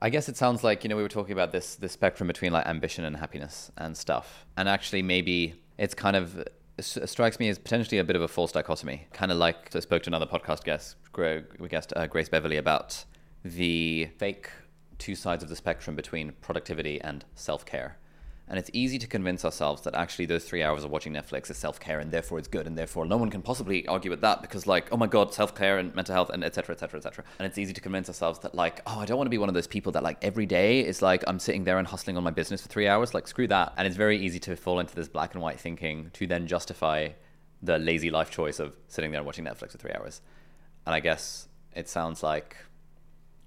I guess it sounds like, you know, we were talking about this this spectrum between like ambition and happiness and stuff. And actually maybe it's kind of strikes me as potentially a bit of a false dichotomy. Kind of like I spoke to another podcast guest, we guest uh, Grace Beverly, about the fake two sides of the spectrum between productivity and self care. And it's easy to convince ourselves that actually those three hours of watching Netflix is self care and therefore it's good and therefore no one can possibly argue with that because like oh my god self care and mental health and etc etc etc. And it's easy to convince ourselves that like oh I don't want to be one of those people that like every day is like I'm sitting there and hustling on my business for three hours like screw that. And it's very easy to fall into this black and white thinking to then justify the lazy life choice of sitting there and watching Netflix for three hours. And I guess it sounds like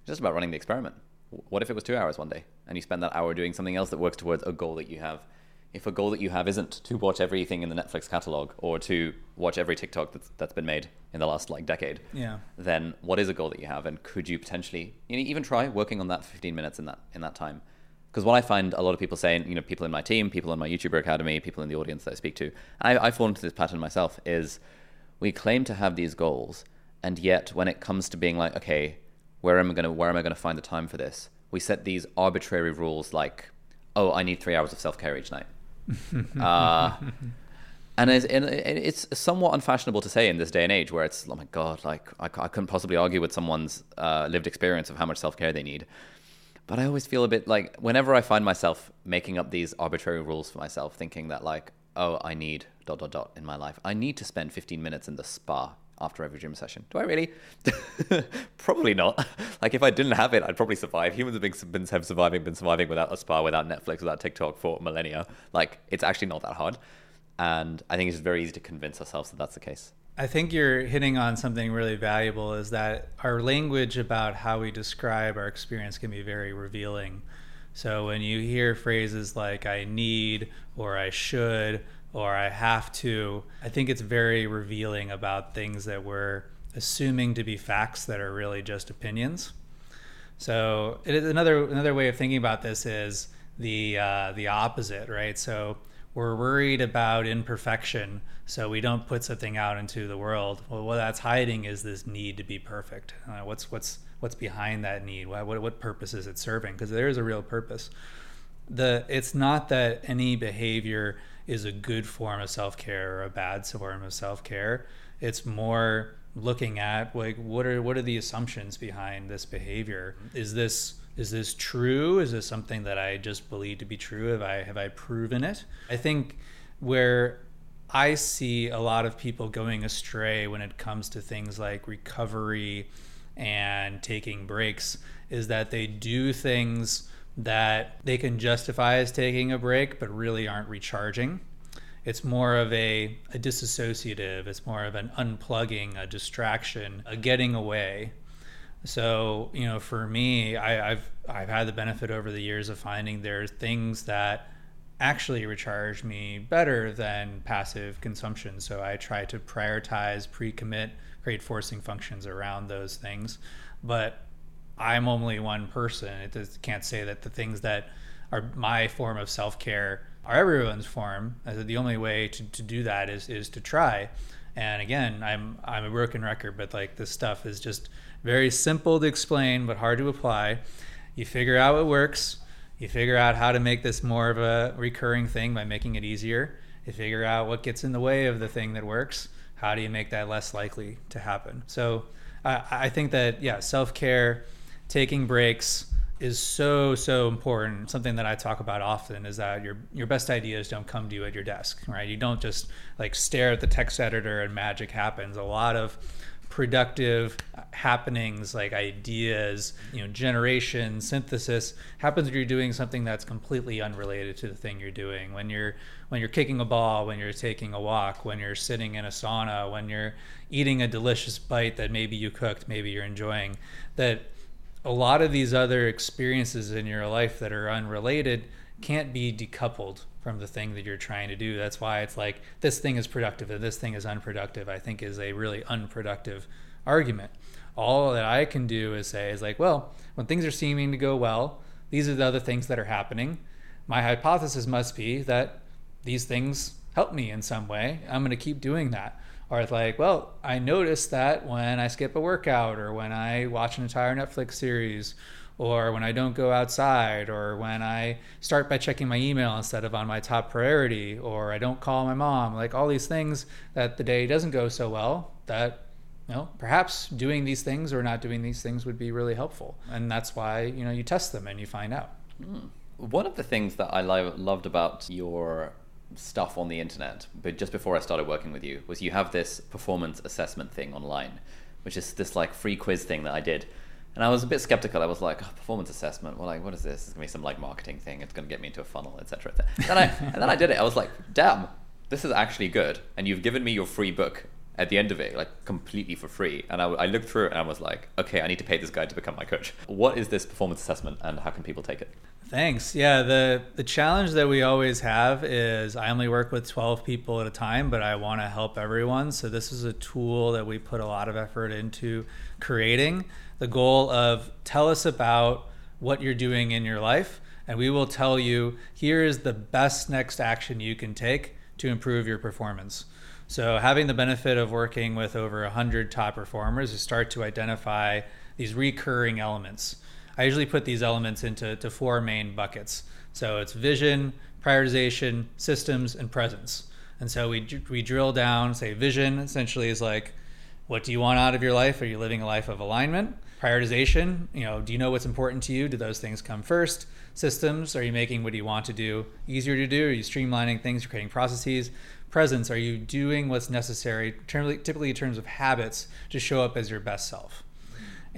just about running the experiment. What if it was two hours one day? And you spend that hour doing something else that works towards a goal that you have. If a goal that you have isn't to watch everything in the Netflix catalog or to watch every TikTok that's, that's been made in the last like decade, yeah. then what is a goal that you have, and could you potentially you know, even try working on that 15 minutes in that in that time? Because what I find a lot of people saying, you know, people in my team, people in my YouTuber academy, people in the audience that I speak to, I, I fall into this pattern myself. Is we claim to have these goals, and yet when it comes to being like, okay, where am I gonna where am I gonna find the time for this? We set these arbitrary rules like, oh, I need three hours of self care each night. [laughs] uh, and it's, it's, somewhat unfashionable to say in this day and age where it's, oh my God, like I, I couldn't possibly argue with someone's uh, lived experience of how much self care they need. But I always feel a bit like whenever I find myself making up these arbitrary rules for myself, thinking that like, oh, I need dot dot dot in my life. I need to spend 15 minutes in the spa after every gym session. Do I really? [laughs] probably not. [laughs] Like if I didn't have it, I'd probably survive. Humans have been, been have surviving, been surviving without a spa, without Netflix, without TikTok for millennia. Like it's actually not that hard, and I think it's very easy to convince ourselves that that's the case. I think you're hitting on something really valuable. Is that our language about how we describe our experience can be very revealing. So when you hear phrases like "I need" or "I should," or I have to, I think it's very revealing about things that we're assuming to be facts that are really just opinions. So it is another another way of thinking about this is the uh, the opposite, right? So we're worried about imperfection, so we don't put something out into the world. Well, what that's hiding is this need to be perfect. Uh, what's what's what's behind that need? What what, what purpose is it serving? Because there is a real purpose. The it's not that any behavior is a good form of self care or a bad form of self care. It's more looking at like what are what are the assumptions behind this behavior? Is this is this true? Is this something that I just believe to be true? Have I have I proven it? I think where I see a lot of people going astray when it comes to things like recovery and taking breaks is that they do things that they can justify as taking a break, but really aren't recharging. It's more of a, a disassociative, it's more of an unplugging, a distraction, a getting away. So, you know, for me, I, I've I've had the benefit over the years of finding there's things that actually recharge me better than passive consumption. So I try to prioritize, pre-commit, create forcing functions around those things. But I'm only one person. It just can't say that the things that are my form of self care are everyone's form. The only way to, to do that is is to try. And again, I'm I'm a broken record, but like this stuff is just very simple to explain, but hard to apply. You figure out what works. You figure out how to make this more of a recurring thing by making it easier. You figure out what gets in the way of the thing that works. How do you make that less likely to happen? So I, I think that yeah, self care taking breaks is so so important. Something that i talk about often is that your your best ideas don't come to you at your desk right? You don't just like stare at the text editor and magic happens. A lot of productive happenings like ideas you know generation synthesis happens when you're doing something that's completely unrelated to the thing you're doing. When you're when you're kicking a ball when you're taking a walk when you're sitting in a sauna when you're eating a delicious bite that maybe you cooked maybe you're enjoying that a lot of these other experiences in your life that are unrelated can't be decoupled from the thing that you're trying to do. That's why it's like this thing is productive and this thing is unproductive, I think is a really unproductive argument. All that I can do is say is like, well, when things are seeming to go well, these are the other things that are happening. My hypothesis must be that these things help me in some way. I'm going to keep doing that. Or it's like, well, I notice that when I skip a workout or when I watch an entire Netflix series or when I don't go outside, or when I start by checking my email instead of on my top priority, or I don't call my mom, like all these things that the day doesn't go so well, that you know, perhaps doing these things or not doing these things would be really helpful. And that's why, you know, you test them and you find out. Mm. One of the things that I lo- loved about your stuff on the internet, but just before I started working with you, was you have this performance assessment thing online, which is this like free quiz thing that I did and I was a bit skeptical. I was like, oh, performance assessment. Well, like, what is this? It's gonna be some like marketing thing. It's gonna get me into a funnel, etc. Et and I [laughs] and then I did it. I was like, damn, this is actually good. And you've given me your free book at the end of it, like completely for free. And I, I looked through it and I was like, okay, I need to pay this guy to become my coach. What is this performance assessment, and how can people take it? Thanks. Yeah, the the challenge that we always have is I only work with 12 people at a time, but I want to help everyone. So this is a tool that we put a lot of effort into creating the goal of tell us about what you're doing in your life, and we will tell you here is the best next action you can take to improve your performance. So, having the benefit of working with over 100 top performers, you start to identify these recurring elements. I usually put these elements into to four main buckets. So, it's vision, prioritization, systems, and presence. And so we, we drill down, say, vision essentially is like, what do you want out of your life? Are you living a life of alignment? prioritization you know do you know what's important to you do those things come first systems are you making what you want to do easier to do are you streamlining things you're creating processes presence are you doing what's necessary typically in terms of habits to show up as your best self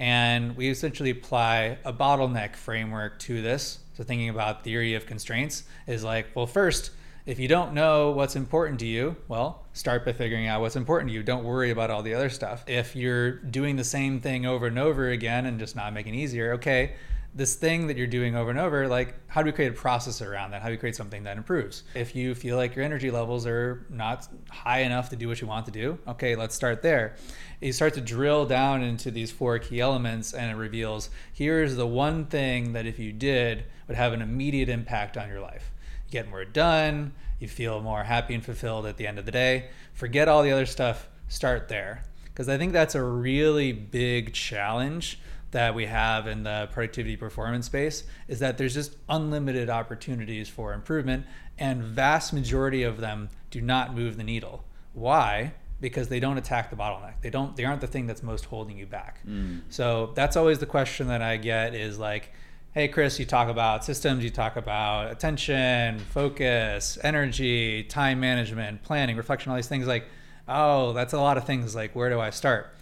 and we essentially apply a bottleneck framework to this so thinking about theory of constraints is like well first if you don't know what's important to you, well, start by figuring out what's important to you. Don't worry about all the other stuff. If you're doing the same thing over and over again and just not making it easier, okay, this thing that you're doing over and over, like how do we create a process around that? How do we create something that improves? If you feel like your energy levels are not high enough to do what you want to do, okay, let's start there. You start to drill down into these four key elements and it reveals here's the one thing that if you did would have an immediate impact on your life get more done, you feel more happy and fulfilled at the end of the day. Forget all the other stuff, start there. Because I think that's a really big challenge that we have in the productivity performance space is that there's just unlimited opportunities for improvement and vast majority of them do not move the needle. Why? Because they don't attack the bottleneck. They don't they aren't the thing that's most holding you back. Mm. So that's always the question that I get is like hey chris you talk about systems you talk about attention focus energy time management planning reflection all these things like oh that's a lot of things like where do i start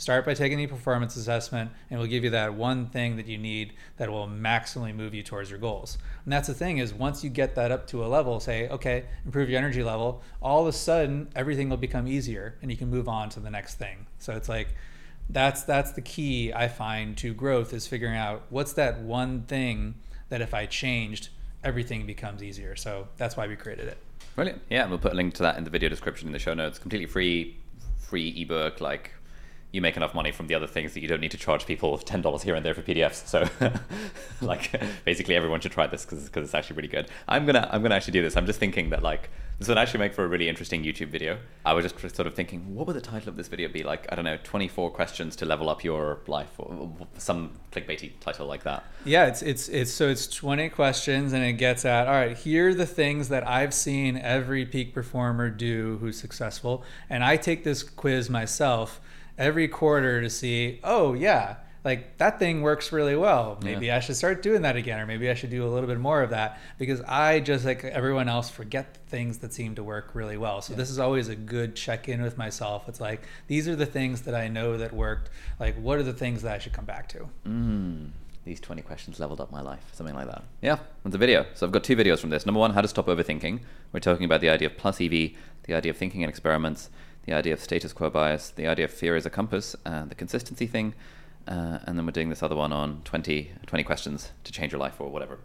start by taking the performance assessment and we'll give you that one thing that you need that will maximally move you towards your goals and that's the thing is once you get that up to a level say okay improve your energy level all of a sudden everything will become easier and you can move on to the next thing so it's like that's that's the key I find to growth is figuring out what's that one thing that if I changed, everything becomes easier. So that's why we created it. Brilliant. Yeah, we'll put a link to that in the video description in the show notes. Completely free, free ebook, like you make enough money from the other things that you don't need to charge people [laughs] ten dollars here and there for PDFs. So, [laughs] like, basically, everyone should try this because it's actually really good. I'm gonna I'm gonna actually do this. I'm just thinking that like this would actually make for a really interesting YouTube video. I was just sort of thinking, what would the title of this video be? Like, I don't know, 24 questions to level up your life, or some clickbaity title like that. Yeah, it's it's it's so it's 20 questions, and it gets at all right. Here are the things that I've seen every peak performer do who's successful, and I take this quiz myself every quarter to see, oh, yeah, like that thing works really well. Maybe yeah. I should start doing that again, or maybe I should do a little bit more of that because I just like everyone else forget things that seem to work really well. So yeah. this is always a good check in with myself. It's like these are the things that I know that worked. Like what are the things that I should come back to? Mm these 20 questions leveled up my life, something like that. Yeah, it's a video. So I've got two videos from this. Number one, how to stop overthinking. We're talking about the idea of plus EV, the idea of thinking and experiments, the idea of status quo bias, the idea of fear as a compass, and the consistency thing, uh, and then we're doing this other one on 20, 20 questions to change your life or whatever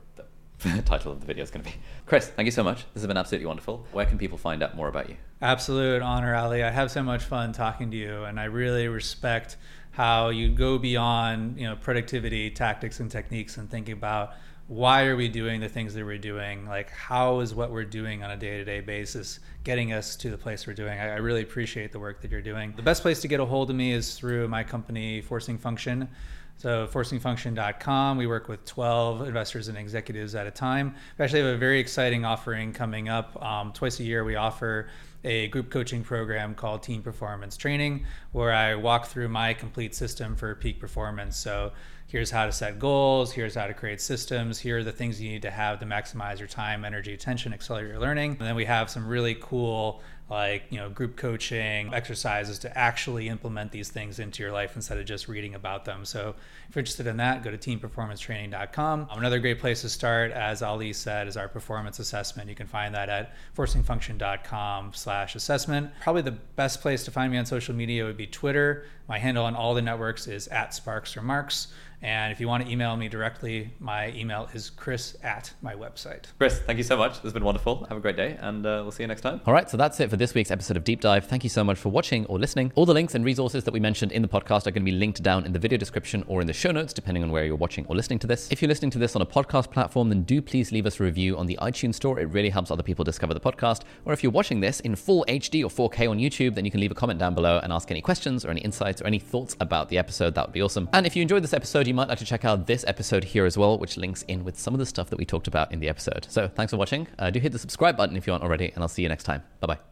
the [laughs] title of the video is going to be. Chris, thank you so much. This has been absolutely wonderful. Where can people find out more about you? Absolute honor, Ali. I have so much fun talking to you, and I really respect how you go beyond you know productivity tactics and techniques and thinking about why are we doing the things that we're doing? Like, how is what we're doing on a day to day basis getting us to the place we're doing? I, I, really appreciate the work that you're doing. The best place to get a hold of me is through my company, Forcing Function. So, forcingfunction.com. We work with 12 investors and executives at a time. We actually have a very exciting offering coming up. Um, twice a year, we offer a group coaching program called Team Performance Training, where I walk through my complete system for peak performance. So here's how to set goals, here's how to create systems, here are the things you need to have to maximize your time, energy, attention, accelerate your learning. And then we have some really cool like you know group coaching exercises to actually implement these things into your life instead of just reading about them. So if you're interested in that go to teamperformancetraining.com um, another great place to start as ali said is our performance assessment. You can find that at forcingfunction.com slash assessment. Probably the best place to find me on social media would be twitter. My handle on all the networks is at sparks or marks and if you want to email me directly, my email is chris at my website. Chris, thank you so much. This has been wonderful. Have a great day, and uh, we'll see you next time. All right, so that's it for this week's episode of Deep Dive. Thank you so much for watching or listening. All the links and resources that we mentioned in the podcast are going to be linked down in the video description or in the show notes, depending on where you're watching or listening to this. If you're listening to this on a podcast platform, then do please leave us a review on the iTunes store. It really helps other people discover the podcast. Or if you're watching this in full HD or 4K on YouTube, then you can leave a comment down below and ask any questions or any insights or any thoughts about the episode. That would be awesome. And if you enjoyed this episode, you might like to check out this episode here as well, which links in with some of the stuff that we talked about in the episode. So thanks for watching. Uh, do hit the subscribe button if you aren't already, and I'll see you next time. Bye bye.